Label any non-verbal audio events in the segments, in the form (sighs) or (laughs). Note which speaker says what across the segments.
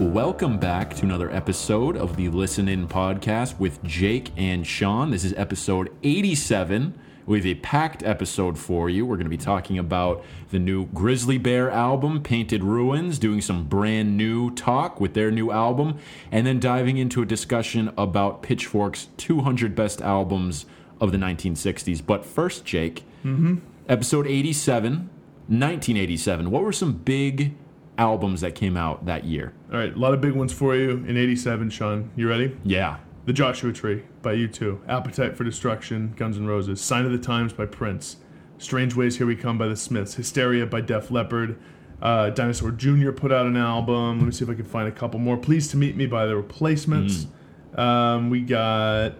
Speaker 1: Welcome back to another episode of the Listen In podcast with Jake and Sean. This is episode 87. We have a packed episode for you. We're going to be talking about the new Grizzly Bear album, Painted Ruins, doing some brand new talk with their new album, and then diving into a discussion about Pitchfork's 200 best albums of the 1960s. But first, Jake, mm-hmm. episode 87, 1987. What were some big albums that came out that year?
Speaker 2: All right, a lot of big ones for you in 87, Sean. You ready?
Speaker 1: Yeah.
Speaker 2: The Joshua Tree by U2, Appetite for Destruction, Guns N' Roses, Sign of the Times by Prince, Strangeways Here We Come by The Smiths, Hysteria by Def Leppard, uh, Dinosaur Jr. put out an album. Let me see if I can find a couple more. Pleased to Meet Me by The Replacements. Um, we got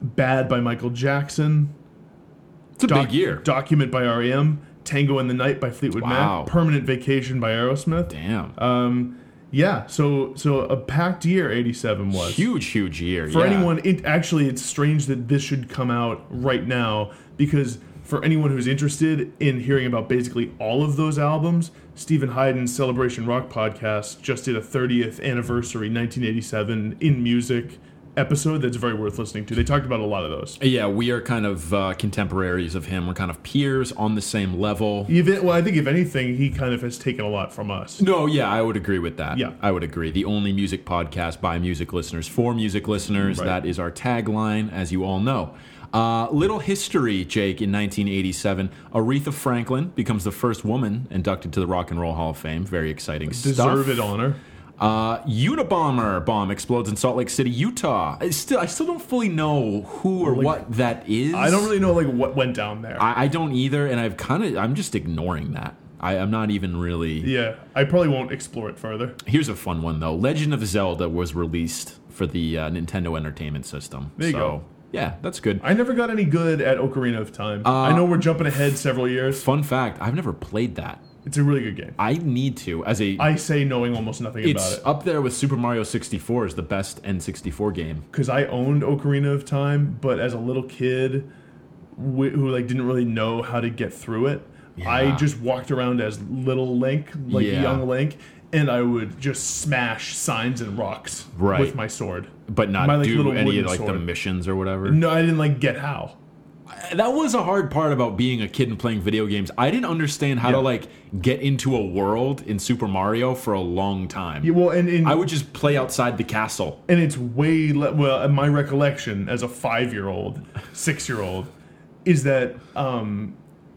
Speaker 2: Bad by Michael Jackson.
Speaker 1: It's a
Speaker 2: Doc-
Speaker 1: big year.
Speaker 2: Document by REM. Tango in the Night by Fleetwood
Speaker 1: Wow.
Speaker 2: Mac. Permanent Vacation by Aerosmith.
Speaker 1: Damn.
Speaker 2: Um, yeah, so so a packed year '87 was
Speaker 1: huge, huge year.
Speaker 2: for
Speaker 1: yeah.
Speaker 2: anyone. It actually it's strange that this should come out right now because for anyone who's interested in hearing about basically all of those albums, Steven Hyden's Celebration Rock podcast just did a 30th anniversary 1987 in music episode that's very worth listening to. They talked about a lot of those.
Speaker 1: Yeah, we are kind of uh, contemporaries of him. We're kind of peers on the same level.
Speaker 2: Even well, I think if anything, he kind of has taken a lot from us.
Speaker 1: No, yeah, I would agree with that.
Speaker 2: Yeah.
Speaker 1: I would agree. The only music podcast by music listeners for music listeners.
Speaker 2: Right.
Speaker 1: That is our tagline, as you all know. Uh, little history, Jake. In 1987, Aretha Franklin becomes the first woman inducted to the Rock and Roll Hall of Fame. Very exciting
Speaker 2: Deserve
Speaker 1: stuff.
Speaker 2: it honor.
Speaker 1: Uh, Unabomber bomb explodes in Salt Lake City, Utah. I still, I still don't fully know who or what that is.
Speaker 2: I don't really know like what went down there.
Speaker 1: I, I don't either, and I've kind of, I'm just ignoring that. I, I'm not even really.
Speaker 2: yeah, I probably won't explore it further.
Speaker 1: Here's a fun one though. Legend of Zelda was released for the uh, Nintendo Entertainment System.
Speaker 2: There you
Speaker 1: so,
Speaker 2: go.
Speaker 1: Yeah, that's good.
Speaker 2: I never got any good at Ocarina of Time. I know we're jumping ahead several years.
Speaker 1: Fun fact: I've never played that.
Speaker 2: It's a really good game.
Speaker 1: I need to. As a,
Speaker 2: I say knowing almost nothing
Speaker 1: it's
Speaker 2: about it
Speaker 1: up there with Super Mario 64 as the best N64 game.
Speaker 2: because I owned Ocarina of Time, but as a little kid wh- who like didn't really know how to get through it, I
Speaker 1: Yeah.
Speaker 2: just walked around as little Link, like
Speaker 1: Yeah.
Speaker 2: young Link, and I would just smash signs and rocks
Speaker 1: Right.
Speaker 2: with my sword.
Speaker 1: But not
Speaker 2: My, like,
Speaker 1: do
Speaker 2: little
Speaker 1: any
Speaker 2: wooden
Speaker 1: of like the
Speaker 2: sword.
Speaker 1: missions or whatever.
Speaker 2: No, I didn't like get how.
Speaker 1: That was a hard part about being a kid and playing video games. I didn't understand how to like get into a world in Super Mario for a long time.
Speaker 2: Yeah, well, and, and
Speaker 1: I would just play outside the castle.
Speaker 2: and it's way le- well in my recollection as a five year old six year old is that um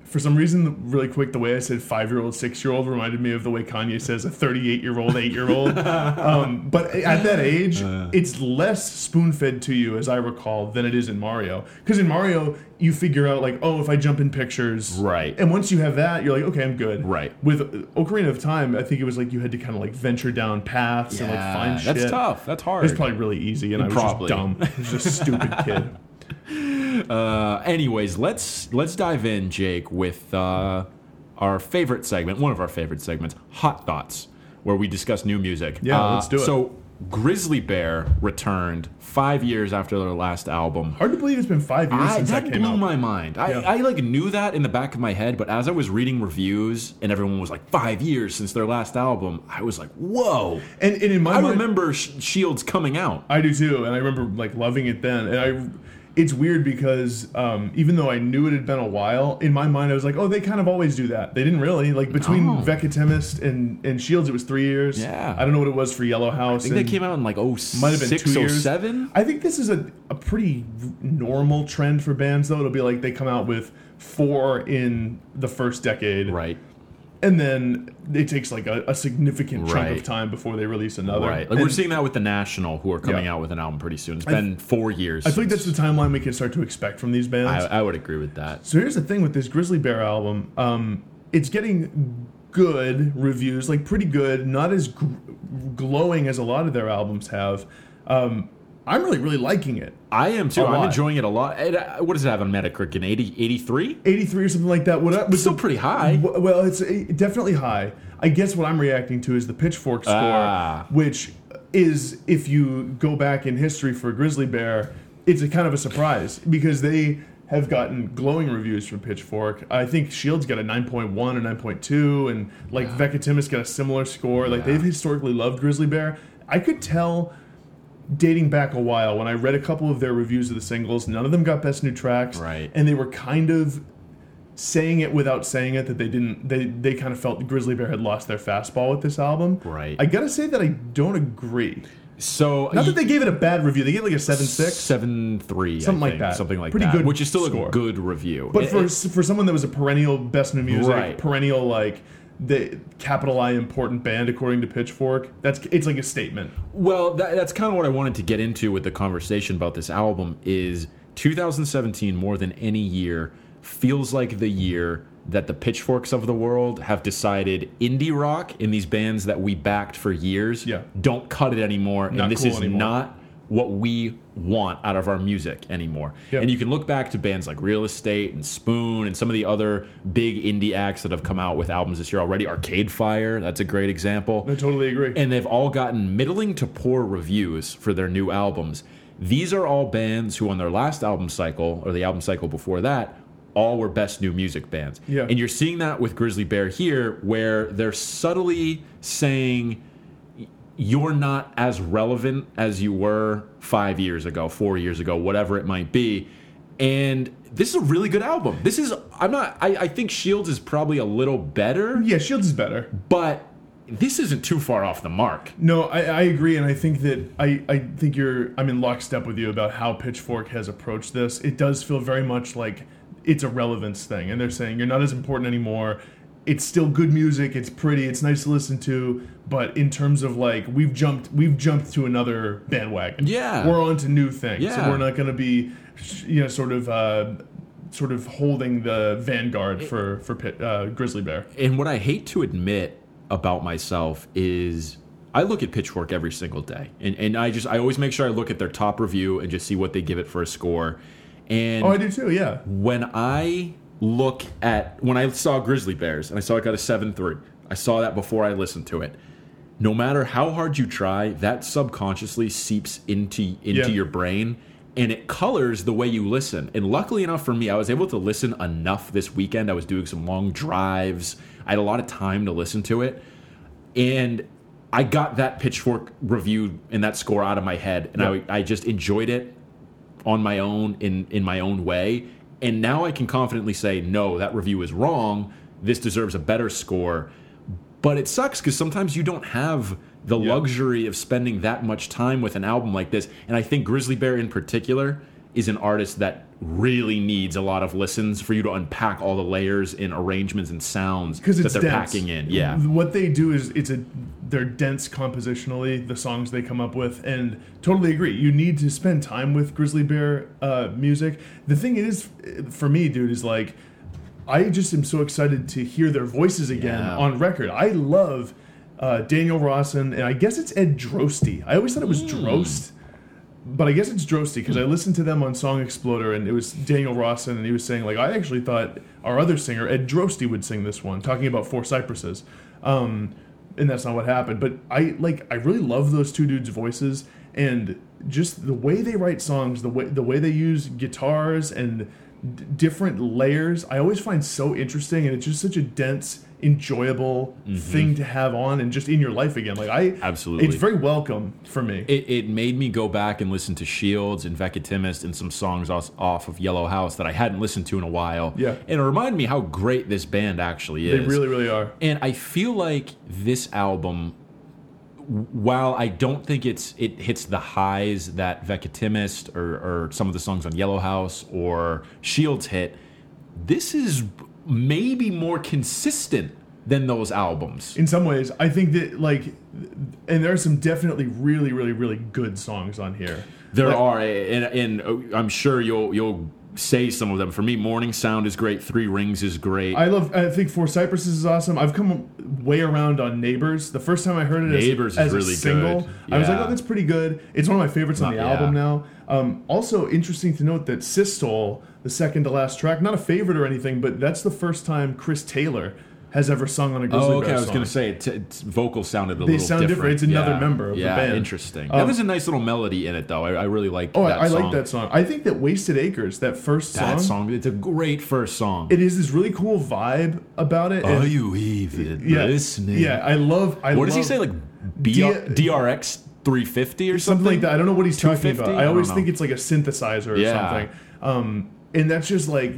Speaker 2: for some reason really quick the way i said five year old six year old reminded me of the way kanye says a 38 year old eight year old (laughs) um, but at that age it's less spoon fed to you as i recall than it is in mario because in mario you figure out like oh if i jump in pictures
Speaker 1: Right.
Speaker 2: and once you have that you're like okay i'm good
Speaker 1: Right.
Speaker 2: with Ocarina of Time, I think it was like you had to kind of like venture down paths and like find shit.
Speaker 1: that's tough. That's hard.
Speaker 2: It's probably really easy, and I was
Speaker 1: Probably.
Speaker 2: just dumb. I was just a stupid (laughs) kid.
Speaker 1: Uh, anyways, let's let's dive in, Jake, with uh, our favorite segment, one of our favorite segments, Hot Thoughts, where we discuss new music.
Speaker 2: Yeah,
Speaker 1: Uh,
Speaker 2: let's do it.
Speaker 1: So, Grizzly Bear returned five years after their last album.
Speaker 2: Hard to believe it's been five years
Speaker 1: I,
Speaker 2: since
Speaker 1: that
Speaker 2: that, came
Speaker 1: blew
Speaker 2: out.
Speaker 1: my mind. I,
Speaker 2: Yeah.
Speaker 1: I like knew that in the back of my head, but as I was reading reviews and everyone was like five years since their last album, I was like, whoa!
Speaker 2: and, and in my
Speaker 1: I
Speaker 2: mind,
Speaker 1: remember Sh- Shields coming out.
Speaker 2: I do too, and I remember like loving it then. And I, it's weird because um, even though I knew it had been a while, in my mind I was like, oh, they kind of always do that. They didn't really like between
Speaker 1: No.
Speaker 2: Veckatimest and and Shields, it was three years.
Speaker 1: Yeah.
Speaker 2: I don't know what it was for Yellow House.
Speaker 1: I think they came out in like oh
Speaker 2: Might have been
Speaker 1: six,
Speaker 2: two
Speaker 1: oh
Speaker 2: years.
Speaker 1: seven.
Speaker 2: I think this is a, a pretty normal trend for bands, though. It'll be like they come out with four in the first decade,
Speaker 1: Right.
Speaker 2: And then it takes like a, a significant chunk
Speaker 1: Right.
Speaker 2: of time before they release another.
Speaker 1: Right. Like
Speaker 2: And
Speaker 1: we're seeing that with the National, who are coming
Speaker 2: Yeah.
Speaker 1: out with an album pretty soon. It's been four years.
Speaker 2: I like that's the timeline we can start to expect from these bands.
Speaker 1: I, I would agree with that.
Speaker 2: so here's the thing with this Grizzly Bear album. Um, it's getting good reviews, like pretty good, not as gr- glowing as a lot of their albums have. Um, I'm really, really liking it.
Speaker 1: I am too. I'm enjoying it a lot. It, uh, what does it have on Metacritic? An 80, 83?
Speaker 2: 83 or something like that. What I,
Speaker 1: It's still pretty high.
Speaker 2: W- Well, it's uh, definitely high. I guess what I'm reacting to is the Pitchfork score,
Speaker 1: Ah.
Speaker 2: which is if you go back in history for Grizzly Bear, it's a kind of a surprise because they have gotten glowing reviews from Pitchfork. I think Shields got a 9.1 or 9.2, and like
Speaker 1: Yeah.
Speaker 2: Veckatimest got a similar score. Like
Speaker 1: Yeah.
Speaker 2: they've historically loved Grizzly Bear. I could tell dating back a while when I read a couple of their reviews of the singles, none of them got best new tracks.
Speaker 1: Right.
Speaker 2: And they were kind of saying it without saying it that they didn't they they kind of felt Grizzly Bear had lost their fastball with this album.
Speaker 1: Right.
Speaker 2: I gotta say that I don't agree.
Speaker 1: So
Speaker 2: Not that they gave it a bad review. They gave it like a seven six.
Speaker 1: seven three,
Speaker 2: Something
Speaker 1: I
Speaker 2: like that.
Speaker 1: something like
Speaker 2: Pretty
Speaker 1: that,
Speaker 2: good
Speaker 1: which is still
Speaker 2: score.
Speaker 1: a good review.
Speaker 2: But
Speaker 1: It-
Speaker 2: for
Speaker 1: it-
Speaker 2: for someone that was a perennial best new music,
Speaker 1: Right.
Speaker 2: perennial like the capital I important band according to Pitchfork, that's it's like a statement.
Speaker 1: Well, that, that's kind of what I wanted to get into with the conversation about this album is 2017 more than any year feels like the year that the pitchforks of the world have decided indie rock in these bands that we backed for years
Speaker 2: Yeah.
Speaker 1: don't cut it anymore
Speaker 2: Not
Speaker 1: and this
Speaker 2: cool
Speaker 1: is
Speaker 2: anymore.
Speaker 1: not what we want out of our music anymore.
Speaker 2: Yep.
Speaker 1: And you can look back to bands like Real Estate and Spoon and some of the other big indie acts that have come out with albums this year already. Arcade Fire, that's a great example
Speaker 2: I totally agree.
Speaker 1: and they've all gotten middling to poor reviews for their new albums. These are all bands who, on their last album cycle or the album cycle before that, all were best new music bands.
Speaker 2: Yeah.
Speaker 1: And you're seeing that with Grizzly Bear here, where they're subtly saying you're not as relevant as you were five years ago, four years ago, whatever it might be. And this is a really good album. This is, I'm not, I, I think Shields is probably a little better,
Speaker 2: yeah, Shields is better.
Speaker 1: but this isn't too far off the mark.
Speaker 2: No, I, I agree, and I think that I, I think you're I'm in lockstep with you about how Pitchfork has approached this. It does feel very much like it's a relevance thing, and they're saying you're not as important anymore. It's still good music. It's pretty. It's nice to listen to. But in terms of like we've jumped we've jumped to another bandwagon.
Speaker 1: Yeah.
Speaker 2: we're on to new things.
Speaker 1: Yeah.
Speaker 2: So we're not going to be, you know, sort of. Uh, Sort of holding the vanguard for for Pit, uh, Grizzly Bear.
Speaker 1: And what I hate to admit about myself is I look at Pitchfork every single day. And, and I just, I always make sure I look at their top review and just see what they give it for a score. And
Speaker 2: Oh, I do too. Yeah.
Speaker 1: when I look at, when I saw Grizzly Bears and I saw it got a 7 3, I saw that before I listened to it. No matter how hard you try, that subconsciously seeps into into
Speaker 2: Yeah.
Speaker 1: your brain and it colors the way you listen. And luckily enough for me, I was able to listen enough this weekend. I was doing some long drives. I had a lot of time to listen to it. And I got that pitchfork review and that score out of my head. And
Speaker 2: Yep.
Speaker 1: I, I just enjoyed it on my own in, in my own way. And now I can confidently say, no, that review is wrong. This deserves a better score. But it sucks because sometimes you don't have the
Speaker 2: Yeah.
Speaker 1: luxury of spending that much time with an album like this. And I think Grizzly Bear in particular is an artist that really needs a lot of listens for you to unpack all the layers and arrangements and sounds that they're
Speaker 2: dense.
Speaker 1: packing in. Yeah.
Speaker 2: what they do is it's a they're dense compositionally the songs they come up with and totally agree you need to spend time with grizzly bear uh, music the thing is for me dude is like i just am so excited to hear their voices again
Speaker 1: Yeah.
Speaker 2: on record i love uh, daniel rossen and i guess it's ed droste i always thought it was
Speaker 1: Hmm.
Speaker 2: drost but I guess it's Drosty because I listened to them on Song Exploder and it was Daniel Rossen and he was saying like I actually thought our other singer Ed Droste would sing this one talking about Four Cypresses, um, and that's not what happened. But I like I really love those two dudes' voices and just the way they write songs, the way the way they use guitars and d- different layers. I always find so interesting and it's just such a dense, enjoyable mm-hmm. thing to have on and just in your life again. Like I
Speaker 1: Absolutely.
Speaker 2: it's very welcome for me.
Speaker 1: It, it made me go back and listen to Shields and Veckatimest and some songs off, off of Yellow House that I hadn't listened to in a while.
Speaker 2: Yeah.
Speaker 1: And it reminded me how great this band actually is.
Speaker 2: They really, really are.
Speaker 1: And I feel like this album, while I don't think it's it hits the highs that Veckatimest or, or some of the songs on Yellow House or Shields hit, this is maybe more consistent than those albums.
Speaker 2: in some ways i think that like and there are some definitely really really really good songs on here
Speaker 1: There
Speaker 2: Like,
Speaker 1: are, and, and I'm sure you'll you'll say some of them. For me, Mourning Sound is great. Three Rings is great.
Speaker 2: i love i think four cypresses is awesome i've come way around on neighbors the first time i heard it as-
Speaker 1: Neighbors is
Speaker 2: as,
Speaker 1: really
Speaker 2: a single
Speaker 1: good.
Speaker 2: i was like oh that's pretty good it's one of my favorites on the album
Speaker 1: yeah.
Speaker 2: now um, also interesting to note that systole the second to last track not a favorite or anything but that's the first time chris taylor has ever sung on a Grizzly
Speaker 1: Oh, okay.
Speaker 2: Bear
Speaker 1: I was going to say it, its vocal sounded a
Speaker 2: They
Speaker 1: little
Speaker 2: sound different. It's another
Speaker 1: Yeah.
Speaker 2: member of the
Speaker 1: yeah,
Speaker 2: band.
Speaker 1: interesting.
Speaker 2: Um,
Speaker 1: that was a nice little melody in it, though. I, I really like.
Speaker 2: Oh,
Speaker 1: that
Speaker 2: I, I
Speaker 1: song.
Speaker 2: like that song. I think that Wasted Acres, that first
Speaker 1: That
Speaker 2: song,
Speaker 1: song. It's a great first song.
Speaker 2: it is this really cool vibe about it.
Speaker 1: Are you even
Speaker 2: yeah,
Speaker 1: listening?
Speaker 2: Yeah, I love. I
Speaker 1: What does he say? Like B-
Speaker 2: D-
Speaker 1: DRX 350 or
Speaker 2: something
Speaker 1: something?
Speaker 2: like that. I don't know what he's talking about. I
Speaker 1: I
Speaker 2: always think it's like a synthesizer or
Speaker 1: Yeah.
Speaker 2: something. Um, and that's just like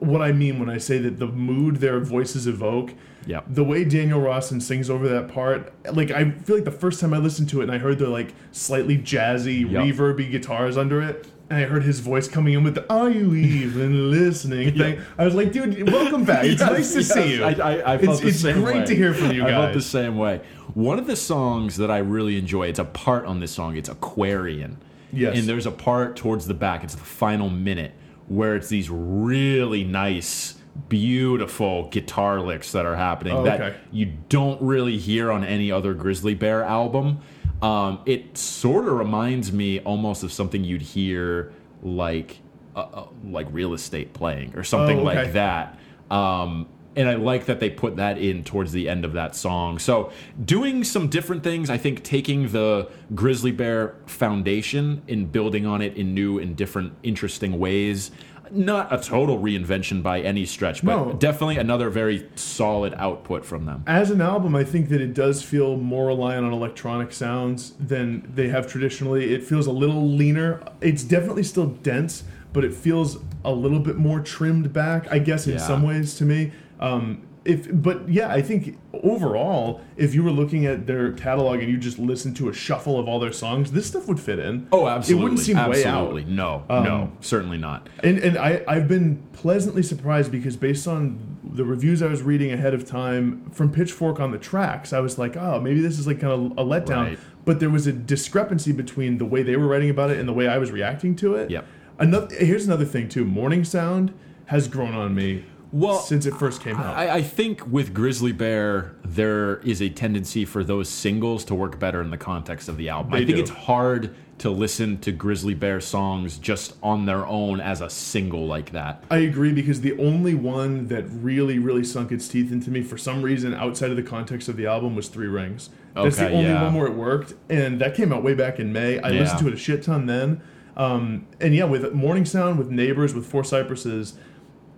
Speaker 2: what I mean when I say that the mood their voices evoke.
Speaker 1: Yep.
Speaker 2: The way Daniel Rossen sings over that part, like I feel like the first time I listened to it and I heard the like slightly jazzy,
Speaker 1: Yep.
Speaker 2: reverby guitars under it, and I heard his voice coming in with the "Are you even (laughs) listening?" thing. I was like, "Dude, welcome back. It's (laughs)
Speaker 1: Yes,
Speaker 2: nice to
Speaker 1: yes.
Speaker 2: see you.
Speaker 1: I, I, I felt
Speaker 2: it's
Speaker 1: the
Speaker 2: it's
Speaker 1: same
Speaker 2: great
Speaker 1: way.
Speaker 2: to hear from you
Speaker 1: I felt the same way. One of the songs that I really enjoy, it's a part on this song, it's Aquarian.
Speaker 2: Yes.
Speaker 1: And there's a part towards the back, it's the final minute, where it's these really nice, beautiful guitar licks that are happening
Speaker 2: Oh,
Speaker 1: that you don't really hear on any other Grizzly Bear album. Um, it sort of reminds me almost of something you'd hear like uh, uh, like real estate playing or something
Speaker 2: Oh, okay.
Speaker 1: like that. Um, and I like that they put that in towards the end of that song. So, doing some different things, I think taking the Grizzly Bear foundation and building on it in new and different, interesting ways. Not a total reinvention by any stretch, but
Speaker 2: No.
Speaker 1: definitely another very solid output from them.
Speaker 2: As an album, I think that it does feel more reliant on electronic sounds than they have traditionally. It feels a little leaner. It's definitely still dense, but it feels a little bit more trimmed back, I guess, in
Speaker 1: Yeah.
Speaker 2: some ways to me. Um, if, but yeah, I think overall, if you were looking at their catalog and you just listened to a shuffle of all their songs, this stuff would fit in.
Speaker 1: Oh, absolutely.
Speaker 2: It wouldn't seem
Speaker 1: absolutely.
Speaker 2: way out. Um,
Speaker 1: No, no, certainly not.
Speaker 2: And and I I've been pleasantly surprised because based on the reviews I was reading ahead of time from Pitchfork on the tracks, I was like, oh, maybe this is like kind of a letdown.
Speaker 1: Right.
Speaker 2: But there was a discrepancy between the way they were writing about it and the way I was reacting to it.
Speaker 1: Yep.
Speaker 2: Another here's another thing too. Mourning Sound has grown on me
Speaker 1: Well,
Speaker 2: since it first came out.
Speaker 1: I, I think with Grizzly Bear, there is a tendency for those singles to work better in the context of the album. I think
Speaker 2: do.
Speaker 1: it's hard to listen to Grizzly Bear songs just on their own as a single like that.
Speaker 2: I agree because the only one that really, really sunk its teeth into me for some reason outside of the context of the album was Three Rings. That's the only
Speaker 1: yeah.
Speaker 2: one where it worked, and that came out way back in May. I
Speaker 1: Yeah.
Speaker 2: listened to it a shit ton then. Um, and yeah, with Mourning Sound, with Neighbors, with Four Cypresses,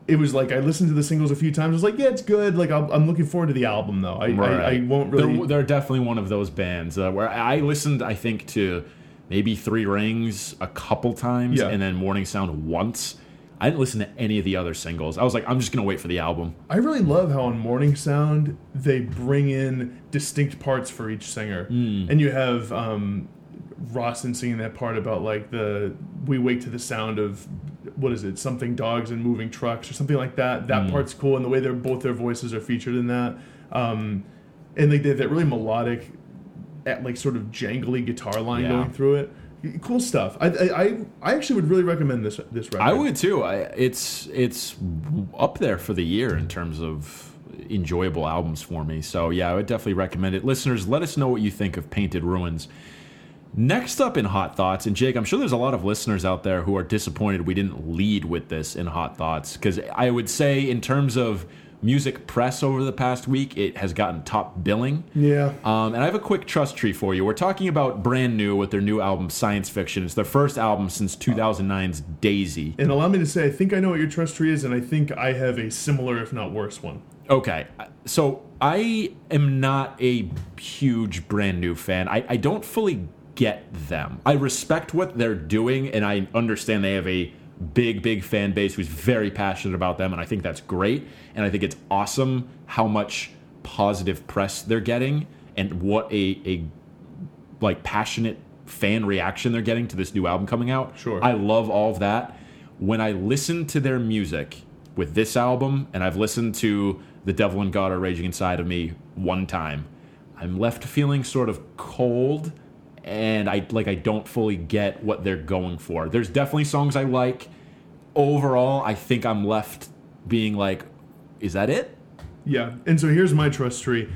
Speaker 2: it was like I listened to the singles a few times. I was like, yeah, it's good. Like I'll, I'm looking forward to the album though. I, I, I won't really.
Speaker 1: They're, they're definitely one of those bands uh, where I listened, I think, to maybe Three Rings a couple times
Speaker 2: Yeah.
Speaker 1: and then Mourning Sound once. I didn't listen to any of the other singles. I was like, I'm just going to wait for the album.
Speaker 2: I really love how on Mourning Sound they bring in distinct parts for each singer,
Speaker 1: Hmm.
Speaker 2: and you have um, Rossen singing that part about like the we wake to the sound of what is it something dogs and moving trucks or something like that. That
Speaker 1: Hmm.
Speaker 2: part's cool, and the way they're both their voices are featured in that, um, and like they have that really melodic, at like sort of jangly guitar line
Speaker 1: Yeah.
Speaker 2: going through it. Cool stuff. I, I I- I actually would really recommend this this record.
Speaker 1: I would too. I, it's it's up there for the year in terms of enjoyable albums for me. So yeah, I would definitely recommend it. Listeners, let us know what you think of Painted Ruins. Next up in Hot Thoughts, and Jake, I'm sure there's a lot of listeners out there who are disappointed we didn't lead with this in Hot Thoughts because I would say in terms of music press over the past week, it has gotten top billing.
Speaker 2: Yeah.
Speaker 1: Um, and I have a quick trust tree for you. We're talking about brand new with their new album, Science Fiction. It's their first album since 2009's Daisy.
Speaker 2: And allow me to say, I think I know what your trust tree is, and I think I have a similar, if not worse, one.
Speaker 1: Okay, so I am not a huge brand new fan. I, I don't fully get them. I respect what they're doing, and I understand they have a big, big fan base who's very passionate about them, and I think that's great. And I think it's awesome how much positive press they're getting and what a, a like passionate fan reaction they're getting to this new album coming out.
Speaker 2: Sure.
Speaker 1: I love all of that. When I listen to their music with this album, and I've listened to The Devil and God Are Raging Inside of Me one time, I'm left feeling sort of cold and I like I don't fully get what they're going for. There's definitely songs I like. Overall, I think I'm left being like, is that it?
Speaker 2: Yeah. And so here's my trust tree.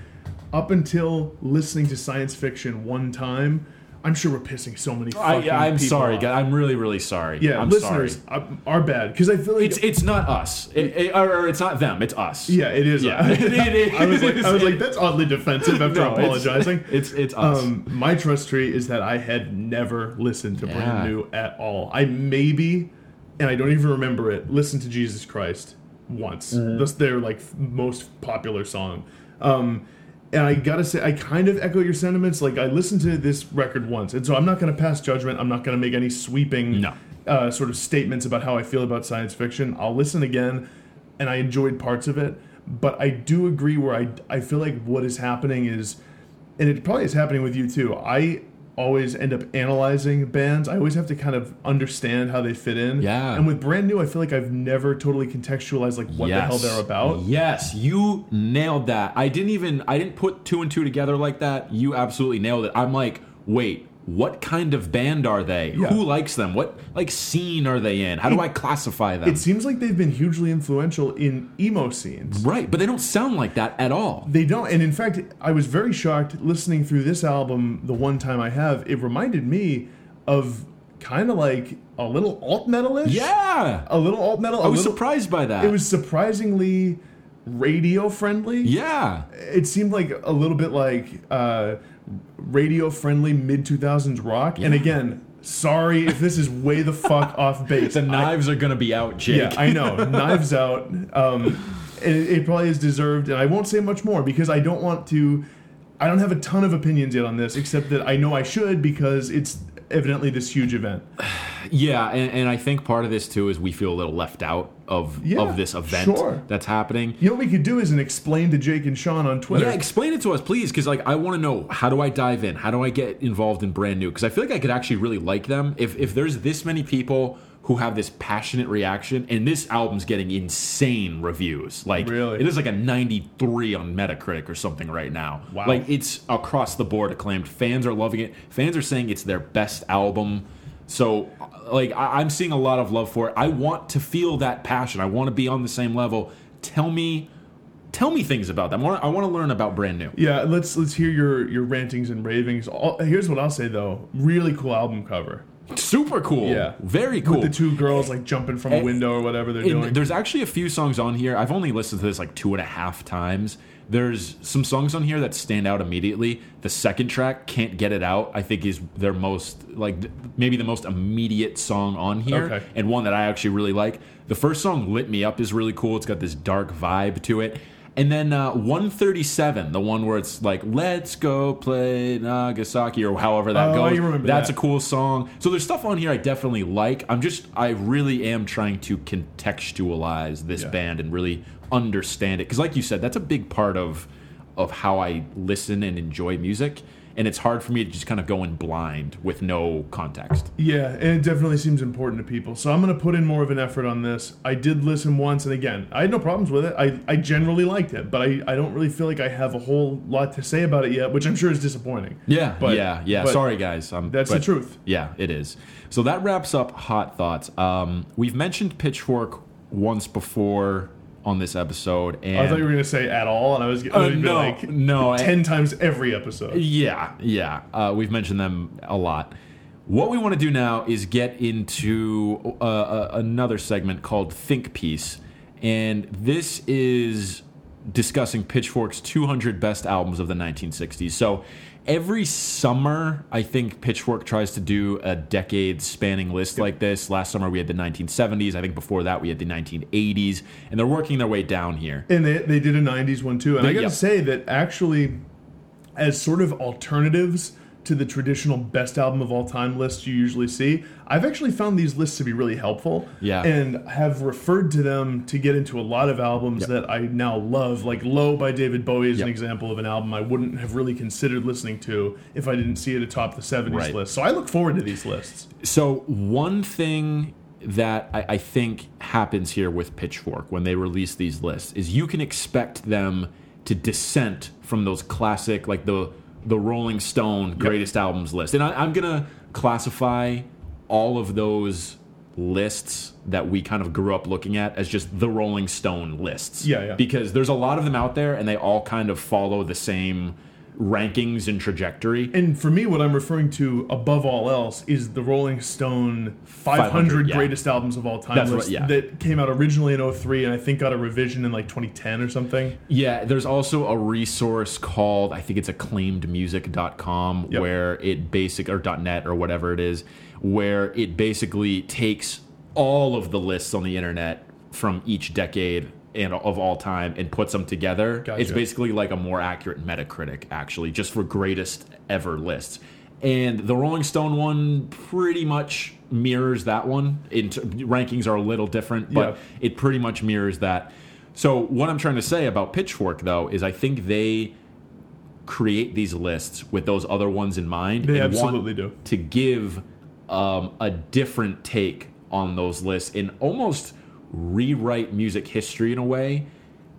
Speaker 2: Up until listening to science fiction one time, I'm sure we're pissing so many.
Speaker 1: I,
Speaker 2: Fucking
Speaker 1: I'm
Speaker 2: people
Speaker 1: sorry,
Speaker 2: off.
Speaker 1: I'm really, really sorry.
Speaker 2: Yeah,
Speaker 1: I'm
Speaker 2: listeners
Speaker 1: sorry.
Speaker 2: uh, are bad because I feel like
Speaker 1: It's it's not us, It- it- or, it's not them. It's us.
Speaker 2: yeah, it is.
Speaker 1: Yeah. (laughs) (laughs) It-
Speaker 2: I was like. I was like, that's oddly defensive after
Speaker 1: No,
Speaker 2: apologizing. (laughs)
Speaker 1: It's it's us.
Speaker 2: Um, my trust tree is that I had never listened to
Speaker 1: Yeah.
Speaker 2: Brand New at all. I maybe, and I don't even remember it, listened to Jesus Christ once.
Speaker 1: Mm-hmm.
Speaker 2: That's their like most popular song. Um, and I gotta say, I kind of echo your sentiments. Like I listened to this record once, and so I'm not gonna pass judgment. I'm not gonna make any sweeping
Speaker 1: No.
Speaker 2: uh, sort of statements about how I feel about science fiction. I'll listen again, and I enjoyed parts of it. But I do agree where I I feel like what is happening is, and it probably is happening with you too. I always end up analyzing bands. I always have to kind of understand how they fit in.
Speaker 1: Yeah.
Speaker 2: And with brand new, I feel like I've never totally contextualized like what the hell they're about.
Speaker 1: Yes, you nailed that. I didn't even I didn't put two and two together like that. You absolutely nailed it. I'm like, wait, what kind of band are they?
Speaker 2: Yeah.
Speaker 1: Who likes them? What like scene are they in? How do I classify them?
Speaker 2: It seems like they've been hugely influential in emo scenes.
Speaker 1: right, but they don't sound like that at all.
Speaker 2: They don't, and in fact, I was very shocked listening through this album the one time I have. It reminded me of kind of like a little alt metalish.
Speaker 1: Yeah.
Speaker 2: a little alt metal.
Speaker 1: I was surprised by that.
Speaker 2: It was surprisingly radio friendly.
Speaker 1: Yeah.
Speaker 2: It seemed like a little bit like uh, radio friendly mid two thousands rock. And again, sorry if this is way the fuck (laughs) off base.
Speaker 1: The knives are gonna be out, Jake.
Speaker 2: Yeah, I know. (laughs) Knives Out. Um, it, it probably is deserved, and I won't say much more because I don't want to. I don't have a ton of opinions yet on this, except that I know I should because it's evidently this huge event. (sighs) (sighs)
Speaker 1: Yeah, and, and I think part of this too is we feel a little left out of
Speaker 2: Yeah,
Speaker 1: of this event
Speaker 2: sure.
Speaker 1: that's happening.
Speaker 2: You know what we could do is an explain to Jake and Sean on Twitter.
Speaker 1: Yeah, explain it to us, please, because like I want to know how do I dive in? How do I get involved in brand new? Because I feel like I could actually really like them if if there's this many people who have this passionate reaction, and this album's getting insane reviews. Like
Speaker 2: Really?
Speaker 1: it is like a 93 on Metacritic or something right now.
Speaker 2: Wow.
Speaker 1: Like it's across the board acclaimed. Fans are loving it. Fans are saying it's their best album. So, like, I- I'm seeing a lot of love for it. I want to feel that passion. I want to be on the same level. Tell me, tell me things about them. I want, I want to learn about brand new.
Speaker 2: Yeah, let's let's hear your your rantings and ravings. All, here's what I'll say though: really cool album cover.
Speaker 1: Super cool.
Speaker 2: Yeah.
Speaker 1: very cool.
Speaker 2: The two girls like jumping from a window or whatever they're
Speaker 1: And
Speaker 2: doing.
Speaker 1: there's actually a few songs on here. I've only listened to this like two and a half times. There's some songs on here that stand out immediately. The second track, "Can't Get It Out," I think is their most like maybe the most immediate song on here,
Speaker 2: Okay.
Speaker 1: and one that I actually really like. The first song, "Lit Me Up," is really cool. It's got this dark vibe to it. And then uh, 137, the one where it's like "Let's go play Nagasaki" or however that
Speaker 2: Oh,
Speaker 1: goes. That's
Speaker 2: that.
Speaker 1: a cool song. So there's stuff on here I definitely like. I'm just I really am trying to contextualize this
Speaker 2: Yeah.
Speaker 1: band and really understand it because like you said that's a big part of of how I listen and enjoy music and it's hard for me to just kind of go in blind with no context.
Speaker 2: Yeah, and it definitely seems important to people. So I'm going to put in more of an effort on this. I did listen once, and again, I had no problems with it. I, I generally liked it, but I, I don't really feel like I have a whole lot to say about it yet, which I'm sure is disappointing.
Speaker 1: Yeah,
Speaker 2: But-
Speaker 1: yeah, yeah.
Speaker 2: but
Speaker 1: Sorry, guys. Um,
Speaker 2: That's the truth.
Speaker 1: Yeah, it is. So that wraps up Hot Thoughts. Um, we've mentioned Pitchfork once before on this episode, and
Speaker 2: I thought you were going to say at all, and I was going
Speaker 1: Uh, no,
Speaker 2: like
Speaker 1: no,
Speaker 2: 10 times every episode.
Speaker 1: Yeah, yeah. Uh, we've mentioned them a lot. What we want to do now is get into uh, uh, another segment called Think Piece. And this is discussing Pitchfork's 200 best albums of the 1960s. So every summer, I think Pitchfork tries to do a decade spanning list like this. Last summer, we had the 1970s. I think before that, we had the 1980s. And they're working their way down here.
Speaker 2: And they, they did a 90s one too. And I got to
Speaker 1: yep.
Speaker 2: say that actually, as sort of alternatives to the traditional best album of all time lists you usually see, I've actually found these lists to be really helpful.
Speaker 1: Yeah.
Speaker 2: And have referred to them to get into a lot of albums
Speaker 1: Yep.
Speaker 2: that I now love. Like Low by David Bowie is an example of an album I wouldn't have really considered listening to if I didn't see it atop the 70s
Speaker 1: Right.
Speaker 2: list. So I look forward to these lists.
Speaker 1: So one thing that I, I think happens here with Pitchfork when they release these lists is you can expect them to dissent from those classic, like the the Rolling Stone greatest albums list, and I, I'm gonna classify all of those lists that we kind of grew up looking at as just the Rolling Stone lists.
Speaker 2: Yeah, yeah.
Speaker 1: Because there's a lot of them out there, and they all kind of follow the same rankings and trajectory.
Speaker 2: And for me, what I'm referring to above all else is the Rolling Stone 500,
Speaker 1: 500, yeah.
Speaker 2: greatest albums of all time
Speaker 1: That's
Speaker 2: list
Speaker 1: what- yeah.
Speaker 2: that came out originally in 03 and I think got a revision in like 2010 or something.
Speaker 1: Yeah, there's also a resource called I think it's acclaimedmusic.com
Speaker 2: Yep.
Speaker 1: where it basic or .net or whatever it is where it basically takes all of the lists on the internet from each decade and of all time and puts them together.
Speaker 2: Gotcha.
Speaker 1: It's basically like a more accurate Metacritic actually just for greatest ever lists. And the Rolling Stone one pretty much mirrors that one. In t- rankings are a little different, but
Speaker 2: Yeah.
Speaker 1: it pretty much mirrors that. So what I'm trying to say about Pitchfork though is I think they create these lists with those other ones in mind.
Speaker 2: They absolutely do.
Speaker 1: To give um, a different take on those lists and almost rewrite music history in a way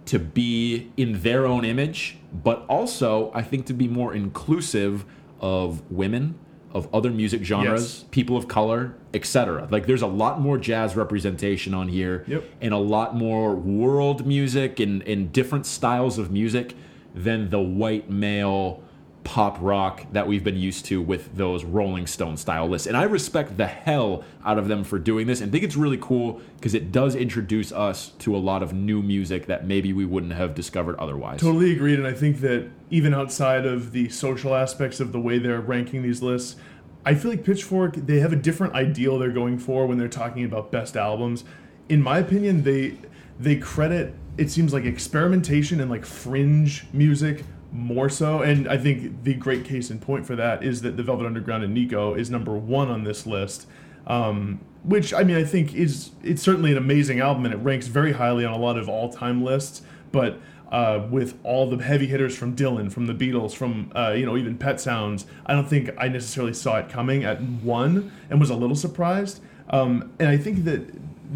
Speaker 1: to be in their own image, but also I think to be more inclusive of women, of other music genres,
Speaker 2: Yes.
Speaker 1: people of color, etc. Like there's a lot more jazz representation on here
Speaker 2: Yep.
Speaker 1: and a lot more world music and, and different styles of music than the white male pop rock that we've been used to with those Rolling Stone style lists. And I respect the hell out of them for doing this and think it's really cool because it does introduce us to a lot of new music that maybe we wouldn't have discovered otherwise.
Speaker 2: Totally agreed, and I think that even outside of the social aspects of the way they're ranking these lists, I feel like Pitchfork they have a different ideal they're going for when they're talking about best albums. In my opinion, they they credit it seems like experimentation and like fringe music more so, and I think the great case in point for that is that the Velvet Underground and Nico is number one on this list. Um, which I mean, I think is it's certainly an amazing album, and it ranks very highly on a lot of all-time lists. But uh, with all the heavy hitters from Dylan, from the Beatles, from uh, you know even Pet Sounds, I don't think I necessarily saw it coming at one, and was a little surprised. Um, and I think that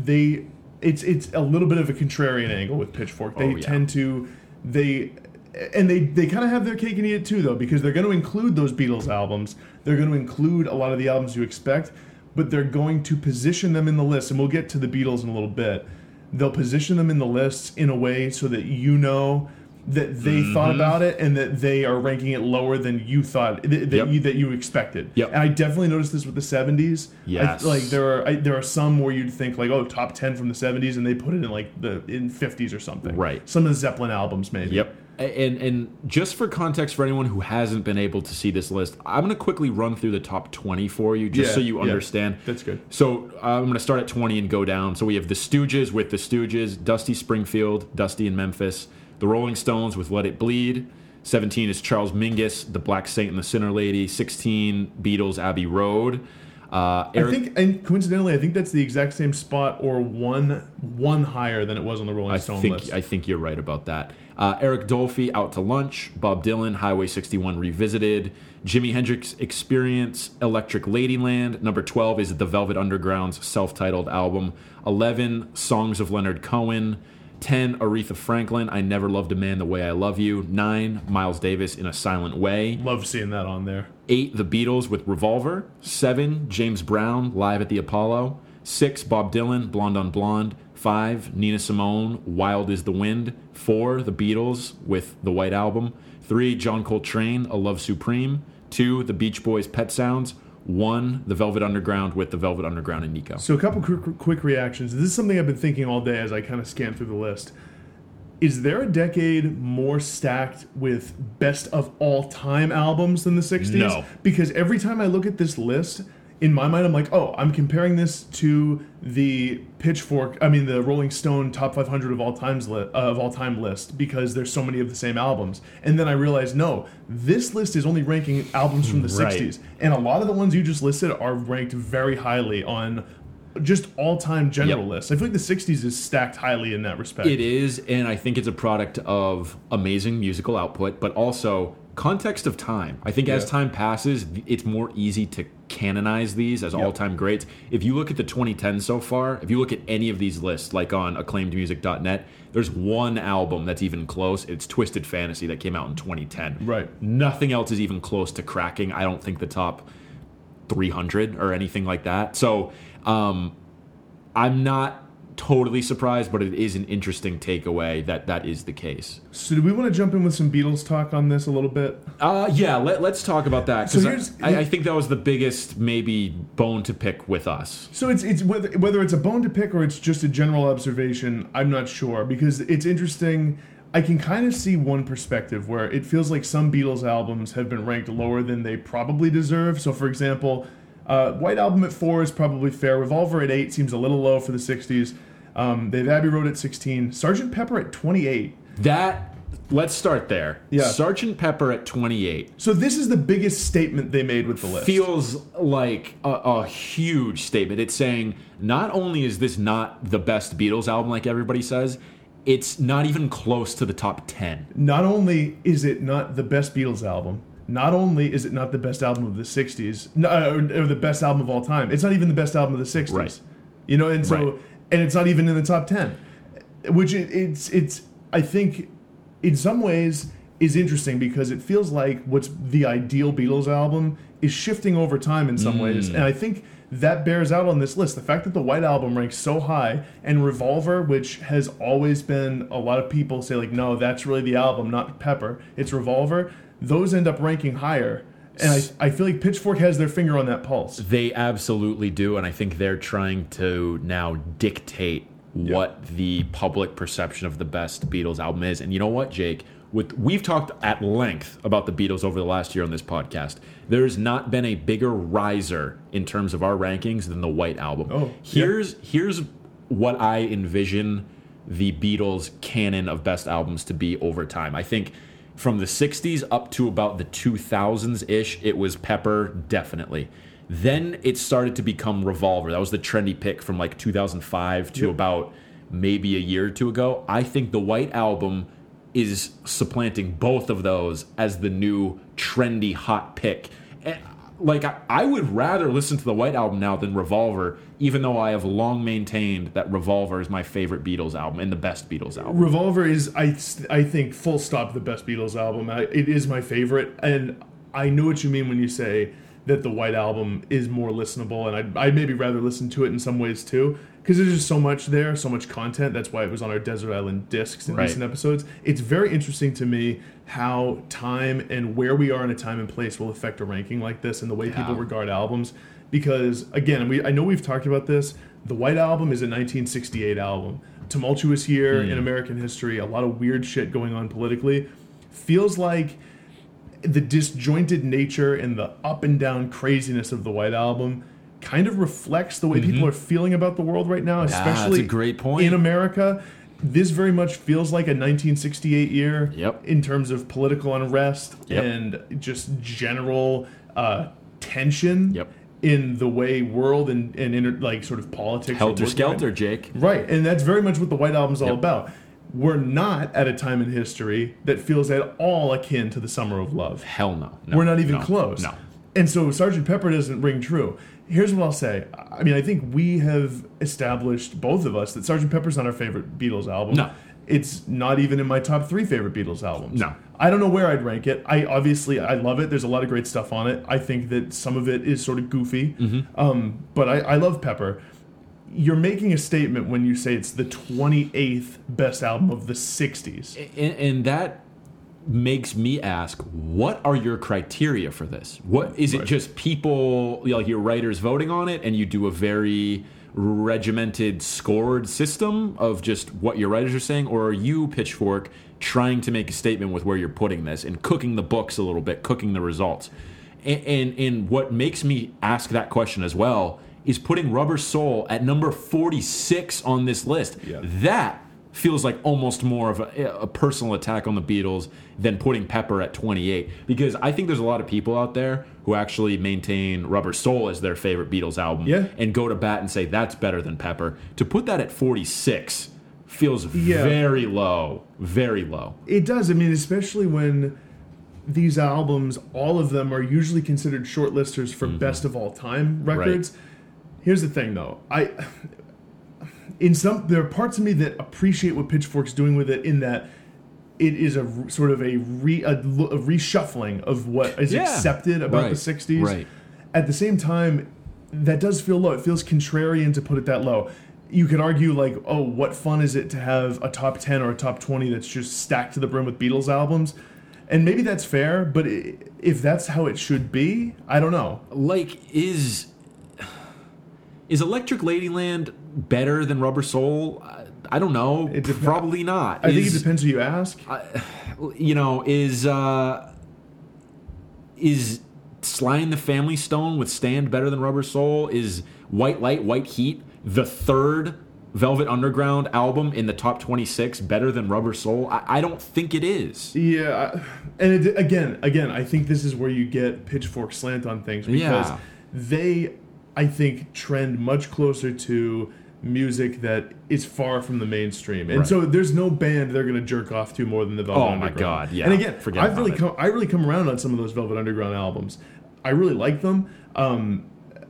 Speaker 2: they it's it's a little bit of a contrarian angle with Pitchfork. They
Speaker 1: Oh, yeah.
Speaker 2: tend to they and they they kind of have their cake and eat it too though because they're going to include those Beatles albums. They're going to include a lot of the albums you expect, but they're going to position them in the list and we'll get to the Beatles in a little bit. They'll position them in the lists in a way so that you know that they
Speaker 1: Mm-hmm.
Speaker 2: thought about it and that they are ranking it lower than you thought th- that
Speaker 1: Yep.
Speaker 2: you that you expected.
Speaker 1: Yep.
Speaker 2: And I definitely noticed this with the 70s. I- like there are I, there are some where you'd think like oh top 10 from the 70s and they put it in like the in 50s or something.
Speaker 1: Right.
Speaker 2: Some of the Zeppelin albums maybe.
Speaker 1: Yep. And and just for context for anyone who hasn't been able to see this list, I'm going to quickly run through the top 20 for you just
Speaker 2: Yeah,
Speaker 1: so you
Speaker 2: yeah.
Speaker 1: understand.
Speaker 2: That's good.
Speaker 1: So uh, I'm going to start at 20 and go down. So we have the Stooges with the Stooges, Dusty Springfield, Dusty in Memphis, the Rolling Stones with Let It Bleed. 17 is Charles Mingus, the Black Saint and the Sinner Lady. 16 Beatles, Abbey Road. Uh,
Speaker 2: I think, and coincidentally, I think that's the exact same spot or one one higher than it was on the Rolling
Speaker 1: I
Speaker 2: Stone
Speaker 1: think
Speaker 2: list.
Speaker 1: I think you're right about that. Uh, Eric Dolphy, Out to Lunch, Bob Dylan, Highway 61 Revisited, Jimi Hendrix Experience, Electric Ladyland. Number 12 is the Velvet Underground's self-titled album. 11, Songs of Leonard Cohen. 10, Aretha Franklin, I Never Loved a Man the Way I Love You. 9, Miles Davis, In a Silent Way.
Speaker 2: Love seeing that on there.
Speaker 1: Eight, The Beatles with Revolver. Seven, James Brown, Live at the Apollo. Six, Bob Dylan, Blonde on Blonde. Five, Nina Simone, Wild is the Wind. Four, The Beatles with the White Album. Three, John Coltrane, A Love Supreme. Two, The Beach Boys, Pet Sounds. One, The Velvet Underground with the Velvet Underground and Nico.
Speaker 2: So a couple quick, quick reactions. This is something I've been thinking all day as I kind of scan through the list. Is there a decade more stacked with best of all time albums than the 60s?
Speaker 1: No.
Speaker 2: Because every time I look at this list, in my mind, I'm like, oh, I'm comparing this to the Pitchfork, I mean, the Rolling Stone top 500 of all times li- uh, of all time list because there's so many of the same albums. And then I realized, no, this list is only ranking albums from the
Speaker 1: Right.
Speaker 2: 60s, and a lot of the ones you just listed are ranked very highly on just all-time general
Speaker 1: Yep.
Speaker 2: lists. I feel like the 60s is stacked highly in that respect.
Speaker 1: It is, and I think it's a product of amazing musical output, but also context of time. I think as time passes, it's more easy to canonize these as all-time greats. If you look at the 2010 so far, if you look at any of these lists, like on acclaimedmusic.net, there's one album that's even close. It's Twisted Fantasy that came out in 2010.
Speaker 2: Right.
Speaker 1: Nothing else is even close to cracking. I don't think the top 300 or anything like that. So um, I'm not totally surprised, but it is an interesting takeaway that that is the case.
Speaker 2: So, do we want to jump in with some Beatles talk on this a little bit?
Speaker 1: Uh, yeah, let, us talk about that
Speaker 2: So
Speaker 1: because
Speaker 2: here's-
Speaker 1: I, I think that was the biggest maybe bone to pick with us.
Speaker 2: So it's it's whether whether it's a bone to pick or it's just a general observation, I'm not sure because it's interesting. I can kind of see one perspective where it feels like some Beatles albums have been ranked lower than they probably deserve. So, for example, uh, White Album at four is probably fair. Revolver at eight seems a little low for the '60s. Um, they've Abbey Road at 16. Sergeant Pepper at 28.
Speaker 1: That let's start there.
Speaker 2: Yeah.
Speaker 1: Sergeant Pepper at 28
Speaker 2: So this is the biggest statement they made with the list.
Speaker 1: feels like a, a huge statement. It's saying not only is this not the best Beatles album like everybody says, it's not even close to the top 10.
Speaker 2: not only is it not the best Beatles album, not only is it not the best album of the 60s, no, uh, or the best album of all time, it's not even the best album of the 60s.
Speaker 1: Right.
Speaker 2: You know, and so,
Speaker 1: Right.
Speaker 2: And it's not even in the top 10, which it, it's, it's, I think, in some ways, is interesting because it feels like what's the ideal Beatles album is shifting over time in some ways. Mm. And I think that bears out on this list. The fact that the White Album ranks so high and Revolver, which has always been a lot of people say, like, no, that's really the album, not Pepper. It's Revolver. Those end up ranking higher. And I, I feel like Pitchfork has their finger on that pulse.
Speaker 1: They absolutely do, and I think they're trying to now dictate what the public perception of the best Beatles album is. And you know what, Jake? With we've talked at length about the Beatles over the last year on this podcast. There has not been a bigger riser in terms of our rankings than the White Album.
Speaker 2: Oh, yeah.
Speaker 1: here's here's what I envision the Beatles canon of best albums to be over time. I think from the 60s up to about the 2000s ish, it was Pepper, definitely. Then it started to become Revolver. That was the trendy pick from like 2005 to
Speaker 2: Yep.
Speaker 1: about maybe a year or two ago. I think the White Album is supplanting both of those as the new trendy hot pick. And, like I, I would rather listen to the White Album now than Revolver, even though I have long maintained that Revolver is my favorite Beatles album and the best Beatles album.
Speaker 2: Revolver is, I, I think, full stop, the best Beatles album. I, it is my favorite, and I know what you mean when you say that the White Album is more listenable, and I'd, I'd maybe rather listen to it in some ways too, because there's just so much there, so much content. That's why it was on our Desert Island discs in
Speaker 1: Right.
Speaker 2: recent episodes. It's very interesting to me how time and where we are in a time and place will affect a ranking like this and the way people regard albums. Because again, we I know we've talked about this. The White Album is a 1968 album. Tumultuous year in American history, a lot of weird shit going on politically. Feels like the disjointed nature and the up and down craziness of the White Album kind of reflects the way people are feeling about the world right now,
Speaker 1: Mm-hmm.
Speaker 2: especially
Speaker 1: great point.
Speaker 2: in America. This very much feels like a 1968 year
Speaker 1: Yep.
Speaker 2: in terms of political unrest
Speaker 1: Yep.
Speaker 2: and just general uh, tension
Speaker 1: Yep.
Speaker 2: In the way world and, and inter, like sort of politics.
Speaker 1: Helter Skelter, Jake.
Speaker 2: Right, and that's very much what the White Album's all
Speaker 1: Yep.
Speaker 2: about. We're not at a time in history that feels at all akin to the Summer of Love.
Speaker 1: Hell no. No,
Speaker 2: We're not even
Speaker 1: no,
Speaker 2: close.
Speaker 1: No.
Speaker 2: And so Sergeant Pepper doesn't ring true. Here's what I'll say. I mean, I think we have established, both of us, that Sergeant Pepper's not our favorite Beatles album.
Speaker 1: No.
Speaker 2: It's not even in my top three favorite Beatles albums.
Speaker 1: No.
Speaker 2: I don't know where I'd rank it. I obviously I love it. There's a lot of great stuff on it. I think that some of it is sort of goofy.
Speaker 1: Mm-hmm.
Speaker 2: Um, but I, I love Pepper. You're making a statement when you say it's the 28th best album of the 60s.
Speaker 1: And, and that makes me ask what are your criteria for this what is it
Speaker 2: Right.
Speaker 1: just people like your writers voting on it and you do a very regimented scored system of just what your writers are saying or are you pitchfork trying to make a statement with where you're putting this and cooking the books a little bit cooking the results and and, and what makes me ask that question as well is putting rubber soul at number 46 on this list
Speaker 2: Yeah.
Speaker 1: that feels like almost more of a, a personal attack on the Beatles than putting Pepper at 28 because I think there's a lot of people out there who actually maintain Rubber Soul as their favorite Beatles album
Speaker 2: Yeah.
Speaker 1: and go to bat and say that's better than Pepper. To put that at 46 feels
Speaker 2: Yeah.
Speaker 1: very low, very low.
Speaker 2: It does. I mean, especially when these albums, all of them are usually considered shortlisters for mm-hmm. best of all time records. Here's the thing, though. I in some there are parts of me that appreciate what Pitchfork's doing with it in that it is a sort of a, re, a, a reshuffling of what is
Speaker 1: Yeah.
Speaker 2: accepted about
Speaker 1: Right.
Speaker 2: the 60s.
Speaker 1: Right.
Speaker 2: At the same time, that does feel low. It feels contrarian to put it that low. you could argue like, oh, what fun is it to have a top ten or a top twenty that's just stacked to the brim with Beatles albums? And maybe that's fair, but if that's how it should be, I don't know.
Speaker 1: like is is Electric Ladyland better than Rubber Soul? I, don't know.
Speaker 2: It dep-
Speaker 1: Probably not.
Speaker 2: I think it depends who you ask.
Speaker 1: you know, is uh is Sly and the Family Stone with Stand better than Rubber Soul? Is White Light, White Heat the third Velvet Underground album in the top 26 better than Rubber Soul? I, I don't think it is.
Speaker 2: Yeah, and it, again, again, I think this is where you get pitchfork slant on things because
Speaker 1: Yeah.
Speaker 2: they, I think, trend much closer to music that is far from the mainstream, and
Speaker 1: Right.
Speaker 2: so there's no band they're going to jerk off to more than the Velvet
Speaker 1: Oh my
Speaker 2: Underground.
Speaker 1: God, yeah.
Speaker 2: And again,
Speaker 1: Forget
Speaker 2: I've really
Speaker 1: it.
Speaker 2: come, I really come around on some of those Velvet Underground albums. I really like them. Um,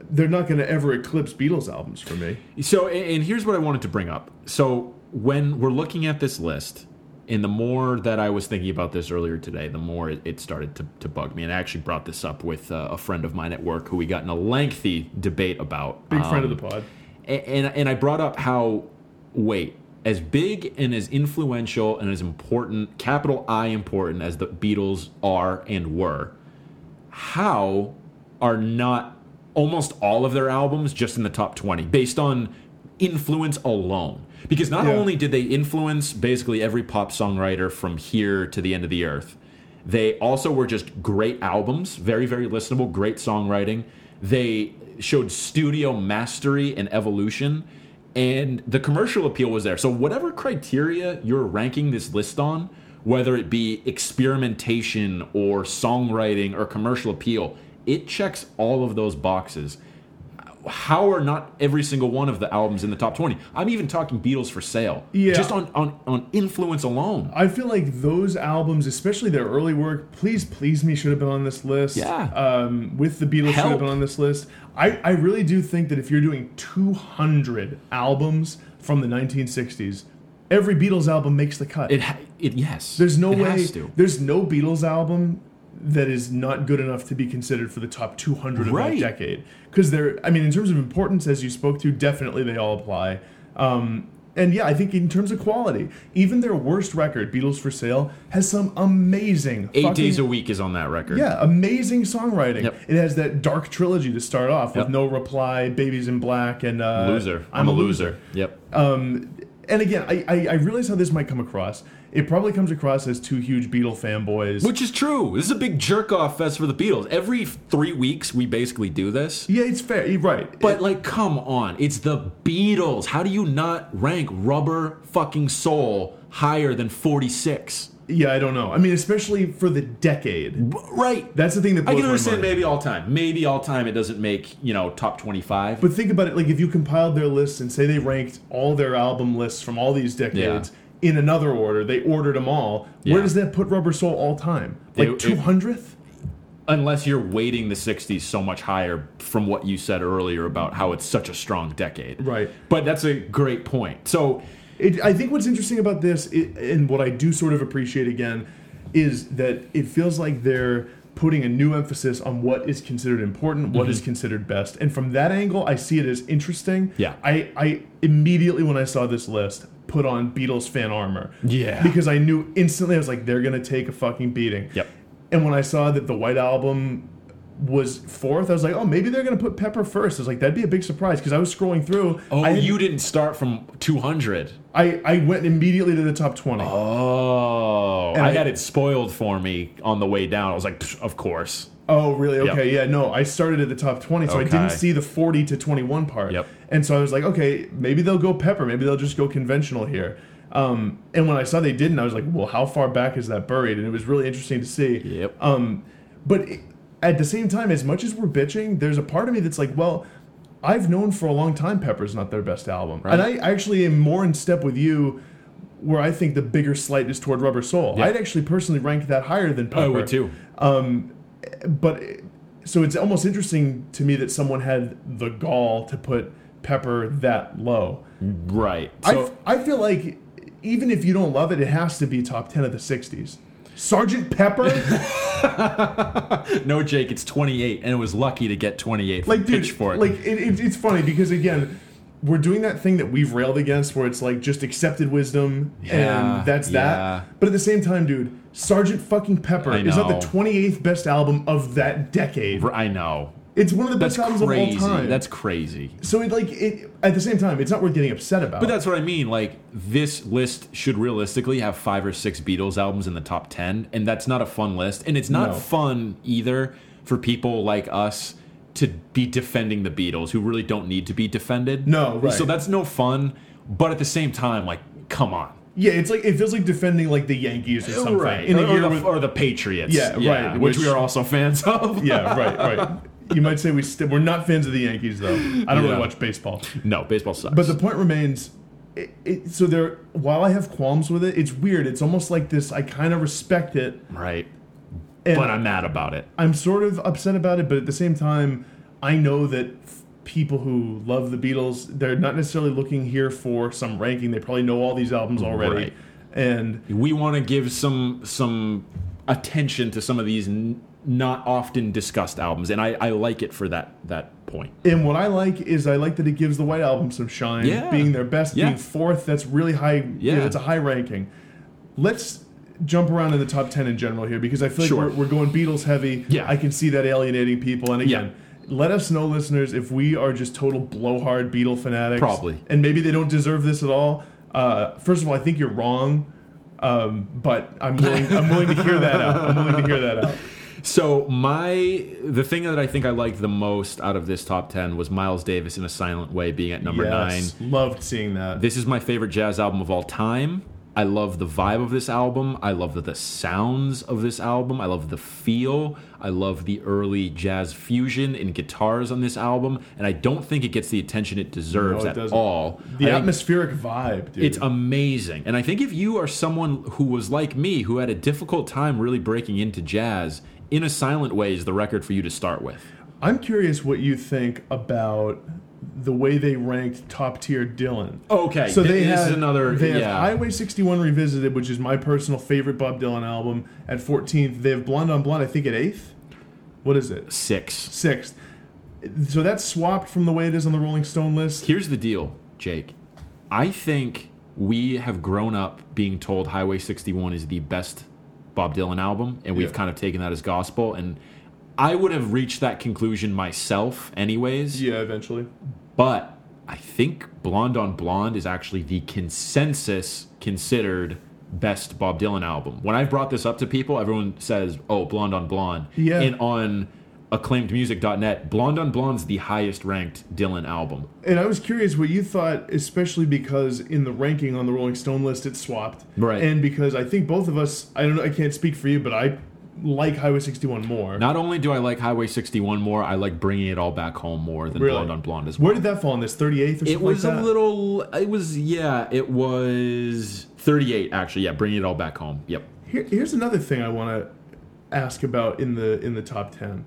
Speaker 2: they're not going to ever eclipse Beatles albums for me.
Speaker 1: So, and here's what I wanted to bring up. So, when we're looking at this list, and the more that I was thinking about this earlier today, the more it, started to, to bug me. And I actually brought this up with uh, a friend of mine at work who we got in a lengthy debate about.
Speaker 2: Big friend of
Speaker 1: Um,
Speaker 2: the pod.
Speaker 1: And and I brought up how wait as big and as influential and as important capital I important as the Beatles are and were how are not almost all of their albums just in the top 20 based on influence alone because not
Speaker 2: Yeah.
Speaker 1: only did they influence basically every pop songwriter from here to the end of the earth they also were just great albums, very, very listenable, great songwriting. They showed studio mastery and evolution, and the commercial appeal was there. So, whatever criteria you're ranking this list on, whether it be experimentation or songwriting or commercial appeal, it checks all of those boxes. How are not every single one of the albums in the top 20? I'm even talking Beatles for sale.
Speaker 2: Yeah.
Speaker 1: Just on, on, on influence alone.
Speaker 2: I feel like those albums, especially their early work, Please Please Me should have been on this list.
Speaker 1: Yeah.
Speaker 2: Um, With the Beatles should have been on this list. I, I really do think that if you're doing 200 albums from the 1960s, every Beatles album makes the cut.
Speaker 1: It, it yes.
Speaker 2: there's no way. There's no Beatles album that is not good enough to be considered for the top 200 of
Speaker 1: Right.
Speaker 2: that decade. Because they're, I mean, in terms of importance, as you spoke to, definitely they all apply. Um, and yeah, I think in terms of quality, even their worst record, Beatles for Sale, has some amazing
Speaker 1: Eight
Speaker 2: fucking-
Speaker 1: days a week is on that record.
Speaker 2: yeah, amazing songwriting.
Speaker 1: Yep.
Speaker 2: It has that dark trilogy to start off with
Speaker 1: Yep.
Speaker 2: No Reply, Baby's in Black, and uh,
Speaker 1: Loser.
Speaker 2: I'm, a loser.
Speaker 1: Yep.
Speaker 2: Um, and again, I, I, I realize how this might come across. It probably comes across as two huge Beatle fanboys.
Speaker 1: Which is true. This is a big jerk off fest for the Beatles. Every three weeks, we basically do this.
Speaker 2: yeah, it's fair. You're right.
Speaker 1: But like, come on, it's the Beatles. How do you not rank Rubber Fucking Soul higher than 46?
Speaker 2: yeah, I don't know. I mean, especially for the decade.
Speaker 1: Right.
Speaker 2: That's the thing that
Speaker 1: I can understand maybe all time. Maybe all time it doesn't make you know top 25.
Speaker 2: But think about it. Like, if you compiled their lists and say they ranked all their album lists from all these decades in another order, they ordered them all. Where does that put Rubber Soul all time? Like two hundredth?
Speaker 1: unless you're weighting the 60s so much higher from what you said earlier about how it's such a strong decade.
Speaker 2: Right.
Speaker 1: But that's a great point. So,
Speaker 2: It, I think what's interesting about this, i and what I do sort of appreciate again, is that it feels like they're putting a new emphasis on what is considered important, what is mm-hmm. considered best, and from that angle, I see it as interesting.
Speaker 1: Yeah.
Speaker 2: I, I immediately when I saw this list put on Beatles fan armor.
Speaker 1: Yeah.
Speaker 2: because I knew instantly I was like, they're gonna take a fucking beating.
Speaker 1: Yep.
Speaker 2: And when I saw that the White Album was fourth, I was like, oh, maybe they're gonna put Pepper first. I was like, that'd be a big surprise because I was scrolling through.
Speaker 1: oh,
Speaker 2: I,
Speaker 1: you didn't start from 200.
Speaker 2: I, I went immediately to the top 20.
Speaker 1: Oh,
Speaker 2: And
Speaker 1: I
Speaker 2: I-
Speaker 1: had it spoiled for me on the way down. I was like, of course.
Speaker 2: Oh, really? Okay, yeah. No, I started at the top 20, so I didn't see the 40 to 21 part.
Speaker 1: Yep.
Speaker 2: And so I was like, okay, maybe they'll go Pepper. Maybe they'll just go conventional here. Um, and when I saw they didn't, I was like, well, how far back is that buried? And it was really interesting to see.
Speaker 1: Yep.
Speaker 2: Um, but it- at the same time, as much as we're bitching, there's a part of me that's like, well, I've known for a long time Pepper's not their best album. And I actually am more in step with you where I think the bigger slight is toward Rubber Soul.
Speaker 1: Yeah.
Speaker 2: I'd actually personally rank that higher than Pepper
Speaker 1: I would too.
Speaker 2: Um, but so it's almost interesting to me that someone had the gall to put Pepper that low.
Speaker 1: Right.
Speaker 2: I
Speaker 1: So,
Speaker 2: f I I feel like even if you don't love it, it has to be top ten of the '60s. Sergeant Pepper, (laughs)
Speaker 1: no, Jake, it's 28, and it was lucky to get 28 from
Speaker 2: like dude,
Speaker 1: Pitchfork.
Speaker 2: like it, it, it's funny because again, we're doing that thing that we've railed against where it's like just accepted wisdom
Speaker 1: Yeah,
Speaker 2: and that's
Speaker 1: yeah.
Speaker 2: that. But at the same time, dude, Sergeant fucking Pepper is not the 28th best album of that decade.
Speaker 1: I know.
Speaker 2: It's one of the
Speaker 1: That's
Speaker 2: best albums
Speaker 1: crazy.
Speaker 2: of all time.
Speaker 1: That's crazy.
Speaker 2: so it like it at the same time, it's not worth getting upset about.
Speaker 1: But that's what I mean. Like this list should realistically have five or six Beatles albums in the top ten, and that's not a fun list. And it's not
Speaker 2: No.
Speaker 1: fun either for people like us to be defending the Beatles who really don't need to be defended.
Speaker 2: No, right.
Speaker 1: So that's no fun. But at the same time, like, come on.
Speaker 2: yeah, it's like it feels like defending like the Yankees or something in a
Speaker 1: or,
Speaker 2: year
Speaker 1: the,
Speaker 2: with
Speaker 1: or the Patriots.
Speaker 2: Yeah, right,
Speaker 1: Which,
Speaker 2: which-
Speaker 1: we are also fans of.
Speaker 2: yeah, right, right. (laughs) You might say we st- we're not fans of the Yankees though. I don't
Speaker 1: Yeah.
Speaker 2: really watch baseball.
Speaker 1: No, baseball sucks.
Speaker 2: But the point remains. It, it, so there, while I have qualms with it, it's weird. It's almost like this. I kind of respect it,
Speaker 1: right. But I'm mad about it.
Speaker 2: I'm sort of upset about it. But at the same time, I know that f- people who love the Beatles, they're not necessarily looking here for some ranking. They probably know all these albums already,
Speaker 1: Right.
Speaker 2: and
Speaker 1: we want to give some some attention to some of these n- not often discussed albums, and I, I like it for that that point.
Speaker 2: And what I like is I like that it gives the White Album some shine,
Speaker 1: Yeah.
Speaker 2: being their best,
Speaker 1: Yeah.
Speaker 2: being fourth. That's really high. Yeah,
Speaker 1: Yeah.
Speaker 2: that's a high ranking. Let's jump around in the top ten in general here because I feel like
Speaker 1: Sure.
Speaker 2: we're, we're going Beatles heavy.
Speaker 1: Yeah.
Speaker 2: I can see that alienating people. And again,
Speaker 1: Yeah.
Speaker 2: let us know, listeners, if we are just total blowhard Beatle fanatics.
Speaker 1: Probably.
Speaker 2: and maybe they don't deserve this at all. Uh, first of all, I think you're wrong. Um, but I'm willing. I'm willing to hear that out. I'm willing to hear that out.
Speaker 1: So my the thing that I think I liked the most out of this top ten was Miles Davis in a Silent Way being at number
Speaker 2: Yes,
Speaker 1: nine.
Speaker 2: loved seeing that.
Speaker 1: This is my favorite jazz album of all time. I love the vibe of this album. I love the, the sounds of this album. I love the feel. I love the early jazz fusion and guitars on this album. And I don't think it gets the attention it deserves
Speaker 2: No, it
Speaker 1: at
Speaker 2: doesn't.
Speaker 1: all.
Speaker 2: the
Speaker 1: I
Speaker 2: atmospheric vibe, dude.
Speaker 1: It's amazing. And I think if you are someone who was like me, who had a difficult time really breaking into jazz, In a Silent Way is the record for you to start with.
Speaker 2: I'm curious what you think about the way they ranked top tier Dylan.
Speaker 1: Oh, okay,
Speaker 2: So they
Speaker 1: this
Speaker 2: have
Speaker 1: is another-
Speaker 2: They have. Highway 61 Revisited, which is my personal favorite Bob Dylan album, at 14th. They have Blonde on Blonde, I think, at eighth. What is it?
Speaker 1: Six.
Speaker 2: Sixth. So that's swapped from the way it is on the Rolling Stone list.
Speaker 1: Here's the deal, Jake. I think we have grown up being told Highway 61 is the best Bob Dylan album, and we've
Speaker 2: Yeah.
Speaker 1: kind of taken that as gospel. And I would have reached that conclusion myself, anyways.
Speaker 2: Yeah, eventually.
Speaker 1: But I think Blonde on Blonde is actually the consensus considered best Bob Dylan album. When I've brought this up to people, everyone says, "Oh, Blonde on Blonde."
Speaker 2: Yeah.
Speaker 1: And on acclaimedmusic.net, Blonde on Blonde's the highest ranked Dylan album.
Speaker 2: And I was curious what you thought, especially because in the ranking on the Rolling Stone list, it swapped.
Speaker 1: Right.
Speaker 2: And because I think both of us, I don't know, I can't speak for you, but I like Highway 61 more.
Speaker 1: Not only do I like Highway 61 more, I like bringing it all back home more than
Speaker 2: Really?
Speaker 1: Blonde on Blonde as well.
Speaker 2: Where did that fall in this? 38th or something
Speaker 1: it was
Speaker 2: like
Speaker 1: a little it was yeah, it was 38 actually. Yeah, bringing it all back home. Yep.
Speaker 2: Here, here's another thing I want to ask about in the in the top 10.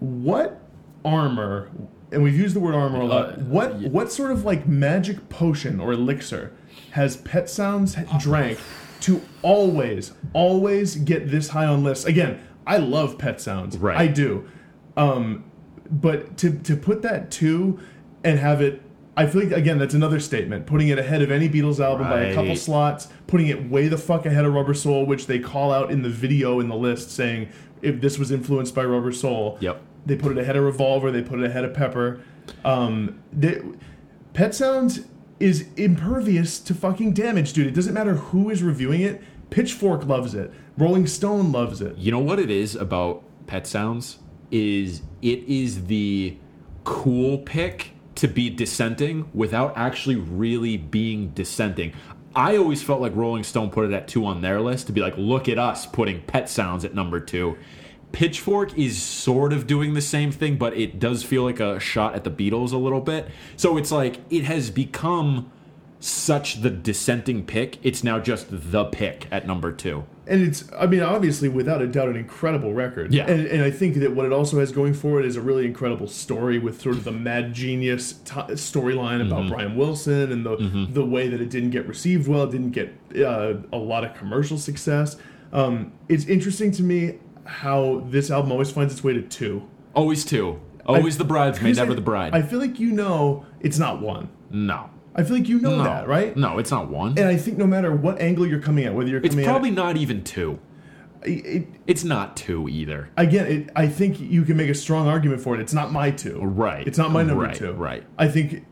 Speaker 2: What armor, and we've used the word armor a lot,
Speaker 1: Uh,
Speaker 2: what,
Speaker 1: yeah.
Speaker 2: what sort of like magic potion or elixir has Pet Sounds drank to always, always get this high on lists? Again, I love Pet Sounds.
Speaker 1: Right.
Speaker 2: I do. Um, but to, to put that two and have it, I feel like, again, that's another statement. Putting it ahead of any Beatles album by a couple slots, putting it way the fuck ahead of Rubber Soul, which they call out in the video in the list saying if this was influenced by Rubber Soul.
Speaker 1: Yep.
Speaker 2: They put it ahead of Revolver. They put it ahead of Pepper. Um, they, Pet Sounds is impervious to fucking damage, dude. It doesn't matter who is reviewing it. Pitchfork loves it. Rolling Stone loves it.
Speaker 1: You know what it is about Pet Sounds is it is the cool pick to be dissenting without actually really being dissenting. I always felt like Rolling Stone put it at two on their list to be like, look at us putting Pet Sounds at number two. Pitchfork is sort of doing the same thing, but it does feel like a shot at the Beatles a little bit. So it's like it has become such the dissenting pick. It's now just the pick at number two.
Speaker 2: And it's, I mean, obviously, without a doubt, an incredible record.
Speaker 1: Yeah.
Speaker 2: And, and I think that what it also has going for it is a really incredible story with sort of the mad genius t- storyline about
Speaker 1: Mm-hmm.
Speaker 2: Brian Wilson and the the way that it didn't get received well, didn't get uh, a lot of commercial success. Um, it's interesting to me how this album always finds its way to two.
Speaker 1: Always two. Always the bridesmaid, never
Speaker 2: I-
Speaker 1: the bride.
Speaker 2: I feel like you know it's not one.
Speaker 1: no.
Speaker 2: I feel like you know
Speaker 1: No.
Speaker 2: that, right?
Speaker 1: No, it's not one.
Speaker 2: And I think no matter what angle you're coming at, whether you're
Speaker 1: It's
Speaker 2: coming
Speaker 1: probably not even two.
Speaker 2: it, it,
Speaker 1: It's not two either.
Speaker 2: again, it, I think you can make a strong argument for it. It's not my two.
Speaker 1: Right.
Speaker 2: It's not my number
Speaker 1: Right,
Speaker 2: two.
Speaker 1: right.
Speaker 2: I think,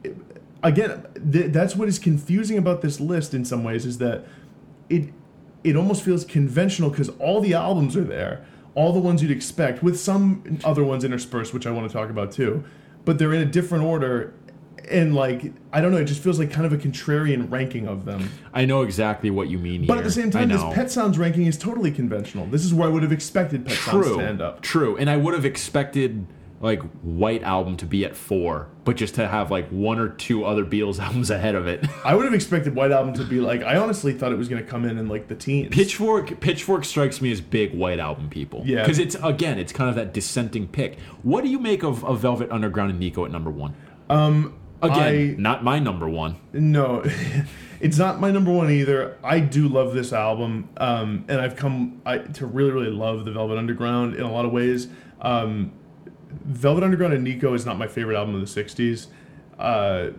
Speaker 2: again, th- that's what is confusing about this list in some ways is that it it almost feels conventional because all the albums are there, all the ones you'd expect, with some other ones interspersed, which I want to talk about too. But they're in a different order, and like I don't know, it just feels like kind of a contrarian ranking of them.
Speaker 1: I know exactly what you mean
Speaker 2: But
Speaker 1: here.
Speaker 2: at the same time, this. Pet Sounds ranking is totally conventional. This is where I would have expected Pet Sounds
Speaker 1: True.
Speaker 2: to end up.
Speaker 1: True. And I would have expected like White Album to be at four, but just to have like one or two other Beatles (laughs) albums ahead of it.
Speaker 2: I would have expected White Album to be like. I honestly thought it was going to come in in like the teens.
Speaker 1: Pitchfork Pitchfork strikes me as big White Album people.
Speaker 2: Yeah.
Speaker 1: Because it's again, it's kind of that dissenting pick. What do you make of, of Velvet Underground and Nico at number one? Um again,
Speaker 2: I-
Speaker 1: not my number one.
Speaker 2: No, (laughs) it's not my number one either. I do love this album, um, and I've come I, to really, really love the Velvet Underground in a lot of ways. Um, Velvet Underground and Nico is not my favorite album of the '60s, uh,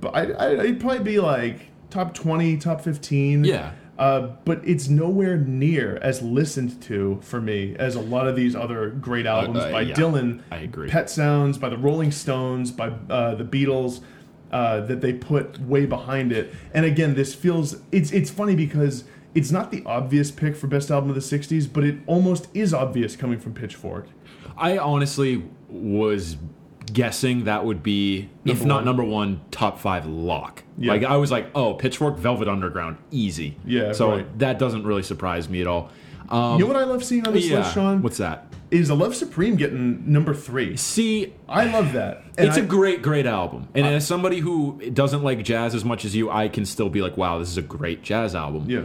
Speaker 2: but I, I, it'd probably be like top twenty, top fifteen.
Speaker 1: Yeah.
Speaker 2: Uh, but it's nowhere near as listened to for me as a lot of these other great albums
Speaker 1: uh,
Speaker 2: by
Speaker 1: yeah.
Speaker 2: Dylan.
Speaker 1: I agree.
Speaker 2: Pet Sounds, by the Rolling Stones, by uh, the Beatles, uh, that they put way behind it. And again, this feels it's it's funny because it's not the obvious pick for best album of the '60s, but it almost is obvious coming from Pitchfork.
Speaker 1: I honestly was guessing that would be, if
Speaker 2: Number
Speaker 1: not
Speaker 2: one.
Speaker 1: number one, top five lock.
Speaker 2: Yeah.
Speaker 1: Like I was like, oh, Pitchfork, Velvet Underground, easy.
Speaker 2: Yeah,
Speaker 1: So
Speaker 2: right.
Speaker 1: that doesn't really surprise me at all. Um,
Speaker 2: you know what I love seeing on this
Speaker 1: yeah.
Speaker 2: list, Sean?
Speaker 1: What's that?
Speaker 2: is "A Love Supreme" getting number three?
Speaker 1: See,
Speaker 2: I love that. And
Speaker 1: it's
Speaker 2: a
Speaker 1: a great, great album. And as somebody who doesn't like jazz as much as you, I can still be like, wow, this is a great jazz album.
Speaker 2: yeah.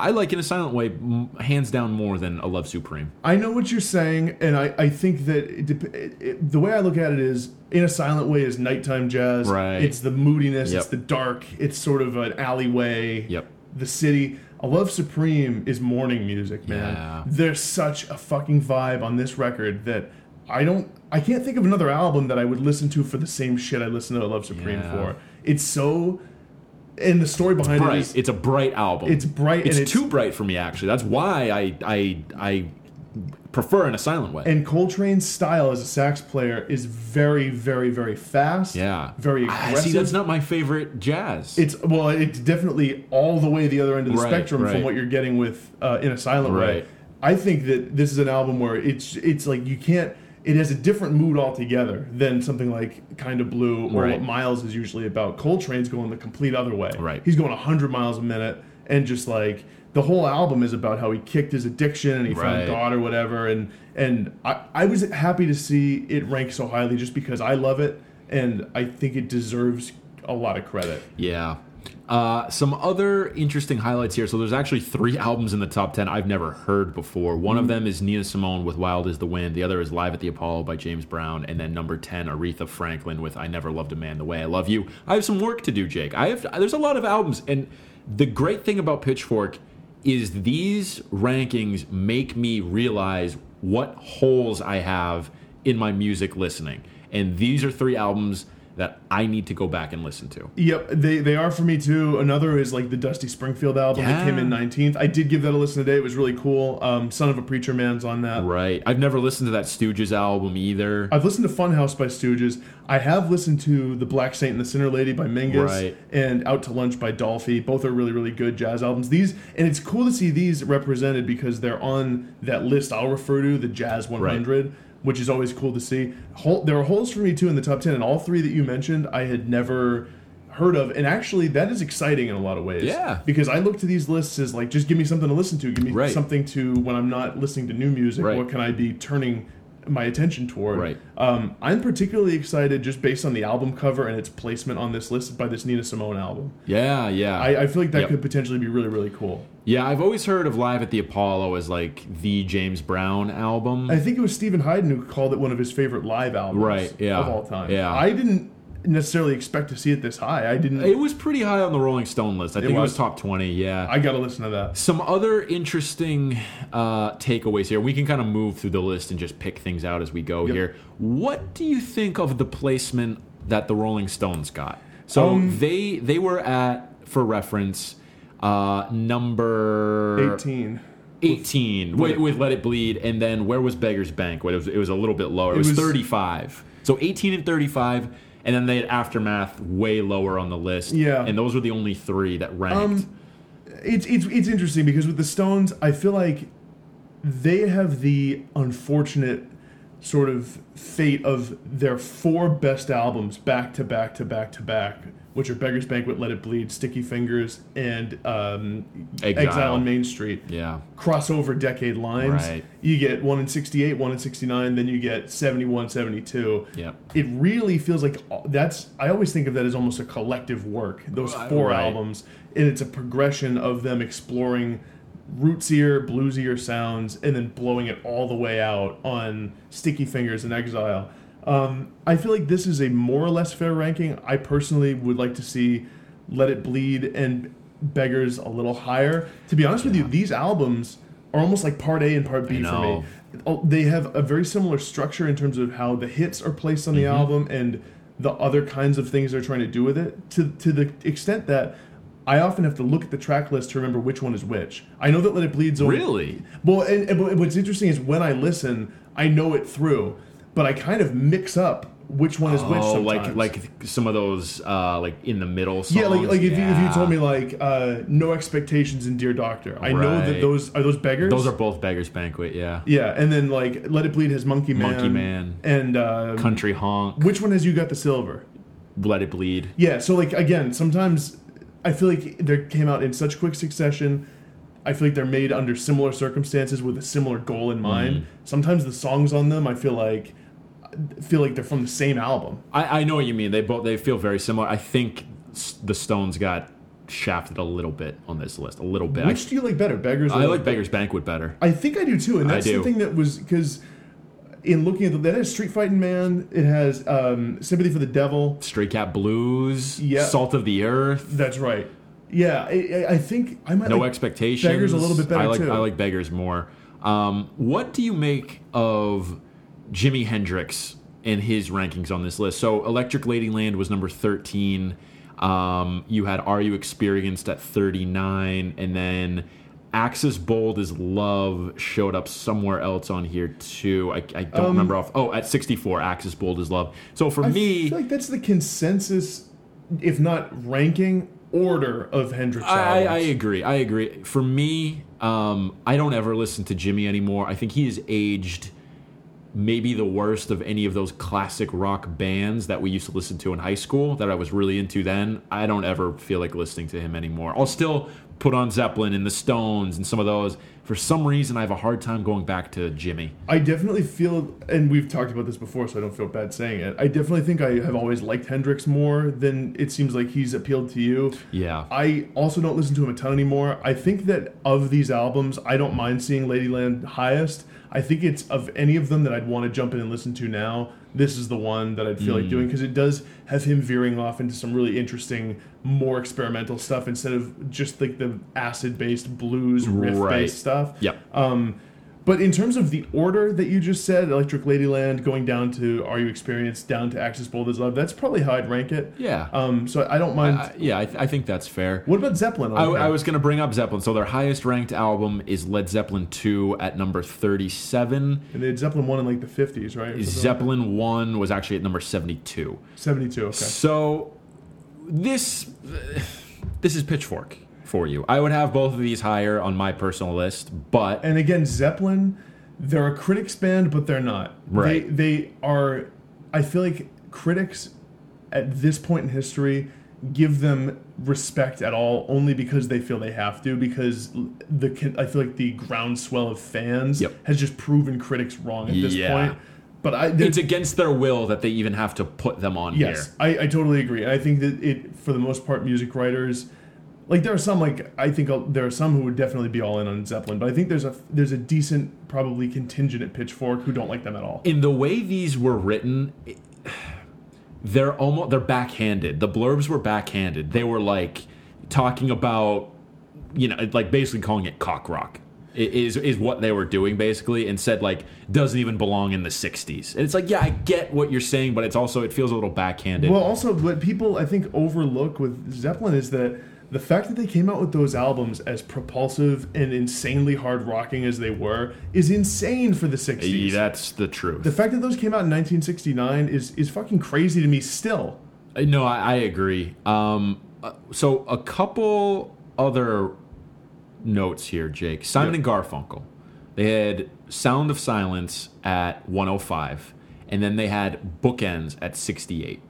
Speaker 1: I like In a Silent Way m- hands down more than A Love Supreme.
Speaker 2: I know what you're saying, and I, I think that it, dep- it, it, the way I look at it is, in a silent way, is nighttime jazz.
Speaker 1: Right.
Speaker 2: It's the moodiness.
Speaker 1: Yep.
Speaker 2: It's the dark. It's sort of an alleyway.
Speaker 1: Yep.
Speaker 2: The city. A Love Supreme is morning music, man.
Speaker 1: Yeah.
Speaker 2: There's such a fucking vibe on this record that I don't. I can't think of another album that I would listen to for the same shit I listen to A Love Supreme
Speaker 1: Yeah.
Speaker 2: for. It's so. And the story behind it
Speaker 1: Bright.
Speaker 2: is
Speaker 1: It's a bright album.
Speaker 2: It's bright
Speaker 1: It's,
Speaker 2: and it's-
Speaker 1: too bright for me, actually. That's why I I I prefer In a Silent Way.
Speaker 2: And Coltrane's style as a sax player is very, very, very fast.
Speaker 1: yeah.
Speaker 2: Very aggressive.
Speaker 1: See, that's not my favorite jazz.
Speaker 2: it's well, it's definitely all the way the other end of the
Speaker 1: Right,
Speaker 2: spectrum from what you're getting with uh, in a silent way.
Speaker 1: Right.
Speaker 2: I think that this is an album where it's it's like you can't. It has a different mood altogether than something like Kind of Blue or
Speaker 1: Right.
Speaker 2: what Miles is usually about. Coltrane's going the complete other way.
Speaker 1: Right.
Speaker 2: He's going 100 miles a minute and just like the whole album is about how he kicked his addiction and he
Speaker 1: Right.
Speaker 2: found God or whatever. And and I, I was happy to see it rank so highly just because I love it and I think it deserves a lot of credit.
Speaker 1: Yeah. Uh, some other interesting highlights here. So there's actually three (laughs) albums in the top ten I've never heard before. One
Speaker 2: Mm-hmm.
Speaker 1: of them is Nina Simone with "Wild Is the Wind." The other is "Live at the Apollo" by James Brown, and then number ten, Aretha Franklin with "I Never Loved a Man the Way I Love You." I have some work to do, Jake. I have. There's a lot of albums, and the great thing about Pitchfork is these rankings make me realize what holes I have in my music listening, and these are three albums that I need to go back and listen to.
Speaker 2: Yep, they they are for me too. Another is like the Dusty Springfield album that came in 19th. I did give that a listen today. It was really cool. Um, Son of a Preacher Man's on that.
Speaker 1: Right. I've never listened to that Stooges album either.
Speaker 2: I've listened to Funhouse by Stooges. I have listened to The Black Saint and the Sinner Lady by Mingus
Speaker 1: Right.
Speaker 2: and Out to Lunch by Dolphy. Both are really, really good jazz albums. These and it's cool to see these represented because they're on that list I'll refer to, the Jazz 100, which is always cool to see. There are holes for me too in the top 10, and all three that you mentioned I had never heard of. And actually, that is exciting in a lot of ways.
Speaker 1: Yeah.
Speaker 2: Because I look to these lists as like, just give me something to listen to. Give me
Speaker 1: Right.
Speaker 2: something to when I'm not listening to new music.
Speaker 1: Right.
Speaker 2: What can I be turning my attention toward?
Speaker 1: Right.
Speaker 2: Um, I'm particularly excited just based on the album cover and its placement on this list by this Nina Simone album.
Speaker 1: Yeah, yeah.
Speaker 2: I, I feel like that
Speaker 1: Yep.
Speaker 2: could potentially be really, really cool.
Speaker 1: Yeah, I've always heard of Live at the Apollo as like the James Brown album.
Speaker 2: I think it was Steven Hyden who called it one of his favorite live albums
Speaker 1: Right, yeah,
Speaker 2: of all time.
Speaker 1: yeah.
Speaker 2: I didn't necessarily expect to see it this high. I didn't.
Speaker 1: It was pretty high on the Rolling Stone list. I think it was
Speaker 2: was.
Speaker 1: top 20, yeah.
Speaker 2: I got to listen to that.
Speaker 1: Some other interesting uh, takeaways here. We can kind of move through the list and just pick things out as we go
Speaker 2: Yep.
Speaker 1: here. What do you think of the placement that the Rolling Stones got? So
Speaker 2: Um,
Speaker 1: they they were at, for reference, uh, number
Speaker 2: 18.
Speaker 1: 18 with, with Let It Bleed, and then where was Beggar's Banquet? It was, it was a little bit lower. It,
Speaker 2: It
Speaker 1: was,
Speaker 2: was-
Speaker 1: 35. So 18 and 35, and then they had Aftermath way lower on the list.
Speaker 2: Yeah.
Speaker 1: And those were the only three that ranked.
Speaker 2: Um, it's it's it's interesting because with the Stones, I feel like they have the unfortunate sort of fate of their four best albums back to back to back to back, which are Beggar's Banquet, Let It Bleed, Sticky Fingers, and um,
Speaker 1: Exile.
Speaker 2: Exile. on Main Street.
Speaker 1: yeah.
Speaker 2: Crossover decade lines.
Speaker 1: Right.
Speaker 2: You get one in 68, one in 69, then you get 71, 72
Speaker 1: Yep.
Speaker 2: it really feels like that's i always think of that as almost a collective work those four
Speaker 1: right.
Speaker 2: albums and it's a progression of them exploring rootsier bluesier sounds and then blowing it all the way out on sticky fingers and exile. Um, i feel like this is a more or less fair ranking. I personally would like to see let it bleed and beggars a little higher. To be honest with you these albums are almost like part a and part b for me. Oh, they have a very similar structure in terms of how the hits are placed on the
Speaker 1: Mm-hmm.
Speaker 2: album and the other kinds of things they're trying to do with it. To to the extent that I often have to look at the track list to remember which one is which. I know that Let It Bleed's only,
Speaker 1: Really?
Speaker 2: well, and, and what's interesting is when I listen, I know it through, but I kind of mix up which one is which.
Speaker 1: Oh,
Speaker 2: Sometimes.
Speaker 1: like like some of those uh, like in the middle songs.
Speaker 2: yeah, like like if, you, if you told me like uh, no expectations in Dear Doctor, I know that those are those beggars.
Speaker 1: those are both Beggars Banquet. Yeah.
Speaker 2: yeah, and then like Let It Bleed has Monkey Man,
Speaker 1: Monkey Man.
Speaker 2: and uh,
Speaker 1: Country Honk.
Speaker 2: which one has you got the silver?
Speaker 1: Let It Bleed.
Speaker 2: Yeah, so like again, sometimes I feel like they came out in such quick succession. I feel like they're made under similar circumstances with a similar goal in mind.
Speaker 1: Mm-hmm.
Speaker 2: Sometimes the songs on them, I feel like feel like they're from the same album.
Speaker 1: I, I know what you mean. They both they feel very similar. I think the Stones got shafted a little bit on this list. A little bit. I-
Speaker 2: Which do you like better, Beggars?
Speaker 1: I, like Beggars Banquet better.
Speaker 2: I think I do too, and that's the thing that was because in looking at the, that has Street Fighting Man, it has um, Sympathy for the Devil.
Speaker 1: Stray Cat Blues.
Speaker 2: Yeah.
Speaker 1: Salt of the Earth.
Speaker 2: That's right. Yeah, I, I- I think I might
Speaker 1: No
Speaker 2: like
Speaker 1: expectations.
Speaker 2: Beggars a little bit better
Speaker 1: I like
Speaker 2: too.
Speaker 1: I like Beggars more. Um, what do you make of Jimi Hendrix and his rankings on this list? So Electric Ladyland was number thirteen. Um, you had Are You Experienced at thirty nine, and then Axis Bold as Love showed up somewhere else on here too. I, I don't remember off. Oh, at sixty four, Axis Bold as Love. So for
Speaker 2: Um, I
Speaker 1: me,
Speaker 2: feel like that's the consensus, if not ranking order of Hendrix
Speaker 1: I, I agree. I agree. For me, um, I don't ever listen to Jimi anymore. I think he has aged maybe the worst of any of those classic rock bands that we used to listen to in high school that I was really into then. I don't ever feel like listening to him anymore. I'll still put on Zeppelin and the Stones and some of those. For some reason, I have a hard time going back to Jimi.
Speaker 2: I definitely feel, and we've talked about this before, so I don't feel bad saying it. I definitely think I have always liked Hendrix more than it seems like he's appealed to you.
Speaker 1: Yeah.
Speaker 2: I also don't listen to him a ton anymore. I think that of these albums, I don't mind seeing Ladyland highest. I think it's of any of them that I'd want to jump in and listen to now. This is the one that I'd feel
Speaker 1: Mm.
Speaker 2: like doing because it does have him veering off into some really interesting, more experimental stuff instead of just like the acid-based blues riff-based
Speaker 1: Right.
Speaker 2: stuff.
Speaker 1: Yep.
Speaker 2: Um, but in terms of the order that you just said, Electric Ladyland going down to Are You Experienced, down to Axis Bold as Love, that's probably how I'd rank it.
Speaker 1: yeah.
Speaker 2: Um, so I don't mind.
Speaker 1: I- yeah, I, th- I think that's fair.
Speaker 2: what about Zeppelin?
Speaker 1: I, I was going to bring up Zeppelin. So their highest ranked album is Led Zeppelin 2 at number 37.
Speaker 2: And they had Zeppelin one in like the fifties, right? Or something like
Speaker 1: Zeppelin 1 was actually at number 72.
Speaker 2: seventy-two. Okay.
Speaker 1: So this this is Pitchfork for you. I would have both of these higher on my personal list, but
Speaker 2: And again, Zeppelin, they're a critics band, but they're not.
Speaker 1: Right.
Speaker 2: They they are. I feel like critics at this point in history give them respect at all only because they feel they have to because the I feel like the groundswell of fans
Speaker 1: Yep.
Speaker 2: has just proven critics wrong at this
Speaker 1: Yeah.
Speaker 2: point. But I
Speaker 1: it's against their will that they even have to put them on
Speaker 2: Yes,
Speaker 1: here.
Speaker 2: I, I totally agree. I think that it, for the most part, music writers, like there are some, like I think uh, there are some who would definitely be all in on Zeppelin, but I think there's a there's a decent probably contingent at Pitchfork who don't like them at all.
Speaker 1: In the way these were written, they're almost they're backhanded. The blurbs were backhanded. They were like talking about you know like basically calling it cock rock is is what they were doing basically and said like doesn't even belong in the 60s. And it's like yeah, I get what you're saying, but it's also it feels a little backhanded.
Speaker 2: Well, also, what people I think overlook with Zeppelin is that the fact that they came out with those albums as propulsive and insanely hard rocking as they were is insane for the 60s.
Speaker 1: that's the truth.
Speaker 2: The fact that those came out in 1969 is, is fucking crazy to me still.
Speaker 1: Uh, No, I, I agree. Um, uh, so a couple other notes here, Jake. Simon
Speaker 2: Yeah.
Speaker 1: and Garfunkel. They had Sound of Silence at 105, and then they had Bookends at 68.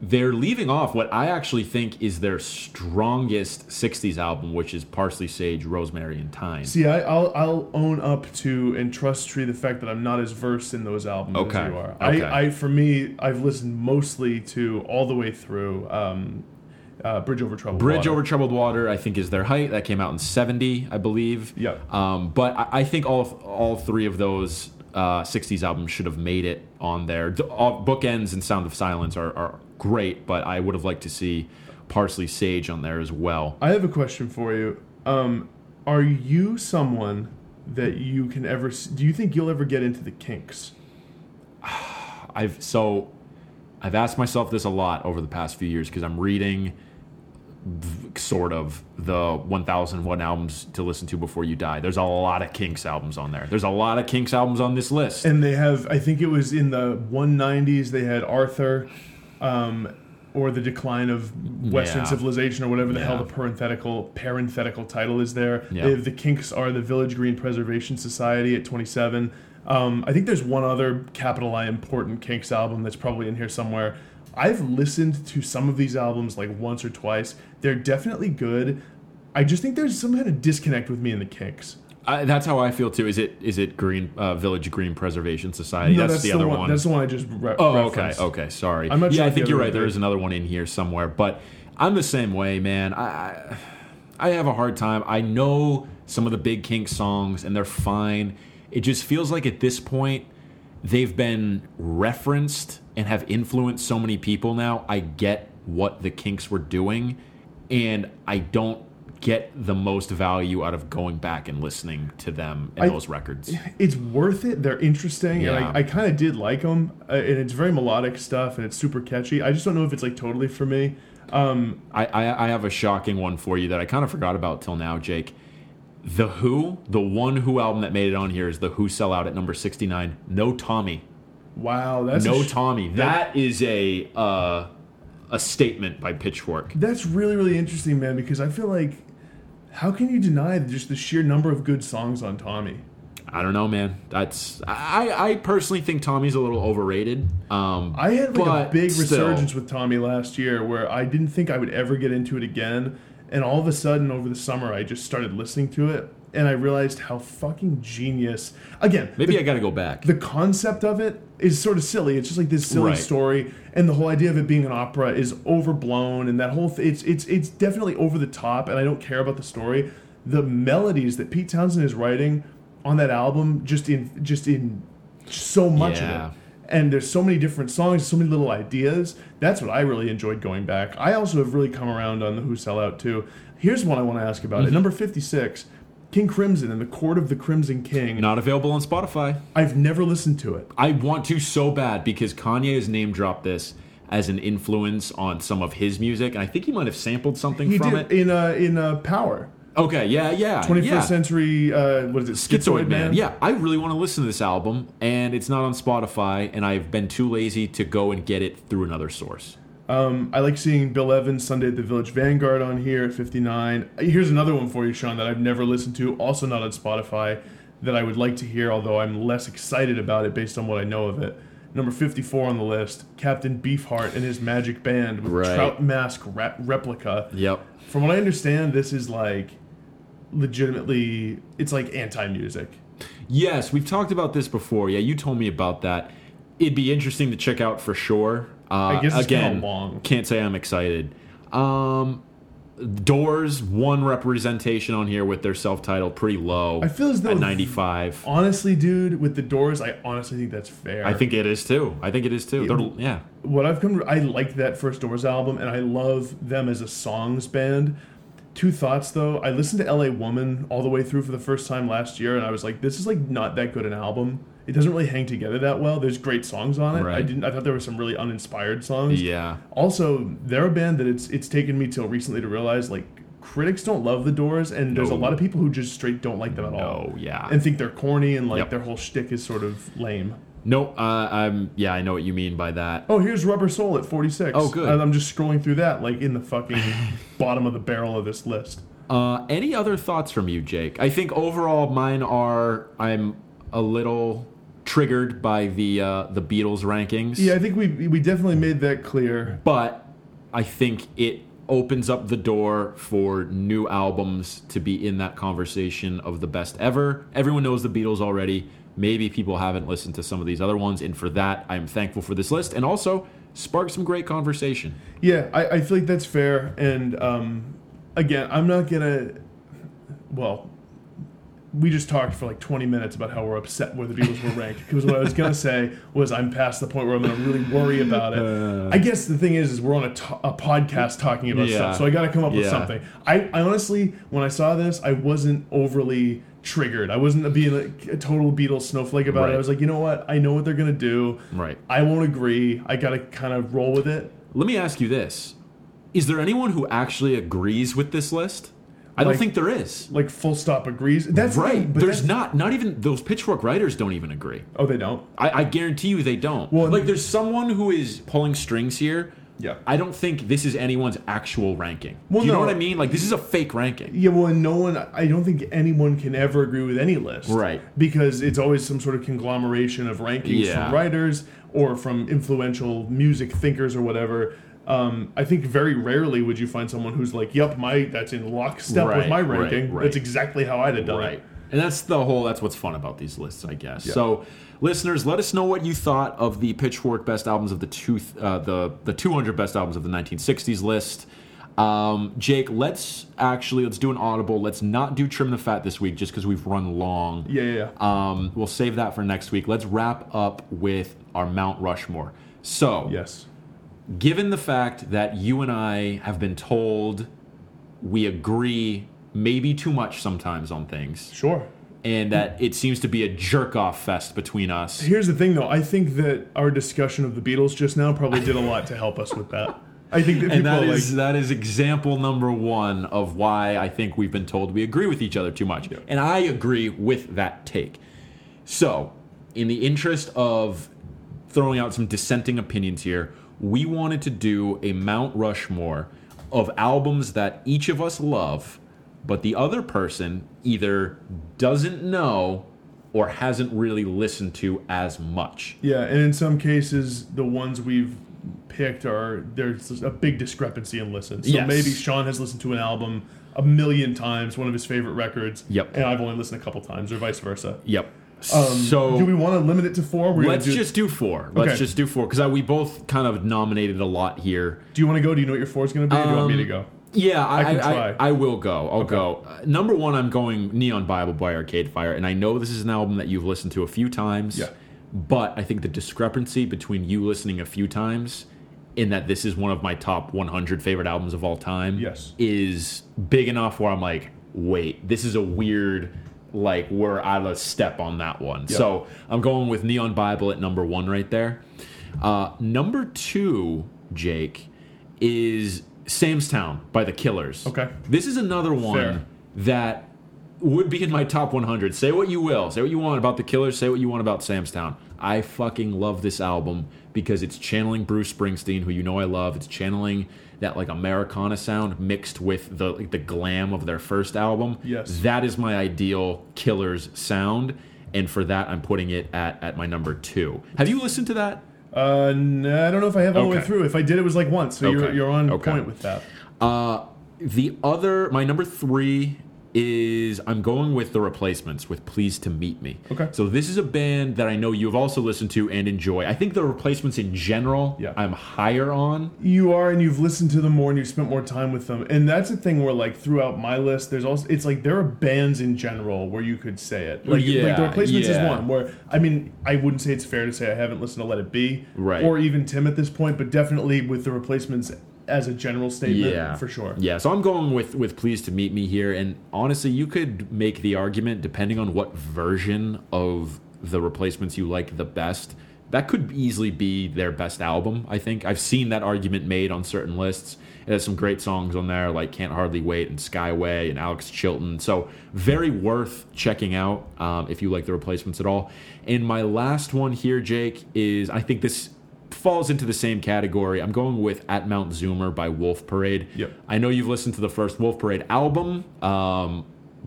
Speaker 1: They're leaving off what I actually think is their strongest 60s album, which is Parsley, Sage, Rosemary, and Thyme.
Speaker 2: See, I, I'll, I'll own up to and trust Tree the fact that I'm not as versed in those albums
Speaker 1: Okay,
Speaker 2: as you are.
Speaker 1: okay.
Speaker 2: I, I, for me, I've listened mostly to all the way through um, uh, Bridge Over Troubled
Speaker 1: Bridge
Speaker 2: Water.
Speaker 1: Over Troubled Water, I think, is their height. That came out in '70, I believe.
Speaker 2: Yep.
Speaker 1: Um, but I, I think all all three of those uh, '60s albums should have made it on there. The, all, Bookends and Sound of Silence are, are great, but I would have liked to see Parsley Sage on there as well.
Speaker 2: I have a question for you. Um, are you someone that you can ever? Do you think you'll ever get into the Kinks? (sighs)
Speaker 1: I've so I've asked myself this a lot over the past few years because I'm reading sort of the 1001 albums to listen to before you die. There's a lot of Kinks albums on there. There's a lot of Kinks albums on this list.
Speaker 2: And they have, I think it was in the 190s. They had Arthur, um, or the decline of Western
Speaker 1: Yeah.
Speaker 2: civilization, or whatever the hell the parenthetical parenthetical title is there.
Speaker 1: Yeah.
Speaker 2: The Kinks are the Village Green Preservation Society at 27. Um, I think there's one other capital I important Kinks album that's probably in here somewhere. I've listened to some of these albums like once or twice. They're definitely good. I just think there's some kind of disconnect with me and the Kinks.
Speaker 1: I, that's how I feel too. Is it is it Green uh, Village Green Preservation Society?
Speaker 2: No,
Speaker 1: that's, the, other one.
Speaker 2: That's the one I just re-
Speaker 1: oh, okay,
Speaker 2: referenced.
Speaker 1: okay. Sorry.
Speaker 2: I'm not
Speaker 1: yeah,
Speaker 2: sure
Speaker 1: I think you're right. There is another one in here somewhere, but I'm the same way, man. I I, I have a hard time. I know some of the big Kink songs, and they're fine. It just feels like at this point they've been referenced and have influenced so many people now. I get what the Kinks were doing, and I don't get the most value out of going back and listening to them in
Speaker 2: I-
Speaker 1: those records.
Speaker 2: it's worth it. They're interesting,
Speaker 1: Yeah.
Speaker 2: and I, I kind of did like them. Uh, and it's very melodic stuff, and it's super catchy. I just don't know if it's like totally for me. Um,
Speaker 1: I, I, I have a shocking one for you that I kind of forgot about till now, Jake. The Who, the one Who album that made it on here is the Who Sell Out at number 69. No Tommy.
Speaker 2: wow, that's
Speaker 1: no
Speaker 2: sh-
Speaker 1: Tommy. That is a uh, a statement by Pitchfork.
Speaker 2: That's really really interesting, man. Because I feel like, how can you deny just the sheer number of good songs on Tommy?
Speaker 1: I don't know, man. That's I, I personally think Tommy's a little overrated. Um,
Speaker 2: I had like a big
Speaker 1: still.
Speaker 2: resurgence with Tommy last year, where I didn't think I would ever get into it again, and all of a sudden over the summer I just started listening to it, and I realized how fucking genius. Again,
Speaker 1: Maybe
Speaker 2: the-
Speaker 1: I got to go back.
Speaker 2: the concept of it is sort of silly. It's just like this silly
Speaker 1: Right.
Speaker 2: story, and the whole idea of it being an opera is overblown, and that whole th- it's it's it's definitely over the top, and I don't care about the story. The melodies that Pete Townshend is writing on that album, just in just in so much
Speaker 1: Yeah.
Speaker 2: of it, and there's so many different songs, so many little ideas. That's what I really enjoyed going back. I also have really come around on the Who Sell Out too. Here's one I want to ask about.
Speaker 1: Mm-hmm.
Speaker 2: At number 56, King Crimson and the Court of the Crimson King.
Speaker 1: Not available on Spotify.
Speaker 2: I've never listened to it.
Speaker 1: I want to so bad because Kanye has name dropped this as an influence on some of his music, and I think he might have sampled something
Speaker 2: He
Speaker 1: from
Speaker 2: did
Speaker 1: it.
Speaker 2: in uh, in uh, Power.
Speaker 1: Okay, yeah, yeah,
Speaker 2: 21st
Speaker 1: yeah.
Speaker 2: century. Uh, what is it?
Speaker 1: Schizoid Man. Yeah, I really want to listen to this album, and it's not on Spotify, and I've been too lazy to go and get it through another source.
Speaker 2: Um, I like seeing Bill Evans Sunday at the Village Vanguard on here at 59. Here's another one for you, Sean, that I've never listened to, also not on Spotify, that I would like to hear, although I'm less excited about it based on what I know of it. Number 54 on the list, Captain Beefheart and his magic band with
Speaker 1: Right.
Speaker 2: Trout Mask rap- replica.
Speaker 1: Yep.
Speaker 2: From what I understand, this is like legitimately, it's like anti-music.
Speaker 1: Yes, we've talked about this before. Yeah, you told me about that. It'd be interesting to check out for sure. Uh,
Speaker 2: I guess
Speaker 1: again, can't say I'm excited. Um, Doors one representation on here with their self-titled pretty low.
Speaker 2: I feel as though
Speaker 1: at 95.
Speaker 2: Honestly, dude, with the Doors, I honestly think that's fair.
Speaker 1: I think it is too. I think it is too. They're, yeah.
Speaker 2: what I've come I like that first Doors album, and I love them as a songs band. Two thoughts though. I listened to LA Woman all the way through for the first time last year, and I was like, this is like not that good an album. It doesn't really hang together that well. There's great songs on it. I didn't. I thought there were some really uninspired songs.
Speaker 1: Yeah.
Speaker 2: Also, they're a band that it's it's taken me till recently to realize like critics don't love the Doors, and there's a lot of people who just straight don't like them at all.
Speaker 1: Oh, yeah.
Speaker 2: and think they're corny and like
Speaker 1: Yep.
Speaker 2: their whole shtick is sort of lame.
Speaker 1: No, uh, I'm yeah, I know what you mean by that.
Speaker 2: Oh, here's Rubber Soul at 46.
Speaker 1: Oh, good.
Speaker 2: And I'm just scrolling through that, like in the fucking (laughs) bottom of the barrel of this list.
Speaker 1: Uh, any other thoughts from you, Jake? I think overall mine are I'm a little triggered by the uh, the Beatles rankings.
Speaker 2: Yeah, I think we we definitely made that clear.
Speaker 1: but I think it opens up the door for new albums to be in that conversation of the best ever. Everyone knows the Beatles already. Maybe people haven't listened to some of these other ones, and for that, I'm thankful for this list, and also spark some great conversation.
Speaker 2: Yeah, I, I feel like that's fair. And um, again, I'm not gonna. Well, we just talked for like 20 minutes about how we're upset where the Beatles were ranked. Because what I was gonna say was I'm past the point where I'm gonna really worry about it.
Speaker 1: Uh.
Speaker 2: I guess the thing is, is we're on a, to- a podcast talking about
Speaker 1: Yeah.
Speaker 2: stuff, so I got to come up with something. I, I honestly, when I saw this, I wasn't overly triggered. I wasn't being like a total Beatles snowflake about it. I was like, you know what? I know what they're gonna do.
Speaker 1: Right.
Speaker 2: I won't agree. I got to kind of roll with it.
Speaker 1: Let me ask you this: Is there anyone who actually agrees with this list? I don't
Speaker 2: Like-
Speaker 1: think there is.
Speaker 2: like full stop agrees. That's
Speaker 1: right.
Speaker 2: thing, but
Speaker 1: There's not. Not even those Pitchfork writers don't even agree.
Speaker 2: Oh, they don't.
Speaker 1: I, I guarantee you they don't.
Speaker 2: Well-
Speaker 1: like there's someone who is pulling strings here.
Speaker 2: Yeah.
Speaker 1: I don't think this is anyone's actual ranking.
Speaker 2: Well,
Speaker 1: Do you know what I mean? Like this is a fake ranking.
Speaker 2: Yeah, well, and no one. I don't think anyone can ever agree with any list,
Speaker 1: Right.
Speaker 2: Because it's always some sort of conglomeration of rankings
Speaker 1: Yeah.
Speaker 2: from writers or from influential music thinkers or whatever. Um, I think very rarely would you find someone who's like, "Yep, my that's in lockstep with my ranking.
Speaker 1: right.
Speaker 2: That's exactly how I'd have done
Speaker 1: Right.
Speaker 2: it."
Speaker 1: And that's the whole that's what's fun about these lists, I guess. So, listeners, let us know what you thought of the Pitchfork best albums of the two uh, the the 200 best albums of the 1960s list. Um, Jake, let's actually let's do an audible. Let's not do trim the fat this week just because we've run long.
Speaker 2: Yeah, yeah, yeah.
Speaker 1: Um, we'll save that for next week. Let's wrap up with our Mount Rushmore. So,
Speaker 2: yes.
Speaker 1: Given the fact that you and I have been told we agree maybe too much sometimes on things,
Speaker 2: Sure.
Speaker 1: and that it seems to be a jerk off fest between us.
Speaker 2: Here's the thing, though. I think that our discussion of the Beatles just now probably did a lot to help us with that. I think that
Speaker 1: And that
Speaker 2: are like,
Speaker 1: is that is example number one of why I think we've been told we agree with each other too much, and I agree with that take. So, in the interest of throwing out some dissenting opinions here, we wanted to do a Mount Rushmore of albums that each of us love, but the other person either doesn't know or hasn't really listened to as much.
Speaker 2: Yeah, and in some cases, the ones we've picked are there's a big discrepancy in listens. So
Speaker 1: Yes.
Speaker 2: maybe Sean has listened to an album a million times, one of his favorite records.
Speaker 1: Yep.
Speaker 2: And I've only listened a couple times, or vice versa.
Speaker 1: Yep.
Speaker 2: Um,
Speaker 1: so
Speaker 2: do we want to limit it to four? We're
Speaker 1: Let's
Speaker 2: do,
Speaker 1: just do four. Let's
Speaker 2: Okay.
Speaker 1: just do four because we both kind of nominated a lot here.
Speaker 2: Do you want to go? Do you know what your four is going to be? or do you want me to
Speaker 1: Um,
Speaker 2: go?
Speaker 1: Yeah, I,
Speaker 2: can
Speaker 1: I,
Speaker 2: try.
Speaker 1: I, I will go. I'll go. Uh, number one, I'm going Neon Bible by Arcade Fire, and I know this is an album that you've listened to a few times.
Speaker 2: Yeah.
Speaker 1: But I think the discrepancy between you listening a few times, in that this is one of my top 100 favorite albums of all time,
Speaker 2: Yes.
Speaker 1: is big enough where I'm like, wait, this is a weird. Like we're out of step on that one, so I'm going with Neon Bible at number one right there. Uh, number two, Jake, is Sam's Town by the Killers.
Speaker 2: Okay.
Speaker 1: This is another one
Speaker 2: Fair.
Speaker 1: that would be in my top 100. Say what you will. Say what you want about the Killers. Say what you want about Sam's Town. I fucking love this album because it's channeling Bruce Springsteen, who you know I love. It's channeling that like Americana sound mixed with the like, the glam of their first album.
Speaker 2: Yes.
Speaker 1: That is my ideal Killers sound. And for that, I'm putting it at, at my number two. Have you listened to that?
Speaker 2: Uh, no, I don't know if I have all the way through. If I did, it was like once. So you're, you're on
Speaker 1: Okay.
Speaker 2: point with that.
Speaker 1: Uh, the other, my number three is I'm going with the replacements with Pleased to Meet Me.
Speaker 2: Okay.
Speaker 1: So this is a band that I know you've also listened to and enjoy. I think the replacements in general
Speaker 2: Yeah.
Speaker 1: I'm higher on.
Speaker 2: You are, and you've listened to them more, and you've spent more time with them, and that's the thing where, like, throughout my list, there's also it's like there are bands in general where you could say it, like, like the replacements
Speaker 1: yeah.
Speaker 2: is one where I mean I wouldn't say it's fair to say I haven't listened to Let It Be,
Speaker 1: Right.
Speaker 2: or even Tim at this point, but definitely with the replacements as a general statement,
Speaker 1: Yeah,
Speaker 2: for sure.
Speaker 1: Yeah, so I'm going with with pleased to meet me here, and honestly, you could make the argument depending on what version of the replacements you like the best. That could easily be their best album. I think I've seen that argument made on certain lists. It has some great songs on there, like "Can't Hardly Wait" and "Skyway" and Alex Chilton. So very worth checking out um, if you like the replacements at all. And my last one here, Jake, is I think this falls into the same category. I'm going with At Mount Zoomer by Wolf Parade.
Speaker 2: Yep.
Speaker 1: I know you've listened to the first Wolf Parade album, um,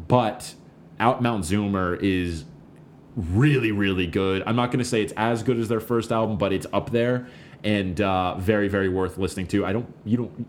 Speaker 1: but Out Mount Zoomer is really, really good. I'm not going to say it's as good as their first album, but it's up there and uh, very, very worth listening to. I don't, you don't,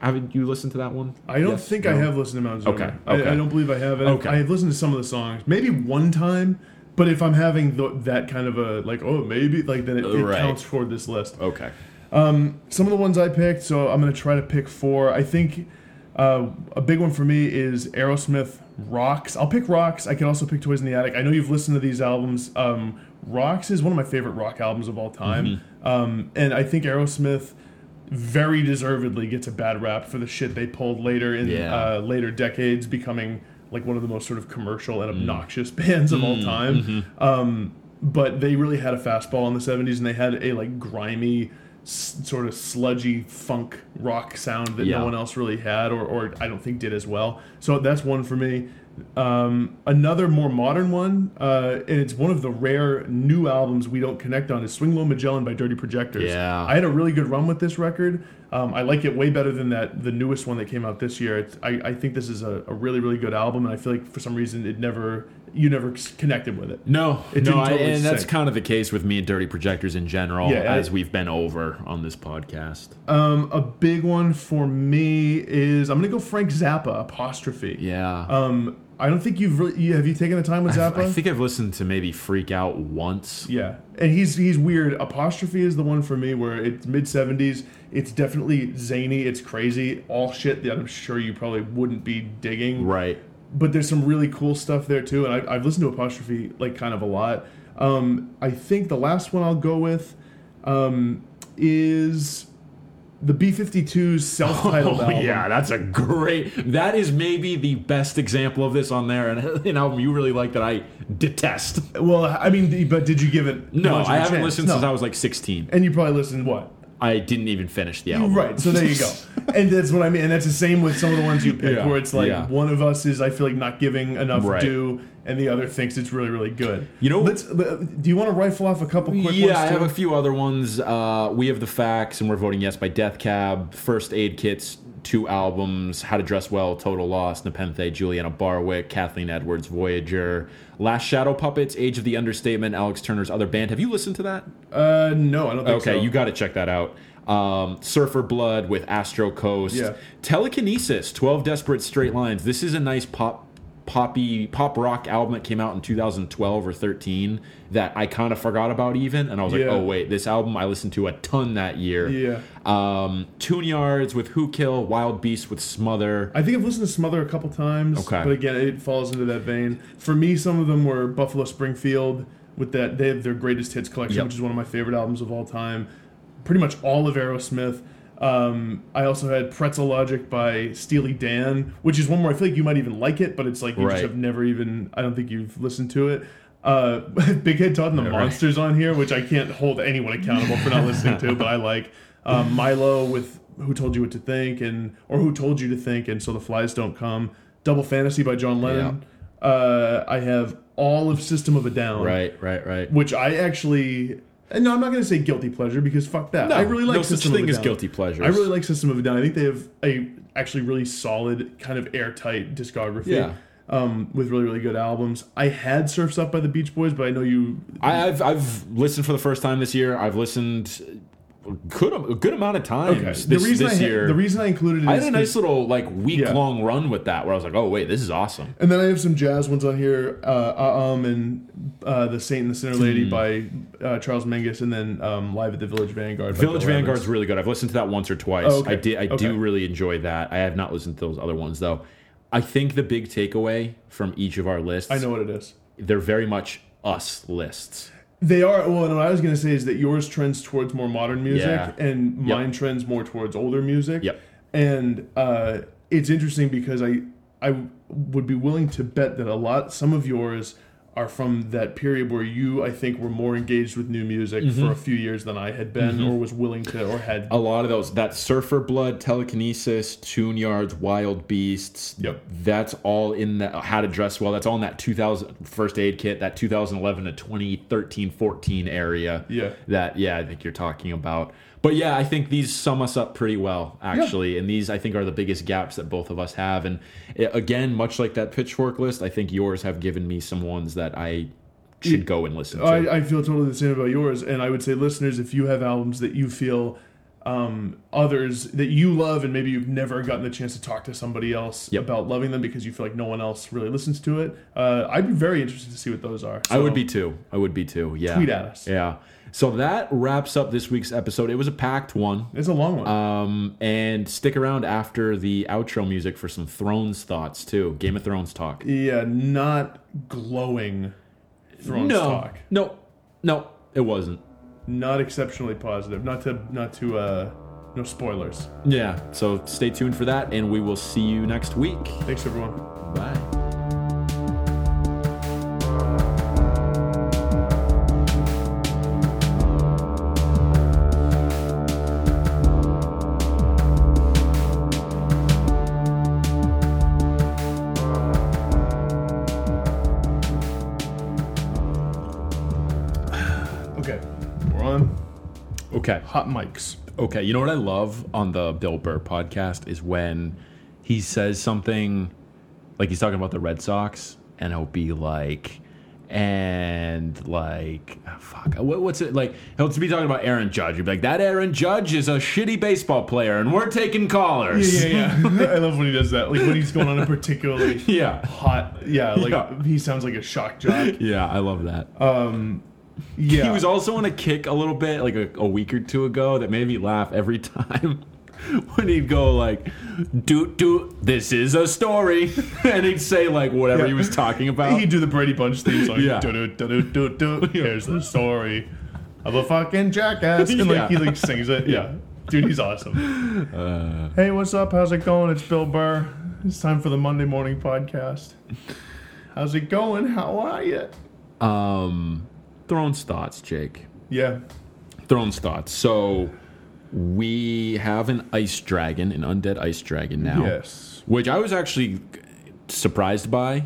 Speaker 1: haven't you listened to that one?
Speaker 2: I don't
Speaker 1: Yes?
Speaker 2: think I have listened to Mount Zoomer.
Speaker 1: Okay,
Speaker 2: I,
Speaker 1: okay.
Speaker 2: I don't believe I have. I,
Speaker 1: Okay.
Speaker 2: I have listened to some of the songs, maybe one time. But if I'm having the, that kind of a like, oh, maybe like then it, it
Speaker 1: Right.
Speaker 2: counts for this list.
Speaker 1: Okay.
Speaker 2: some of the ones I picked, so I'm going to try to pick four. I think uh, a big one for me is Aerosmith Rocks. I'll pick Rocks. I can also pick Toys in the Attic. I know you've listened to these albums. Um, Rocks is one of my favorite rock albums of all time. Um, and I think Aerosmith very deservedly gets a bad rap for the shit they pulled later in
Speaker 1: Yeah.
Speaker 2: uh, later decades, becoming like one of the most sort of commercial and obnoxious (laughs) bands of all time. Um, but they really had a fastball in the 70s and they had a like grimy s- sort of sludgy funk rock sound that
Speaker 1: Yeah.
Speaker 2: no one else really had or, or i don't think did as well so that's one for me um, another more modern one uh, and it's one of the rare new albums we don't connect on is Swing Lo Magellan by dirty projectors
Speaker 1: Yeah.
Speaker 2: i had a really good run with this record um, i like it way better than that the newest one that came out this year it's, I, I think this is a, a really really good album and i feel like for some reason it never you never connected with it
Speaker 1: No,
Speaker 2: It
Speaker 1: no,
Speaker 2: didn't
Speaker 1: I,
Speaker 2: totally
Speaker 1: and that's kind of the case with me and Dirty Projectors in general,
Speaker 2: Yeah, I-
Speaker 1: as we've been over on this podcast.
Speaker 2: Um, a big one for me is I'm gonna go Frank Zappa apostrophe.
Speaker 1: Yeah.
Speaker 2: Um, I don't think you've really you, have you taken the time with Zappa.
Speaker 1: I think I've listened to maybe Freak Out once.
Speaker 2: yeah, and he's he's weird. Apostrophe is the one for me where it's mid '70s. It's definitely zany. It's crazy. All shit that I'm sure you probably wouldn't be digging.
Speaker 1: Right.
Speaker 2: But there's some really cool stuff there too, and I, I've listened to apostrophe like kind of a lot. Um, I think the last one I'll go with um, is the B-52's self-titled (laughs)
Speaker 1: Oh,
Speaker 2: album.
Speaker 1: yeah, that's a great. That is maybe the best example of this on there, and (laughs) an album you really like that I detest.
Speaker 2: Well, I mean, but did you give it?
Speaker 1: No, I haven't
Speaker 2: chance?
Speaker 1: listened
Speaker 2: No.
Speaker 1: since I was like 16.
Speaker 2: And you probably listened what?
Speaker 1: I didn't even finish the album.
Speaker 2: Right. So there you go. (laughs) and that's what I mean. And that's the same with some of the ones you pick,
Speaker 1: Yeah,
Speaker 2: where it's like
Speaker 1: yeah.
Speaker 2: one of us is I feel like not giving enough
Speaker 1: Right.
Speaker 2: due, and the other thinks it's really really good.
Speaker 1: You know-
Speaker 2: let's. Do you want to rifle off a couple quick
Speaker 1: yeah,
Speaker 2: ones?
Speaker 1: I have a few other ones. Uh, we have the facts, and we're voting yes by Death Cab, First Aid Kits, two albums, How to Dress Well, Total Loss, Nepenthe, Julianna Barwick, Kathleen Edwards, Voyageur, Last Shadow Puppets, Age of the Understatement, Alex Turner's other band. Have you listened to that?
Speaker 2: Uh, no, I don't think so.
Speaker 1: Okay, you got to check that out. Um, Surfer Blood with Astro Coast.
Speaker 2: Yeah.
Speaker 1: Telekinesis, 12 Desperate Straight Lines. This is a nice pop poppy pop rock album that came out in 2012 or 13 that I kind of forgot about even and I was like, "Oh wait, this album I listened to a ton that year."
Speaker 2: Yeah.
Speaker 1: Um, Tune Yards with Who Kill, Wild Beasts with Smother.
Speaker 2: I think I've listened to Smother a couple times.
Speaker 1: Okay.
Speaker 2: But again, it falls into that vein. For me, some of them were Buffalo Springfield with that. They have their greatest hits collection,
Speaker 1: Yep.
Speaker 2: which is one of my favorite albums of all time. Pretty much all of Aerosmith. Um, I also had Pretzel Logic by Steely Dan, which is one where I feel like you might even like it, but it's like you
Speaker 1: Right.
Speaker 2: just have never even. I don't think you've listened to it. Uh, (laughs) Big Head Todd and the. Monsters on here, which I can't hold anyone accountable for not listening to, but I like. Um, Milo with Who Told You What to Think and or Who Told You to Think and So the Flies Don't Come. Double Fantasy by John Lennon. Uh, I have all of System of a Down,
Speaker 1: Right, right, right.
Speaker 2: which I actually. And no, I'm not going to say guilty pleasure because fuck that.
Speaker 1: No,
Speaker 2: I really like
Speaker 1: no such
Speaker 2: System of
Speaker 1: thing
Speaker 2: a
Speaker 1: as
Speaker 2: Down.
Speaker 1: guilty pleasures.
Speaker 2: I really like System of a Down. I think they have a actually really solid kind of airtight discography.
Speaker 1: Yeah.
Speaker 2: Um, with really really good albums. I had Surfs Up by the Beach Boys, but I know you.
Speaker 1: I, I've I've listened for the first time this year. I've listened good a good amount of times
Speaker 2: Okay.
Speaker 1: this,
Speaker 2: the reason
Speaker 1: this
Speaker 2: I,
Speaker 1: year.
Speaker 2: the reason I included it
Speaker 1: I
Speaker 2: is
Speaker 1: had a nice little like week long run with that where I was like, oh wait, this is awesome.
Speaker 2: And then I have some jazz ones on here, uh, uh, um, and uh, the Saint and the Sinner. Lady by uh, Charles Mingus, and then um, Live at the Village Vanguard.
Speaker 1: Village
Speaker 2: Bill
Speaker 1: Vanguard's
Speaker 2: Evans.
Speaker 1: really good. I've listened to that once or twice.
Speaker 2: Oh, okay.
Speaker 1: I did. I
Speaker 2: Okay.
Speaker 1: do really enjoy that. I have not listened to those other ones though. I think the big takeaway from each of our lists,
Speaker 2: I know what it is.
Speaker 1: they're very much us lists.
Speaker 2: They are. Well, and what I was going to say is that yours trends towards more modern music,
Speaker 1: Yeah.
Speaker 2: and
Speaker 1: Yep.
Speaker 2: mine trends more towards older music.
Speaker 1: Yep.
Speaker 2: And uh, it's interesting because I I would be willing to bet that a lot some of yours are from that period where you I think were more engaged with new music
Speaker 1: Mm-hmm.
Speaker 2: for a few years than I had been or was willing to or had
Speaker 1: A lot of those, that Surfer Blood, Telekinesis, Tune Yards, Wild Beasts.
Speaker 2: Yep.
Speaker 1: That's all in that. How to Dress Well. That's all in that 2000 first aid kit. That 2011 to 2013, 14 area.
Speaker 2: Yeah.
Speaker 1: That yeah, I think you're talking about. But yeah, I think these sum us up pretty well, actually. And these, I think, are the biggest gaps that both of us have. And again, much like that pitchfork list, I think yours have given me some ones that I should go and listen to.
Speaker 2: I, I feel totally the same about yours, and I would say, listeners, if you have albums that you feel um, others that you love, and maybe you've never gotten the chance to talk to somebody else
Speaker 1: Yep.
Speaker 2: about loving them because you feel like no one else really listens to it, uh, I'd be very interested to see what those are.
Speaker 1: I would be too. I would be too. Yeah.
Speaker 2: Tweet at us.
Speaker 1: Yeah. So that wraps up this week's episode. It was a packed one.
Speaker 2: It's a long one.
Speaker 1: Um, and stick around after the outro music for some Thrones thoughts too. Game of Thrones talk.
Speaker 2: yeah, not glowing Thrones
Speaker 1: no,
Speaker 2: talk.
Speaker 1: no, no, it wasn't.
Speaker 2: Not exceptionally positive. Not to not to uh, no spoilers.
Speaker 1: Yeah. So stay tuned for that, and we will see you next week.
Speaker 2: Thanks everyone.
Speaker 1: Bye.
Speaker 2: Okay. hot mics.
Speaker 1: Okay, you know what I love on the Bill Burr podcast is when he says something like he's talking about the Red Sox, and he'll be like, and like, ah, fuck, what, what's it like? He'll be talking about Aaron Judge. He'll be like, that Aaron Judge is a shitty baseball player, and we're taking callers.
Speaker 2: Yeah, yeah. (laughs) I love when he does that. Like when he's going on a particularly (laughs)
Speaker 1: yeah,
Speaker 2: hot. Yeah, like
Speaker 1: Yeah.
Speaker 2: he sounds like a shock jock.
Speaker 1: yeah, I love that.
Speaker 2: Yeah,
Speaker 1: He was also on a kick a little bit, like a, a week or two ago, that made me laugh every (laughs) time. When he'd go like, "Doot doot, this is a story," (laughs) and he'd say like whatever
Speaker 2: Yeah.
Speaker 1: he was talking about.
Speaker 2: He'd do the Brady Bunch theme song.
Speaker 1: Yeah.
Speaker 2: Do do do do do. Here's the story of a fucking jackass, and like
Speaker 1: Yeah.
Speaker 2: he like sings it. (laughs) Yeah, dude, he's awesome. hey, what's up? How's it going? It's Bill Burr. It's time for the Monday morning podcast. How's it going? How are you?
Speaker 1: Um, Thrones thoughts, Jake.
Speaker 2: Yeah,
Speaker 1: Thrones thoughts. So we have an ice dragon, an undead ice dragon now.
Speaker 2: Yes.
Speaker 1: Which I was actually surprised by.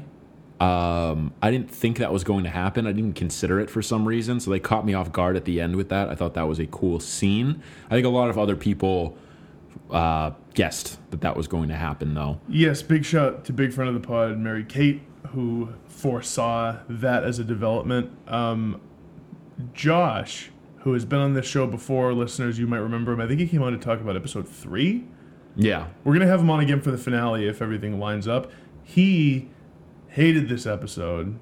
Speaker 1: Um, I didn't think that was going to happen. I didn't consider it for some reason. So they caught me off guard at the end with that. I thought that was a cool scene. I think a lot of other people uh, guessed that that was going to happen, though.
Speaker 2: Yes, big shout to big friend of the pod, Mary Kate, who foresaw that as a development. Um, Josh, who has been on this show before, listeners, you might remember him. I think he came on to talk about episode three.
Speaker 1: Yeah.
Speaker 2: We're gonna have him on again for the finale if everything lines up. He hated this episode.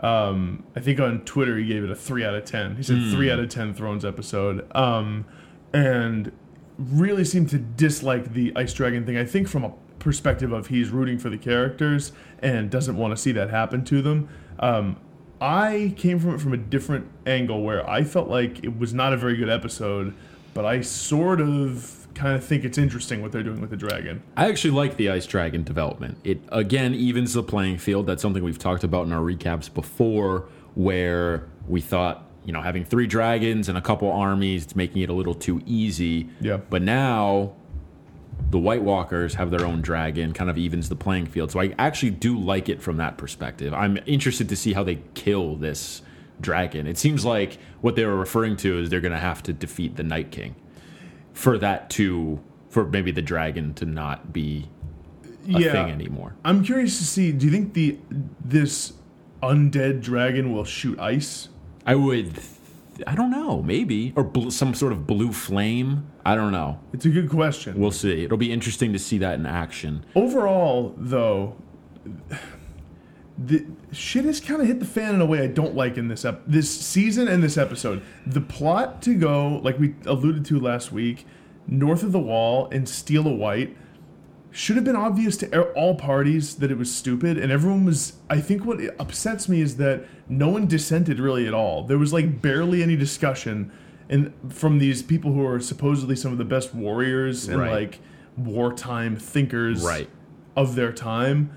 Speaker 2: Um, I think on Twitter he gave it a three out of ten. He said three out of ten Thrones episode, um, and really seemed to dislike the Ice Dragon thing. I think from a perspective of he's rooting for the characters and doesn't want to see that happen to them. Um, I came from it from a different angle where I felt like it was not a very good episode, but I sort of kind of think it's interesting what they're doing with the dragon.
Speaker 1: I actually like the Ice Dragon development. It again evens the playing field. That's something we've talked about in our recaps before, where we thought, you know, having three dragons and a couple armies, it's making it a little too easy.
Speaker 2: Yeah.
Speaker 1: But now the White Walkers have their own dragon, kind of evens the playing field. So I actually do like it from that perspective. I'm interested to see how they kill this dragon. It seems like what they were referring to is they're going to have to defeat the Night King for that to for maybe the dragon to not be a
Speaker 2: yeah.
Speaker 1: thing anymore.
Speaker 2: I'm curious to see. Do you think the this undead dragon will shoot ice?
Speaker 1: I would I don't know, maybe or bl- some sort of blue flame. I don't know.
Speaker 2: It's a good question.
Speaker 1: We'll see. It'll be interesting to see that in action.
Speaker 2: Overall, though, the shit has kind of hit the fan in a way I don't like in this ep- this season and this episode. The plot to go, like we alluded to last week, north of the wall and steal a white should have been obvious to all parties that it was stupid and everyone was i think what upsets me is that no one dissented really at all there was like barely any discussion and from these people who are supposedly some of the best warriors and
Speaker 1: Right.
Speaker 2: like wartime thinkers
Speaker 1: Right.
Speaker 2: of their time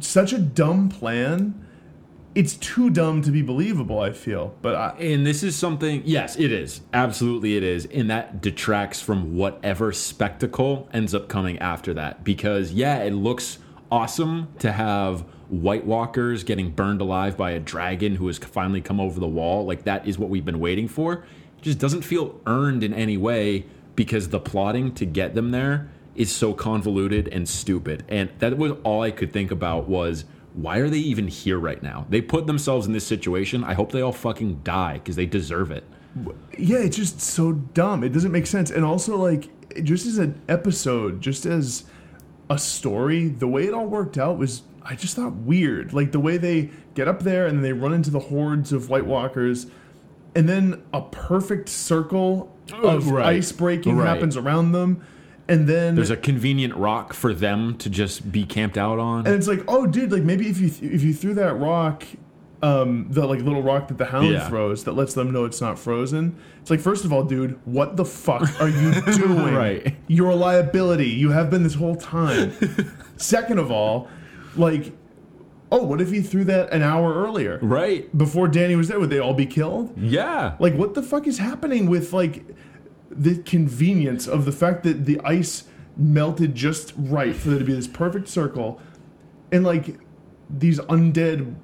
Speaker 2: such a dumb plan it's too dumb to be believable i feel but I,
Speaker 1: And this is something, yes, it is. Absolutely, it is. And that detracts from whatever spectacle ends up coming after that. Because, yeah, it looks awesome to have White Walkers getting burned alive by a dragon who has finally come over the wall. Like, that is what we've been waiting for. It just doesn't feel earned in any way because the plotting to get them there is so convoluted and stupid. And that was all I could think about was why are they even here right now? They put themselves in this situation. I hope they all fucking die because they deserve it.
Speaker 2: yeah it's just so dumb it doesn't make sense and also like just as an episode just as a story the way it all worked out was i just thought weird like the way they get up there and they run into the hordes of white walkers and then a perfect circle oh, of
Speaker 1: Right.
Speaker 2: ice breaking
Speaker 1: Right.
Speaker 2: happens around them and then
Speaker 1: There's a convenient rock for them to just be camped out on.
Speaker 2: and it's like oh dude like maybe if you if you threw that rock um the like little rock that the hound
Speaker 1: Yeah.
Speaker 2: throws that lets them know it's not frozen it's like first of all dude what the fuck are you (laughs) doing
Speaker 1: Right.
Speaker 2: you're a liability you have been this whole time (laughs) second of all like oh what if he threw that an hour earlier
Speaker 1: right?
Speaker 2: before danny was there would they all be killed
Speaker 1: Yeah.
Speaker 2: like, what the fuck is happening with like the convenience of the fact that the ice melted just right for there to be this perfect circle, and like these undead,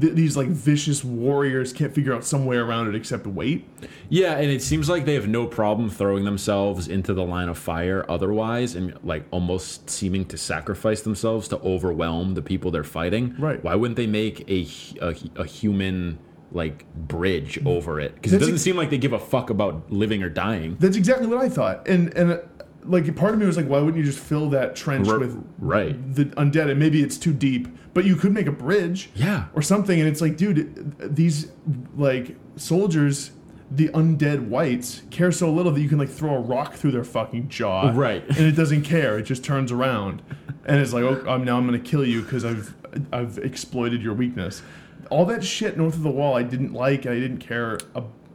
Speaker 2: th- these like vicious warriors can't figure out some way around it except wait.
Speaker 1: Yeah, and it seems like they have no problem throwing themselves into the line of fire otherwise and like almost seeming to sacrifice themselves to overwhelm the people they're fighting.
Speaker 2: Right.
Speaker 1: Why wouldn't they make a, a, a human like bridge over it? Because it doesn't
Speaker 2: ex-
Speaker 1: seem like they give a fuck about living or dying.
Speaker 2: That's exactly what I thought, and and. uh, like part of me was like, why wouldn't you just fill that trench
Speaker 1: R-
Speaker 2: with
Speaker 1: right.
Speaker 2: the undead? And maybe it's too deep, but you could make a bridge.
Speaker 1: Yeah.
Speaker 2: or something and it's like dude these like soldiers the undead whites care so little that you can like throw a rock through their fucking jaw
Speaker 1: Right.
Speaker 2: and it doesn't care it just turns around and it's like oh I'm, now i'm gonna kill you because i've i've exploited your weakness all that shit north of the wall i didn't like i didn't care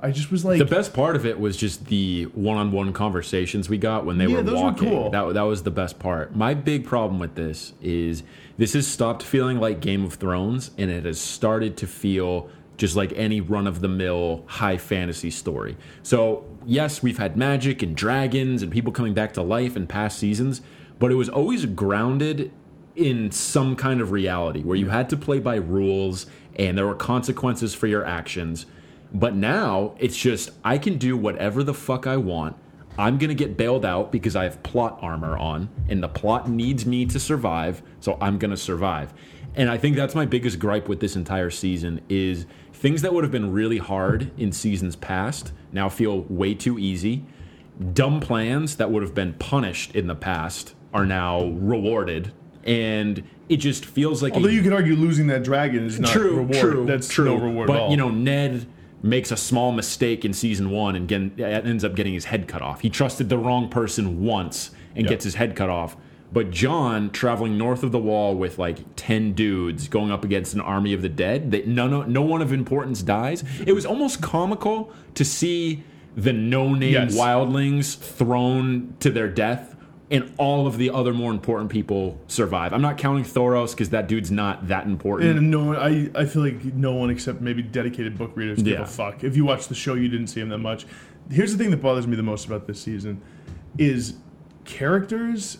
Speaker 2: i just was like
Speaker 1: The best part of it was just the one-on-one conversations we got when they
Speaker 2: Yeah,
Speaker 1: were
Speaker 2: those were
Speaker 1: walking.
Speaker 2: cool.
Speaker 1: That that was the best part. My big problem with this is this has stopped feeling like Game of Thrones and it has started to feel just like any run-of-the-mill high fantasy story. So, yes, we've had magic and dragons and people coming back to life in past seasons, but it was always grounded in some kind of reality where you had to play by rules and there were consequences for your actions. But now it's just I can do whatever the fuck I want. I'm going to get bailed out because I have plot armor on and the plot needs me to survive, so I'm going to survive. And I think that's my biggest gripe with this entire season is things that would have been really hard in seasons past now feel way too easy. Dumb plans that would have been punished in the past are now rewarded and it just feels like a
Speaker 2: although you could argue losing that dragon is not
Speaker 1: true,
Speaker 2: reward
Speaker 1: true,
Speaker 2: that's
Speaker 1: true.
Speaker 2: no reward
Speaker 1: but
Speaker 2: at all
Speaker 1: you know, Ned makes a small mistake in season one and get, ends up getting his head cut off. He trusted the wrong person once and
Speaker 2: Yep.
Speaker 1: gets his head cut off. But Jon traveling north of the wall with like ten dudes going up against an army of the dead, that none, no one of importance dies. It was almost comical to see the no-name
Speaker 2: Yes.
Speaker 1: wildlings thrown to their death and all of the other more important people survive. I'm not counting Thoros because that dude's not that important.
Speaker 2: And no one, I, I feel like no one except maybe dedicated book readers give
Speaker 1: Yeah.
Speaker 2: a fuck. If you watch the show, you didn't see him that much. Here's the thing that bothers me the most about this season is characters.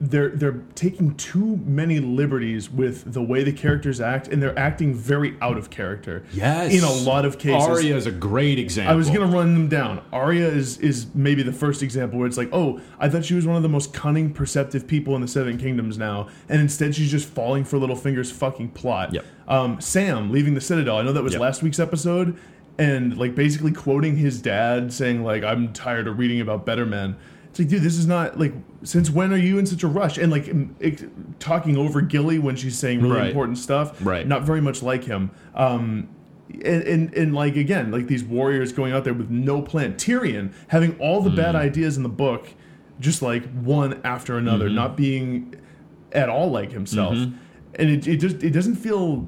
Speaker 2: They're they're taking too many liberties with the way the characters act, and they're acting very out of character.
Speaker 1: Yes.
Speaker 2: in a lot of cases.
Speaker 1: Arya is a great example.
Speaker 2: I was gonna run them down. Arya is is maybe the first example where it's like, oh, I thought she was one of the most cunning, perceptive people in the Seven Kingdoms now, and instead she's just falling for Littlefinger's fucking plot.
Speaker 1: Yep.
Speaker 2: Um, Sam leaving the Citadel. I know that was
Speaker 1: Yep.
Speaker 2: last week's episode. and like basically quoting his dad saying like I'm tired of reading about better men. It's like, dude, this is not like since when are you in such a rush? And like it, talking over Gilly when she's saying really
Speaker 1: Right.
Speaker 2: important stuff.
Speaker 1: Right.
Speaker 2: Not very much like him. Um, and, and and like again, like these warriors going out there with no plan. Tyrion having all the
Speaker 1: Hmm.
Speaker 2: bad ideas in the book, just like one after another,
Speaker 1: Mm-hmm.
Speaker 2: not being at all like himself. And it, it just it doesn't feel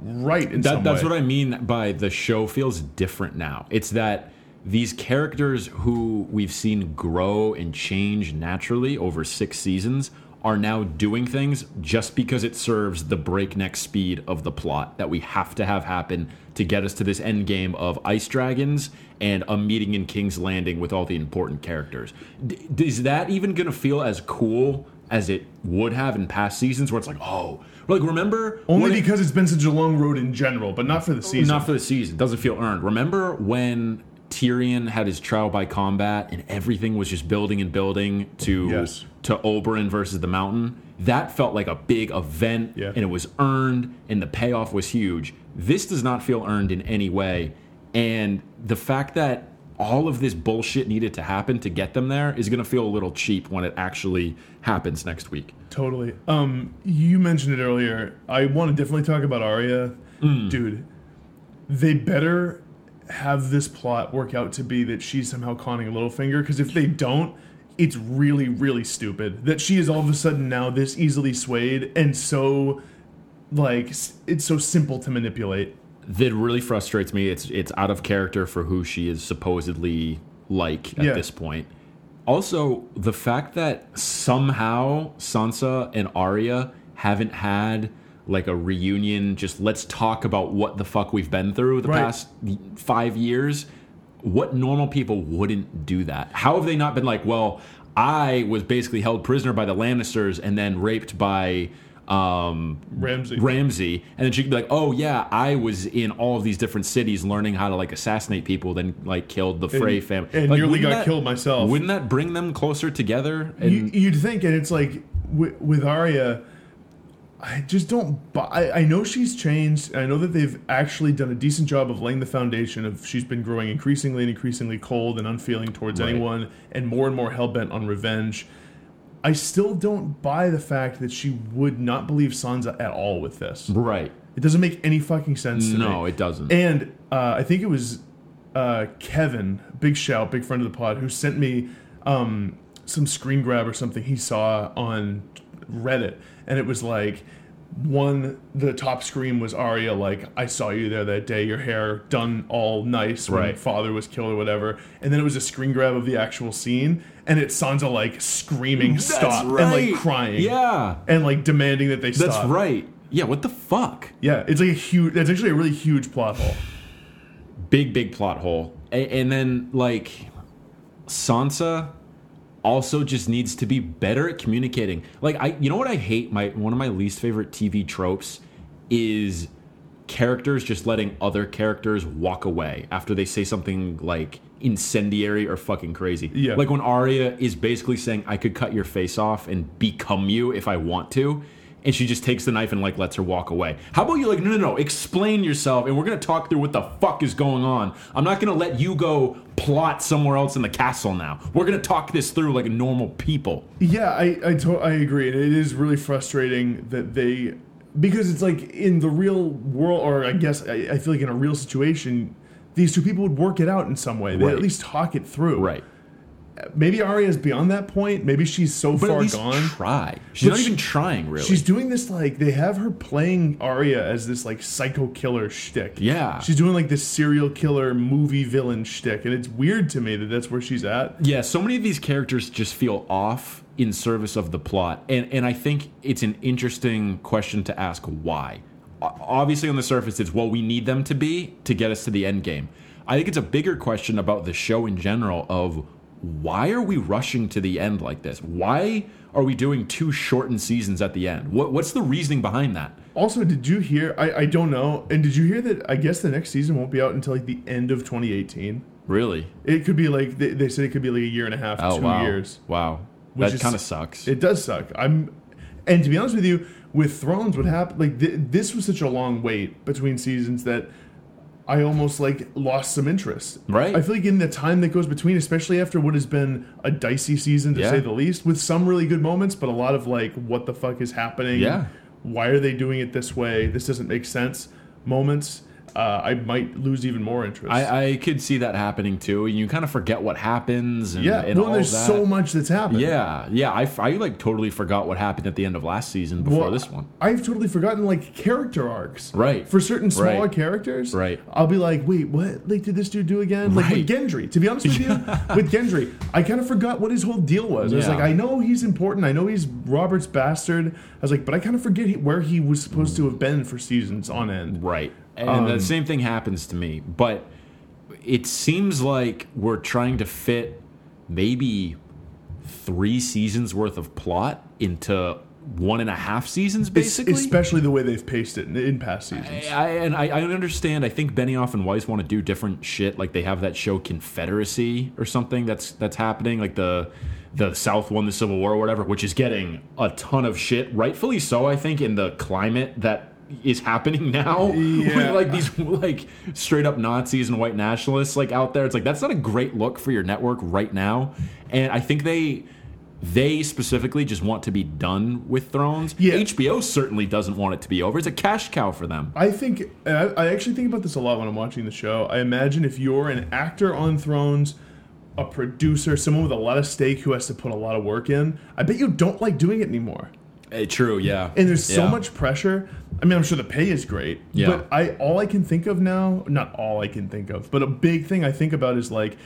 Speaker 2: right in
Speaker 1: That, that's
Speaker 2: way.
Speaker 1: what I mean by the show feels different now. It's that these characters who we've seen grow and change naturally over six seasons are now doing things just because it serves the breakneck speed of the plot that we have to have happen to get us to this end game of ice dragons and a meeting in King's Landing with all the important characters. D- is that even going to feel as cool as it would have in past seasons where it's like, oh, like remember
Speaker 2: Only
Speaker 1: when it-
Speaker 2: because it's been such a long road in general, but not for the season.
Speaker 1: not for the season. Doesn't feel earned. Remember when Tyrion had his trial by combat and everything was just building and building to
Speaker 2: Yes.
Speaker 1: to Oberyn versus the Mountain? That felt like a big event
Speaker 2: Yeah.
Speaker 1: and it was earned and the payoff was huge. This does not feel earned in any way. And the fact that all of this bullshit needed to happen to get them there is going to feel a little cheap when it actually happens next week.
Speaker 2: Totally. Um, you mentioned it earlier. I want to definitely talk about Arya,
Speaker 1: Mm.
Speaker 2: dude. They better have this plot work out to be that she's somehow conning Littlefinger, because if they don't, it's really, really stupid that she is all of a sudden now this easily swayed and so, like, it's so simple to manipulate.
Speaker 1: that really frustrates me. It's it's out of character for who she is supposedly like at
Speaker 2: Yeah.
Speaker 1: this point. Also, the fact that somehow Sansa and Arya haven't had like a reunion, just let's talk about what the fuck we've been through the
Speaker 2: Right.
Speaker 1: past five years. What normal people wouldn't do that? How have they not been like, well, I was basically held prisoner by the Lannisters and then raped by um,
Speaker 2: Ramsay.
Speaker 1: Ramsay, and then she could be like, "Oh yeah, I was in all of these different cities learning how to like assassinate people, then like killed the Frey family,
Speaker 2: and
Speaker 1: like,
Speaker 2: nearly got
Speaker 1: that-
Speaker 2: killed myself.
Speaker 1: Wouldn't that bring them closer together? And
Speaker 2: You, you'd think, and it's like with, with Arya, I just don't buy. I, I know she's changed. I know that they've actually done a decent job of laying the foundation of she's been growing increasingly and increasingly cold and unfeeling towards
Speaker 1: Right.
Speaker 2: anyone, and more and more hell bent on revenge. I still don't buy the fact that she would not believe Sansa at all with this.
Speaker 1: right?
Speaker 2: It doesn't make any fucking sense to me.
Speaker 1: No, it doesn't.
Speaker 2: And uh, I think it was uh, Kevin, big shout, big friend of the pod, who sent me um, some screen grab or something he saw on Reddit, and it was like one the top screen was Arya like I saw you there that day, your hair done all nice when
Speaker 1: Right.
Speaker 2: father was killed or whatever, and then it was a screen grab of the actual scene, and it's Sansa like screaming
Speaker 1: That's
Speaker 2: stop and like crying,
Speaker 1: Yeah,
Speaker 2: and like demanding that they
Speaker 1: that's
Speaker 2: stop.
Speaker 1: right. Yeah, what the fuck?
Speaker 2: Yeah, it's like a huge. That's actually a really huge plot hole.
Speaker 1: big big plot hole A- and then like sansa also just needs to be better at communicating like i you know what i hate my one of my least favorite tv tropes is characters just letting other characters walk away after they say something like incendiary or fucking crazy
Speaker 2: Yeah.
Speaker 1: like when Arya is basically saying i could cut your face off and become you if i want to and she just takes the knife and like lets her walk away. How about you like no no no explain yourself and we're gonna talk through what the fuck is going on. I'm not gonna let you go plot somewhere else in the castle now. We're gonna talk this through like normal people.
Speaker 2: Yeah, I I, to- I agree. And it is really frustrating that they because it's like in the real world, or I guess I, I feel like in a real situation, these two people would work it out in some way. They
Speaker 1: Right.
Speaker 2: at least talk it through.
Speaker 1: Right.
Speaker 2: Maybe Arya's beyond that point. Maybe she's so
Speaker 1: But
Speaker 2: far gone.
Speaker 1: try. She's
Speaker 2: But
Speaker 1: not
Speaker 2: she-
Speaker 1: even trying really.
Speaker 2: She's doing this like they have her playing Arya as this like psycho killer shtick.
Speaker 1: Yeah.
Speaker 2: she's doing like this serial killer movie villain shtick, and it's weird to me that that's where she's at.
Speaker 1: Yeah, so many of these characters just feel off in service of the plot, and and I think it's an interesting question to ask why. Obviously, on the surface, it's what we need them to be to get us to the end game. I think it's a bigger question about the show in general of why are we rushing to the end like this? Why are we doing two shortened seasons at the end? What what's the reasoning behind that?
Speaker 2: Also, did you hear? I, I don't know. And did you hear that? I guess the next season won't be out until like the end of 2018.
Speaker 1: Really?
Speaker 2: It could be like they, they said it could be like a year and a half,
Speaker 1: Oh
Speaker 2: two
Speaker 1: wow!
Speaker 2: years.
Speaker 1: Wow,
Speaker 2: Which
Speaker 1: that kind of sucks.
Speaker 2: It does suck. I'm, and to be honest with you, with Thrones, what happened? Like th- this was such a long wait between seasons that I almost like lost some interest.
Speaker 1: Right.
Speaker 2: I feel like in the time that goes between, especially after what has been a dicey season to
Speaker 1: Yeah.
Speaker 2: say the least, with some really good moments, but a lot of like, what the fuck is happening?
Speaker 1: Yeah.
Speaker 2: Why are they doing it this way? This doesn't make sense. Moments. Uh, I might lose even more interest.
Speaker 1: I, I could see that happening too. You kind of forget what happens. And,
Speaker 2: yeah.
Speaker 1: and
Speaker 2: well, there's
Speaker 1: that.
Speaker 2: so much that's happened.
Speaker 1: Yeah, yeah. I, I like totally forgot what happened at the end of last season before
Speaker 2: Well,
Speaker 1: this one.
Speaker 2: I've totally forgotten like character arcs.
Speaker 1: Right.
Speaker 2: For certain smaller
Speaker 1: Right.
Speaker 2: characters.
Speaker 1: Right.
Speaker 2: I'll be like, wait, what like did this dude do again? Like
Speaker 1: Right.
Speaker 2: with Gendry. To be honest with you, (laughs) with Gendry, I kind of forgot what his whole deal was. I was like, I know he's important. I know he's Robert's bastard. I was like, but I kind of forget he, where he was supposed to have been for seasons on end.
Speaker 1: Right. And
Speaker 2: Um,
Speaker 1: the same thing happens to me. But it seems like we're trying to fit maybe three seasons worth of plot into one and a half seasons, basically.
Speaker 2: Especially the way they've paced it in, in past seasons.
Speaker 1: I, and I, I understand. I think Benioff and Weiss want to do different shit. Like they have that show Confederacy or something that's that's happening. Like the the South won the Civil War or whatever, which is getting a ton of shit, rightfully so. I think in the climate that is happening now, (laughs)
Speaker 2: Yeah.
Speaker 1: with like these like straight up Nazis and white nationalists like out there. It's like that's not a great look for your network right now. And I think they. They specifically just want to be done with Thrones.
Speaker 2: Yeah.
Speaker 1: HBO certainly doesn't want it to be over. It's a cash cow for them.
Speaker 2: I think I, I actually think about this a lot when I'm watching the show. I imagine if you're an actor on Thrones, a producer, someone with a lot of stake who has to put a lot of work in, I bet you don't like doing it anymore.
Speaker 1: Eh, true, yeah.
Speaker 2: And there's so
Speaker 1: Yeah.
Speaker 2: much pressure. I mean, I'm sure the pay is great,
Speaker 1: Yeah.
Speaker 2: but I all I can think of now, not all I can think of, but a big thing I think about is like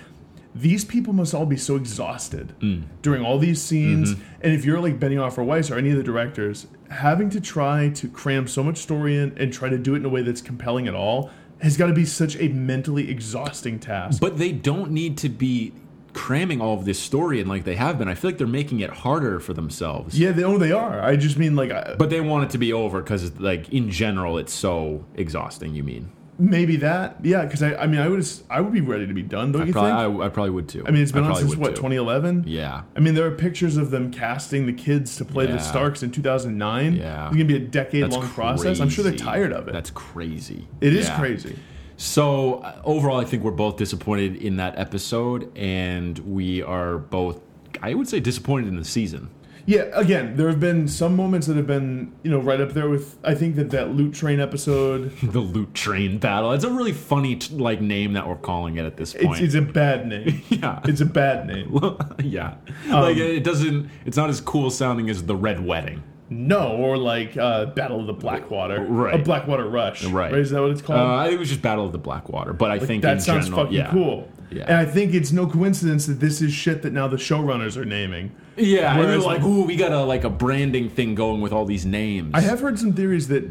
Speaker 2: these people must all be so exhausted
Speaker 1: Mm.
Speaker 2: during all these scenes.
Speaker 1: Mm-hmm.
Speaker 2: And if you're like Benioff or Weiss or any of the directors, having to try to cram so much story in and try to do it in a way that's compelling at all has got to be such a mentally exhausting task.
Speaker 1: But they don't need to be cramming all of this story in like they have been. I feel like they're making it harder for themselves.
Speaker 2: yeah, they, oh, they are. I just mean like I-
Speaker 1: But they want it to be over because, like, in general, it's so exhausting. You mean?
Speaker 2: maybe that. Yeah, because I, I mean, I would, I would be ready to be done. Don't you
Speaker 1: Probably,
Speaker 2: think?
Speaker 1: I, I probably would too.
Speaker 2: I mean, it's been on since what 2011.
Speaker 1: Yeah.
Speaker 2: I mean, there are pictures of them casting the kids to play
Speaker 1: Yeah.
Speaker 2: the Starks in 2009.
Speaker 1: Yeah.
Speaker 2: it's gonna be a decade-long
Speaker 1: That's
Speaker 2: process. I'm sure they're tired of it.
Speaker 1: That's crazy.
Speaker 2: it is
Speaker 1: Yeah.
Speaker 2: crazy.
Speaker 1: So uh, overall, I think we're both disappointed in that episode, and we are both, I would say, disappointed in the season.
Speaker 2: Yeah. Again, there have been some moments that have been, you know, right up there with. I think that that loot train episode. (laughs)
Speaker 1: the loot train battle. It's a really funny t- like name that we're calling it at this
Speaker 2: It's,
Speaker 1: point.
Speaker 2: it's a bad name. (laughs)
Speaker 1: yeah.
Speaker 2: It's a bad name. (laughs)
Speaker 1: yeah.
Speaker 2: Um,
Speaker 1: like it doesn't it's not as cool sounding as the Red Wedding.
Speaker 2: No, or like uh, Battle of the Blackwater,
Speaker 1: Right.
Speaker 2: A Blackwater Rush,
Speaker 1: Right.
Speaker 2: Is that what it's
Speaker 1: Uh,
Speaker 2: called?
Speaker 1: I think it was just Battle of the Blackwater, but I think
Speaker 2: that sounds
Speaker 1: general,
Speaker 2: fucking
Speaker 1: yeah.
Speaker 2: cool.
Speaker 1: Yeah.
Speaker 2: And I think it's no coincidence that this is shit that now the showrunners are naming.
Speaker 1: Yeah, and they're like,
Speaker 2: like-
Speaker 1: ooh, we got a like a branding thing going with all these names.
Speaker 2: I have heard some theories that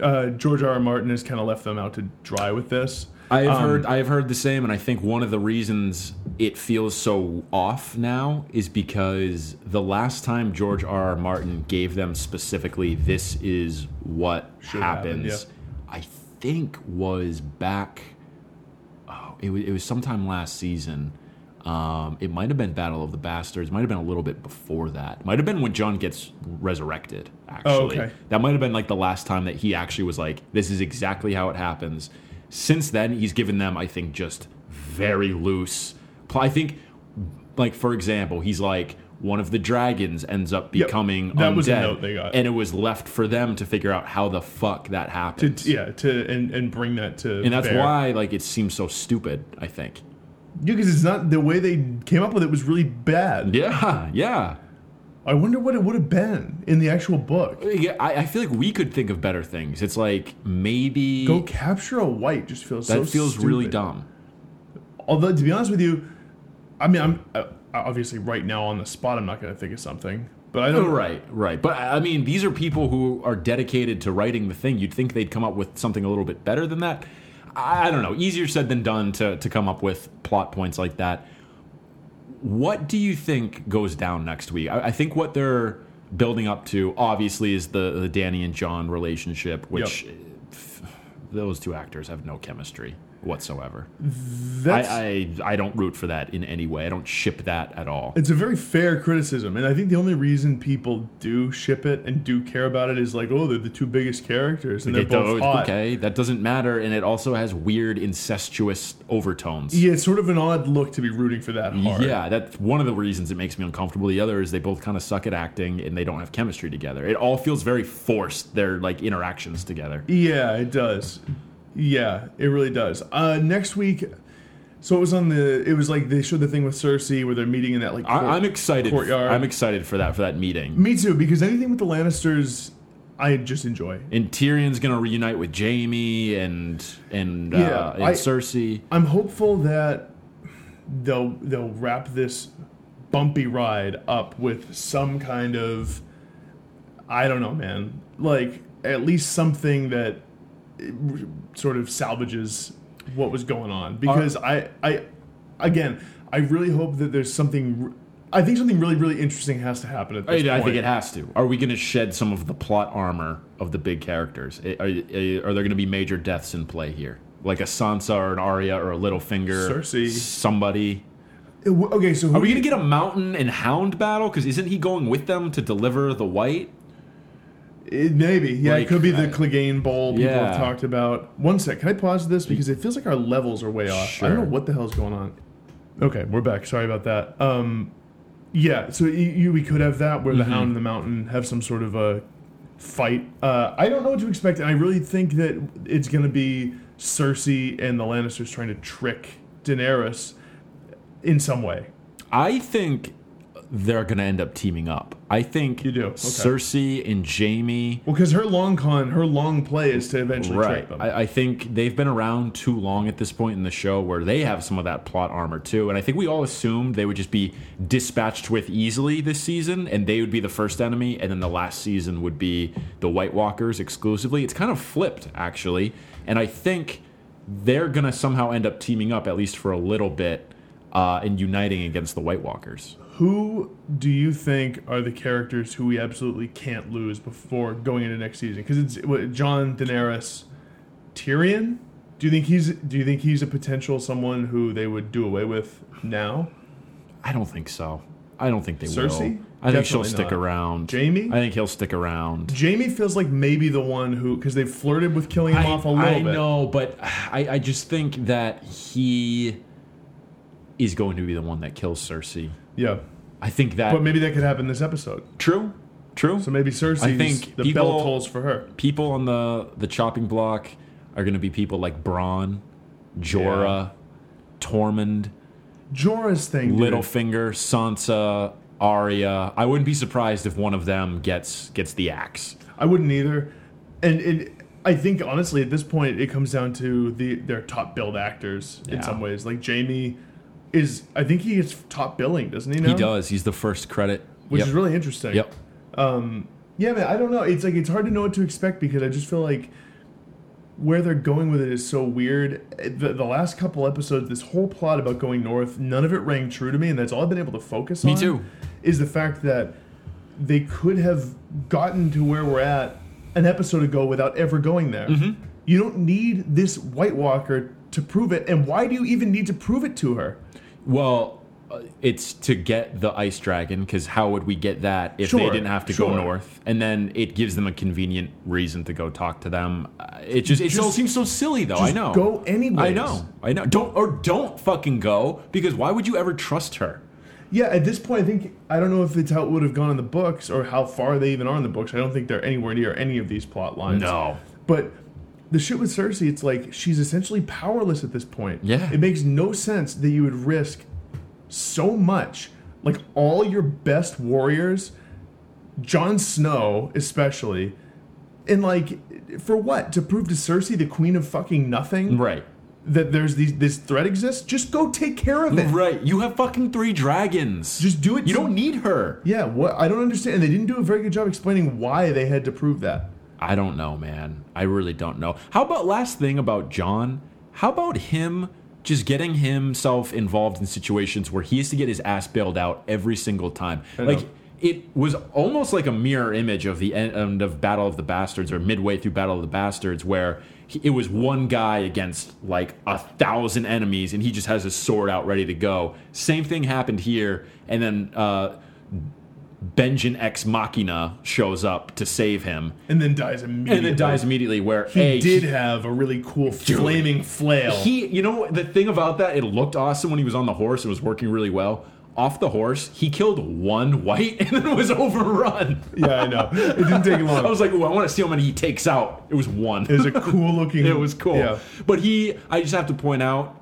Speaker 2: uh, George R. R. Martin has kind of left them out to dry with this.
Speaker 1: I have
Speaker 2: Um,
Speaker 1: heard I have heard the same, and I think one of the reasons it feels so off now is because the last time George R. R. Martin gave them specifically this is what
Speaker 2: Should happen,
Speaker 1: happens, I think was back. Oh, it was it was sometime last season. Um, it might have been Battle of the Bastards. Might have been a little bit before that. Might have been when Jon gets resurrected. Actually,
Speaker 2: okay.
Speaker 1: that might have been like the last time that he actually was like, "This is exactly how it happens." Since then, he's given them, I think, just very loose. I think, like for example, he's like one of the dragons ends up
Speaker 2: Yep.
Speaker 1: becoming
Speaker 2: That
Speaker 1: undead,
Speaker 2: was a note they got.
Speaker 1: and it was left for them to figure out how the fuck that happened.
Speaker 2: Yeah, to and, and bring that to
Speaker 1: and that's
Speaker 2: bear.
Speaker 1: why like it seems so stupid. I think.
Speaker 2: Yeah, because it's not the way they came up with it was really bad.
Speaker 1: Yeah, yeah.
Speaker 2: I wonder what it would have been in the actual book.
Speaker 1: Yeah, I, I feel like we could think of better things. It's like maybe
Speaker 2: Go capture a white just feels
Speaker 1: that
Speaker 2: so
Speaker 1: feels really dumb.
Speaker 2: Although to be honest with you, I mean, I'm uh, obviously right now on the spot. I'm not going to think of something, but I don't.
Speaker 1: Oh, right, right. But I mean, these are people who are dedicated to writing the thing. You'd think they'd come up with something a little bit better than that. I I don't know. Easier said than done to, to come up with plot points like that. What do you think goes down next week? I, I think what they're building up to, obviously, is the, the Danny and Jon relationship, which f- those two actors have no chemistry. Whatsoever.
Speaker 2: That's
Speaker 1: I, I I don't root for that in any way. I don't ship that at all.
Speaker 2: It's a very fair criticism, and I think the only reason people do ship it and do care about it is like, oh, they're the two biggest characters, and they're both hot.
Speaker 1: okay, that doesn't matter, and it also has weird incestuous overtones.
Speaker 2: Yeah, it's sort of an odd look to be rooting for that hard.
Speaker 1: Yeah, that's one of the reasons it makes me uncomfortable. The other is they both kind of suck at acting and they don't have chemistry together. It all feels very forced. Their like interactions together.
Speaker 2: yeah, it does. Yeah, it really does. Uh, next week, so it was on the. It was like they showed the thing with Cersei where they're meeting in that like. court-
Speaker 1: I, I'm excited.
Speaker 2: Courtyard.
Speaker 1: I'm excited for that for that meeting.
Speaker 2: Me too, because anything with the Lannisters, I just enjoy.
Speaker 1: And Tyrion's gonna reunite with Jaime and and uh, and
Speaker 2: I-
Speaker 1: Cersei.
Speaker 2: I'm hopeful that they'll they'll wrap this bumpy ride up with some kind of I don't know, man. Like at least something that sort of salvages what was going on because I I again, I really hope that there's something I think something really really interesting has to happen at
Speaker 1: I,
Speaker 2: this
Speaker 1: I
Speaker 2: point.
Speaker 1: think it has to. Are we going to shed some of the plot armor of the big characters? Are, are, are there going to be major deaths in play here, like a Sansa or an Arya or a Littlefinger?
Speaker 2: Cersei.
Speaker 1: Somebody.
Speaker 2: Eh, Okay, so who
Speaker 1: Are we gonna get a Mountain and Hound battle? Because isn't he going with them to deliver the White?
Speaker 2: It, maybe, yeah.
Speaker 1: Like,
Speaker 2: it could be the
Speaker 1: I-
Speaker 2: Clegane Bowl people
Speaker 1: Yeah.
Speaker 2: have talked about. One sec, can I pause this because it feels like our levels are way off. I
Speaker 1: Sure.
Speaker 2: don't know what the hell's going on. Okay, we're back. Sorry about that. Um, yeah, so you, you, we could have that where the Hound and the Mountain have some sort of a fight. Uh, I don't know what to expect, and I really think that it's going to be Cersei and the Lannisters trying to trick Daenerys in some way.
Speaker 1: I think they're going to end up teaming up. I think
Speaker 2: You do? Okay.
Speaker 1: Cersei and Jaime.
Speaker 2: Well, because her long con, her long play is to eventually
Speaker 1: Right.
Speaker 2: them.
Speaker 1: I, I think they've been around too long at this point in the show where they have some of that plot armor too. And I think we all assumed they would just be dispatched with easily this season and they would be the first enemy. And then the last season would be the White Walkers exclusively. It's kind of flipped, actually. And I think they're going to somehow end up teaming up, at least for a little bit, uh, and uniting against the White Walkers.
Speaker 2: Who do you think are the characters who we absolutely can't lose before going into next season? Because it's what, Jon, Daenerys, Tyrion. Do you think he's Do you think he's a potential someone who they would do away with now?
Speaker 1: I don't think so. I don't think they would.
Speaker 2: Cersei?
Speaker 1: will. I think she'll stick
Speaker 2: not.
Speaker 1: around.
Speaker 2: Jaime?
Speaker 1: I think he'll stick around.
Speaker 2: Jaime feels like maybe the one who because they've flirted with killing him
Speaker 1: I,
Speaker 2: off a little
Speaker 1: I
Speaker 2: bit.
Speaker 1: know, but I, I just think that he is going to be the one that kills Cersei.
Speaker 2: Yeah,
Speaker 1: I think that
Speaker 2: but maybe that could happen this episode.
Speaker 1: true, true.
Speaker 2: So maybe Cersei.
Speaker 1: I think
Speaker 2: the
Speaker 1: people-
Speaker 2: bell tolls for her.
Speaker 1: people on the the chopping block are going to be people like Bronn, Jorah, Tormund,
Speaker 2: Jorah's thing. dude.
Speaker 1: Littlefinger, Sansa, Arya. I wouldn't be surprised if one of them gets gets the axe.
Speaker 2: I wouldn't either. And it, I think honestly, at this point, it comes down to the their top billed actors in some ways. Like Jaime is, I think he gets top billing, doesn't he? Now?
Speaker 1: He does. He's the first credit.
Speaker 2: which
Speaker 1: Yep.
Speaker 2: is really interesting.
Speaker 1: Yep.
Speaker 2: Yeah, man. I don't know. It's like it's hard to know what to expect because I just feel like where they're going with it is so weird. The, the last couple episodes, this whole plot about going north, none of it rang true to me, and that's all I've been able to focus
Speaker 1: Me
Speaker 2: on.
Speaker 1: Me too.
Speaker 2: Is the fact that they could have gotten to where we're at an episode ago without ever going there.
Speaker 1: Mm-hmm.
Speaker 2: You don't need this White Walker to prove it, and why do you even need to prove it to her?
Speaker 1: Well, uh, it's to get the ice dragon because how would we get that if they didn't have to go north? And then it gives them a convenient reason to go talk to them. Uh, it just it
Speaker 2: Just-
Speaker 1: seems so silly though. I know.
Speaker 2: go anyways.
Speaker 1: I know. I know. Don't or don't fucking go because why would you ever trust her?
Speaker 2: Yeah, at this point, I think I don't know if it's how it would have gone in the books or how far they even are in the books. I don't think they're anywhere near any of these plot lines.
Speaker 1: No.
Speaker 2: but the shit with Cersei, it's like she's essentially powerless at this point.
Speaker 1: Yeah.
Speaker 2: it makes no sense that you would risk so much, like all your best warriors, Jon Snow especially, and like for what to prove to Cersei, the queen of fucking nothing,
Speaker 1: Right.
Speaker 2: that there's these this threat exists. Just go take care of it.
Speaker 1: Right. You have fucking three dragons.
Speaker 2: Just do it
Speaker 1: You
Speaker 2: to-
Speaker 1: don't need her.
Speaker 2: Yeah, what I don't understand. And they didn't do a very good job explaining why they had to prove that.
Speaker 1: I don't know, man. I really don't know. How about last thing about Jon? How about him just getting himself involved in situations where he has to get his ass bailed out every single time? Like it was almost like a mirror image of the end of Battle of the Bastards or midway through Battle of the Bastards, where he, it was one guy against like a thousand enemies, and he just has his sword out ready to go. Same thing happened here, and then uh, Benjen Ex Machina shows up to save him,
Speaker 2: and then dies immediately.
Speaker 1: and then dies immediately. Where
Speaker 2: He
Speaker 1: A,
Speaker 2: did have a really cool flaming flail.
Speaker 1: he, you know, the thing about that, it looked awesome when he was on the horse. It was working really well. Off the horse, he killed one white (laughs) and then was overrun.
Speaker 2: yeah, I know. It didn't take long.
Speaker 1: I was like, "Ooh, I want to see how many he takes out." It was one.
Speaker 2: it was a cool (laughs) looking.
Speaker 1: It was cool.
Speaker 2: Yeah.
Speaker 1: But he, I just have to point out,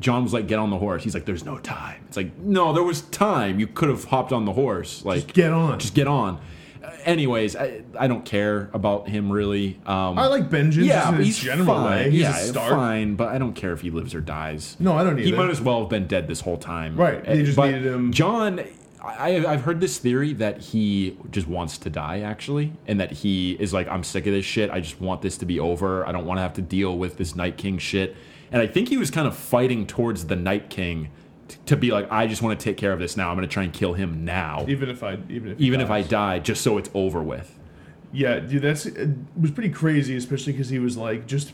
Speaker 1: Jon was like, "Get on the horse." He's like, "There's no time." It's like, no, there was time. You could have hopped on the horse. Like,
Speaker 2: Get on.
Speaker 1: just get on. Uh, anyways, I, I don't care about him really. Um,
Speaker 2: I like Benjen.
Speaker 1: yeah,
Speaker 2: in
Speaker 1: he's
Speaker 2: general
Speaker 1: fine.
Speaker 2: way. He's
Speaker 1: yeah,
Speaker 2: a star.
Speaker 1: fine, but I don't care if he lives or dies.
Speaker 2: No, I don't either.
Speaker 1: He might as well have been dead this whole time.
Speaker 2: Right, they just
Speaker 1: but
Speaker 2: needed him-
Speaker 1: Jon, I, I've heard this theory that he just wants to die, actually, and that he is like, I'm sick of this shit. I just want this to be over. I don't want to have to deal with this Night King shit. And I think he was kind of fighting towards the Night King t- to be like, I just want to take care of this now. I'm going to try and kill him now,
Speaker 2: even if I, even if,
Speaker 1: even if I die, just so it's over with.
Speaker 2: Yeah, dude, that's it was pretty crazy, especially because he was like just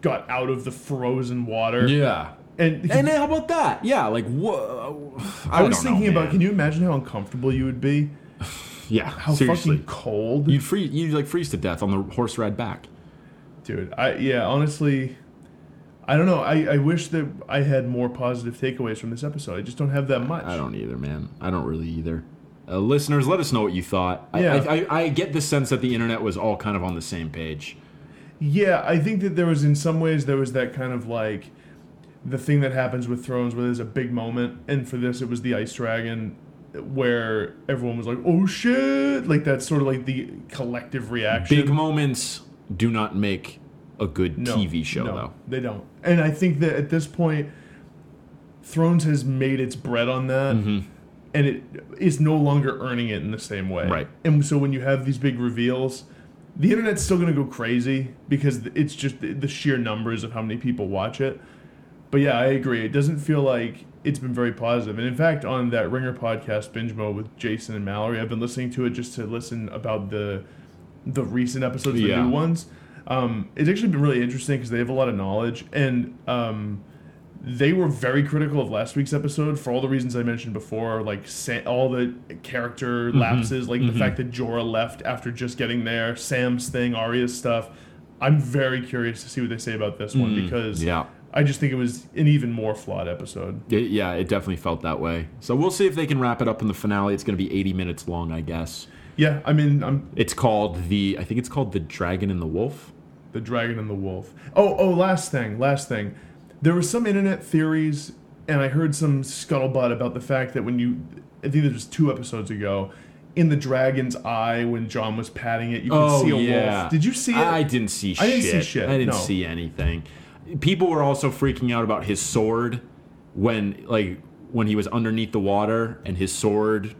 Speaker 2: got out of the frozen water.
Speaker 1: Yeah.
Speaker 2: and,
Speaker 1: And uh, how about that? Yeah, like whoa.
Speaker 2: Uh, I was
Speaker 1: don't know,
Speaker 2: thinking about. Can you imagine how uncomfortable you would be? (sighs)
Speaker 1: yeah,
Speaker 2: How
Speaker 1: seriously.
Speaker 2: fucking cold,
Speaker 1: You'd freeze. You'd like freeze to death on the horse ride back.
Speaker 2: dude. I yeah, honestly, I don't know. I, I wish that I had more positive takeaways from this episode. I just don't have that much.
Speaker 1: I don't either, man. I don't really either. Uh, listeners, let us know what you thought.
Speaker 2: Yeah.
Speaker 1: I, I, I get the sense that the internet was all kind of on the same page.
Speaker 2: Yeah, I think that there was in some ways there was that kind of like the thing that happens with Thrones where there's a big moment, and for this it was the Ice Dragon, where everyone was like, "Oh shit!" Like that's sort of like the collective reaction.
Speaker 1: Big moments do not make a good
Speaker 2: No,
Speaker 1: TV show,
Speaker 2: no,
Speaker 1: though.
Speaker 2: They don't. And I think that at this point, Thrones has made its bread on that, mm-hmm. and it is no longer earning it in the same way.
Speaker 1: Right.
Speaker 2: And so when you have these big reveals, the internet's still going to go crazy because it's just the, the sheer numbers of how many people watch it. But yeah, I agree. It doesn't feel like it's been very positive. And in fact, on that Ringer podcast, Binge Mode with Jason and Mallory, I've been listening to it just to listen about the the recent episodes, the
Speaker 1: Yeah.
Speaker 2: new ones. Um, it's actually been really interesting because they have a lot of knowledge, and um, they were very critical of last week's episode for all the reasons I mentioned before, like sa- all the character lapses, like the fact that Jorah left after just getting there, Sam's thing, Arya's stuff. I'm very curious to see what they say about this one because
Speaker 1: Yeah.
Speaker 2: I just think it was an even more flawed episode.
Speaker 1: It- yeah, it definitely felt that way. So we'll see if they can wrap it up in the finale. It's going to be 80 minutes long, I guess.
Speaker 2: Yeah, I mean, I'm
Speaker 1: It's called the, I think it's called The Dragon and the Wolf.
Speaker 2: The Dragon and the Wolf. Oh, oh, last thing, last thing. There were some internet theories, and I heard some scuttlebutt about the fact that when you, I think it was two episodes ago, in the dragon's eye when Jon was patting it, you could
Speaker 1: Oh,
Speaker 2: see a
Speaker 1: yeah.
Speaker 2: wolf. Did you see it?
Speaker 1: I didn't see shit.
Speaker 2: I didn't see shit,
Speaker 1: I didn't
Speaker 2: no.
Speaker 1: see anything. People were also freaking out about his sword when like when he was underneath the water and his sword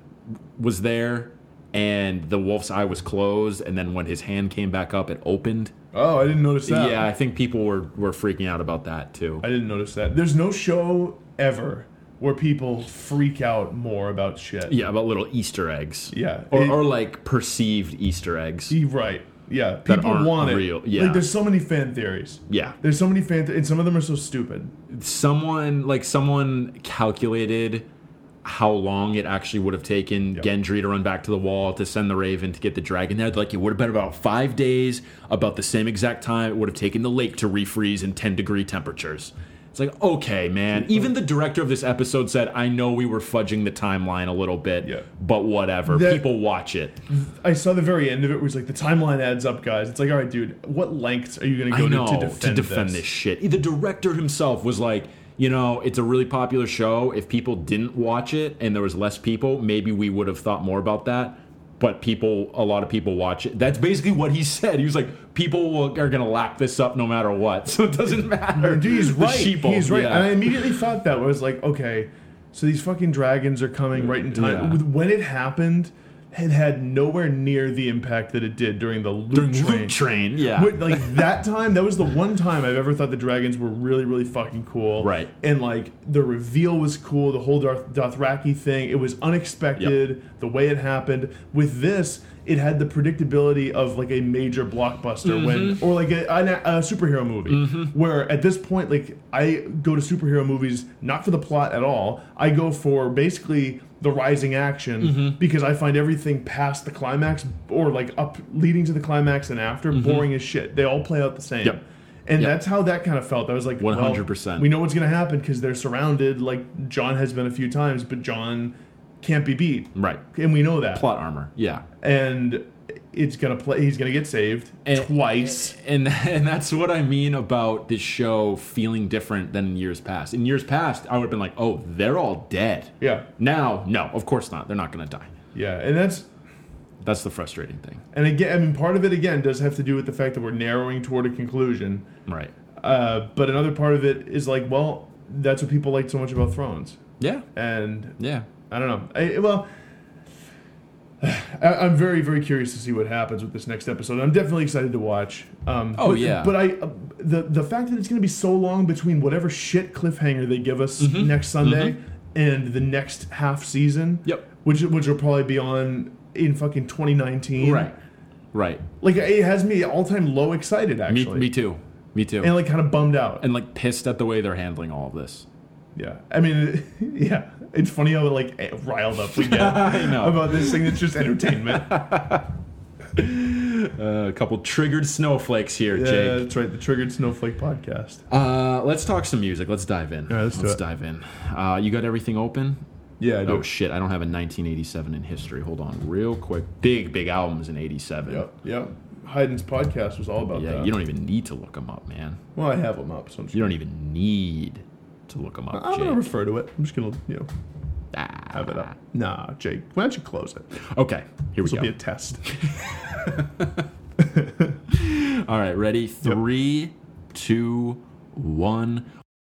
Speaker 1: was there and the wolf's eye was closed and then when his hand came back up it opened.
Speaker 2: Oh, I didn't notice that.
Speaker 1: Yeah, I think people were were freaking out about that too.
Speaker 2: I didn't notice that. There's no show ever where people freak out more about shit.
Speaker 1: yeah, about little Easter eggs.
Speaker 2: Yeah.
Speaker 1: Or,
Speaker 2: It-
Speaker 1: or like perceived Easter eggs.
Speaker 2: Right. Yeah. People want it.
Speaker 1: real. Yeah.
Speaker 2: Like, there's so many fan theories.
Speaker 1: Yeah.
Speaker 2: There's so many fan, th- and some of them are so stupid.
Speaker 1: someone like someone calculated how long it actually would have taken
Speaker 2: Yep.
Speaker 1: Gendry to run back to the wall to send the Raven to get the dragon there. Like it would have been about five days, about the same exact time it would have taken the lake to refreeze in 10 degree temperatures. It's like, okay, man. Even the director of this episode said, I know we were fudging the timeline a little bit,
Speaker 2: Yeah.
Speaker 1: but whatever.
Speaker 2: That-
Speaker 1: People watch it.
Speaker 2: I saw the very end of it where like the timeline adds up, guys. It's like, all right, dude, what lengths are you going to go
Speaker 1: I know,
Speaker 2: to, to defend,
Speaker 1: this. shit. The director himself was like, you know, it's a really popular show. If people didn't watch it and there was less people, maybe we would have thought more about that. But people, a lot of people watch it. That's basically what he (laughs) said. He was like, people will, are going to lap this up no matter what. (laughs) So it doesn't matter.
Speaker 2: Dude, he's right.
Speaker 1: sheeple,
Speaker 2: He's right.
Speaker 1: yeah.
Speaker 2: And I immediately thought that I was like, okay, so these fucking dragons are coming mm, right in time.
Speaker 1: Yeah.
Speaker 2: When it happened, had had nowhere near the impact that it did during the loot
Speaker 1: During
Speaker 2: train.
Speaker 1: Loot Train, yeah.
Speaker 2: Like that time, that was the one time I've ever thought the dragons were really, really fucking cool.
Speaker 1: Right.
Speaker 2: And like the reveal was cool, the whole Darth, Dothraki thing. It was unexpected, the way it happened. With this, it had the predictability of like a major blockbuster when,
Speaker 1: Mm-hmm.
Speaker 2: or like a, a, a superhero movie, where at this point, like I go to superhero movies not for the plot at all. I go for basically the rising action
Speaker 1: Mm-hmm.
Speaker 2: because I find everything past the climax or like up leading to the climax and after boring as shit. They all play out the same.
Speaker 1: Mm-hmm. Yep.
Speaker 2: And
Speaker 1: Yep.
Speaker 2: that's how that kind of felt. I was like,
Speaker 1: 100%.
Speaker 2: Well, we know what's going to happen because they're surrounded, like Jon has been a few times, but Jon can't be beat,
Speaker 1: Right.
Speaker 2: and we know that.
Speaker 1: Plot armor. Yeah.
Speaker 2: And it's gonna play. He's gonna get saved
Speaker 1: And-
Speaker 2: twice.
Speaker 1: And and that's what I mean about this show feeling different than in years past. In years past, I would have been like, "Oh, they're all dead."
Speaker 2: yeah,
Speaker 1: Now, no, of course not. They're not to die.
Speaker 2: yeah, and that's
Speaker 1: That's the frustrating thing.
Speaker 2: and again, I mean, part of it again does have to do with the fact that we're narrowing toward a conclusion.
Speaker 1: Right.
Speaker 2: Uh, but another part of it is like, well, that's what people like so much about Thrones,
Speaker 1: Yeah.
Speaker 2: and
Speaker 1: Yeah.
Speaker 2: I don't know. I, well, (sighs) I'm very, very curious to see what happens with this next episode. I'm definitely excited to watch. Um,
Speaker 1: Oh,
Speaker 2: but,
Speaker 1: yeah.
Speaker 2: But I, uh, the the fact that it's going to be so long between whatever shit cliffhanger they give us
Speaker 1: Mm-hmm.
Speaker 2: next Sunday and the next half season,
Speaker 1: Yep.
Speaker 2: which which will probably be on in fucking 2019.
Speaker 1: Right. Right.
Speaker 2: Like it has me all time low excited
Speaker 1: Me,
Speaker 2: actually,
Speaker 1: me too. Me too.
Speaker 2: and like kind of bummed out.
Speaker 1: and like pissed at the way they're handling all of this.
Speaker 2: Yeah, I mean, (laughs) yeah, it's funny how like eh, riled up (laughs) we get about this thing that's just entertainment. (laughs)
Speaker 1: Uh, a couple triggered snowflakes here,
Speaker 2: Yeah,
Speaker 1: Jake.
Speaker 2: that's right. The Triggered Snowflake podcast.
Speaker 1: Uh, let's talk some music. Let's dive in.
Speaker 2: All right, let's it.
Speaker 1: dive in. Uh, you got everything open?
Speaker 2: Yeah, I do.
Speaker 1: Oh shit! I don't have a 1987 in history. Hold on, real quick. Big, big albums in '87.
Speaker 2: Yep, yep. Hyden's podcast was all about that.
Speaker 1: Yeah,
Speaker 2: that.
Speaker 1: you don't even need to look them up, man.
Speaker 2: Well, I have them up, so
Speaker 1: You don't even need to look them up,
Speaker 2: I'm gonna refer to it. I'm just gonna, you know,
Speaker 1: Ah.
Speaker 2: have it up. Nah, Jake, why don't you close it?
Speaker 1: Okay, here we
Speaker 2: This will
Speaker 1: go.
Speaker 2: be a test. (laughs)
Speaker 1: All right, ready? Three, two, one.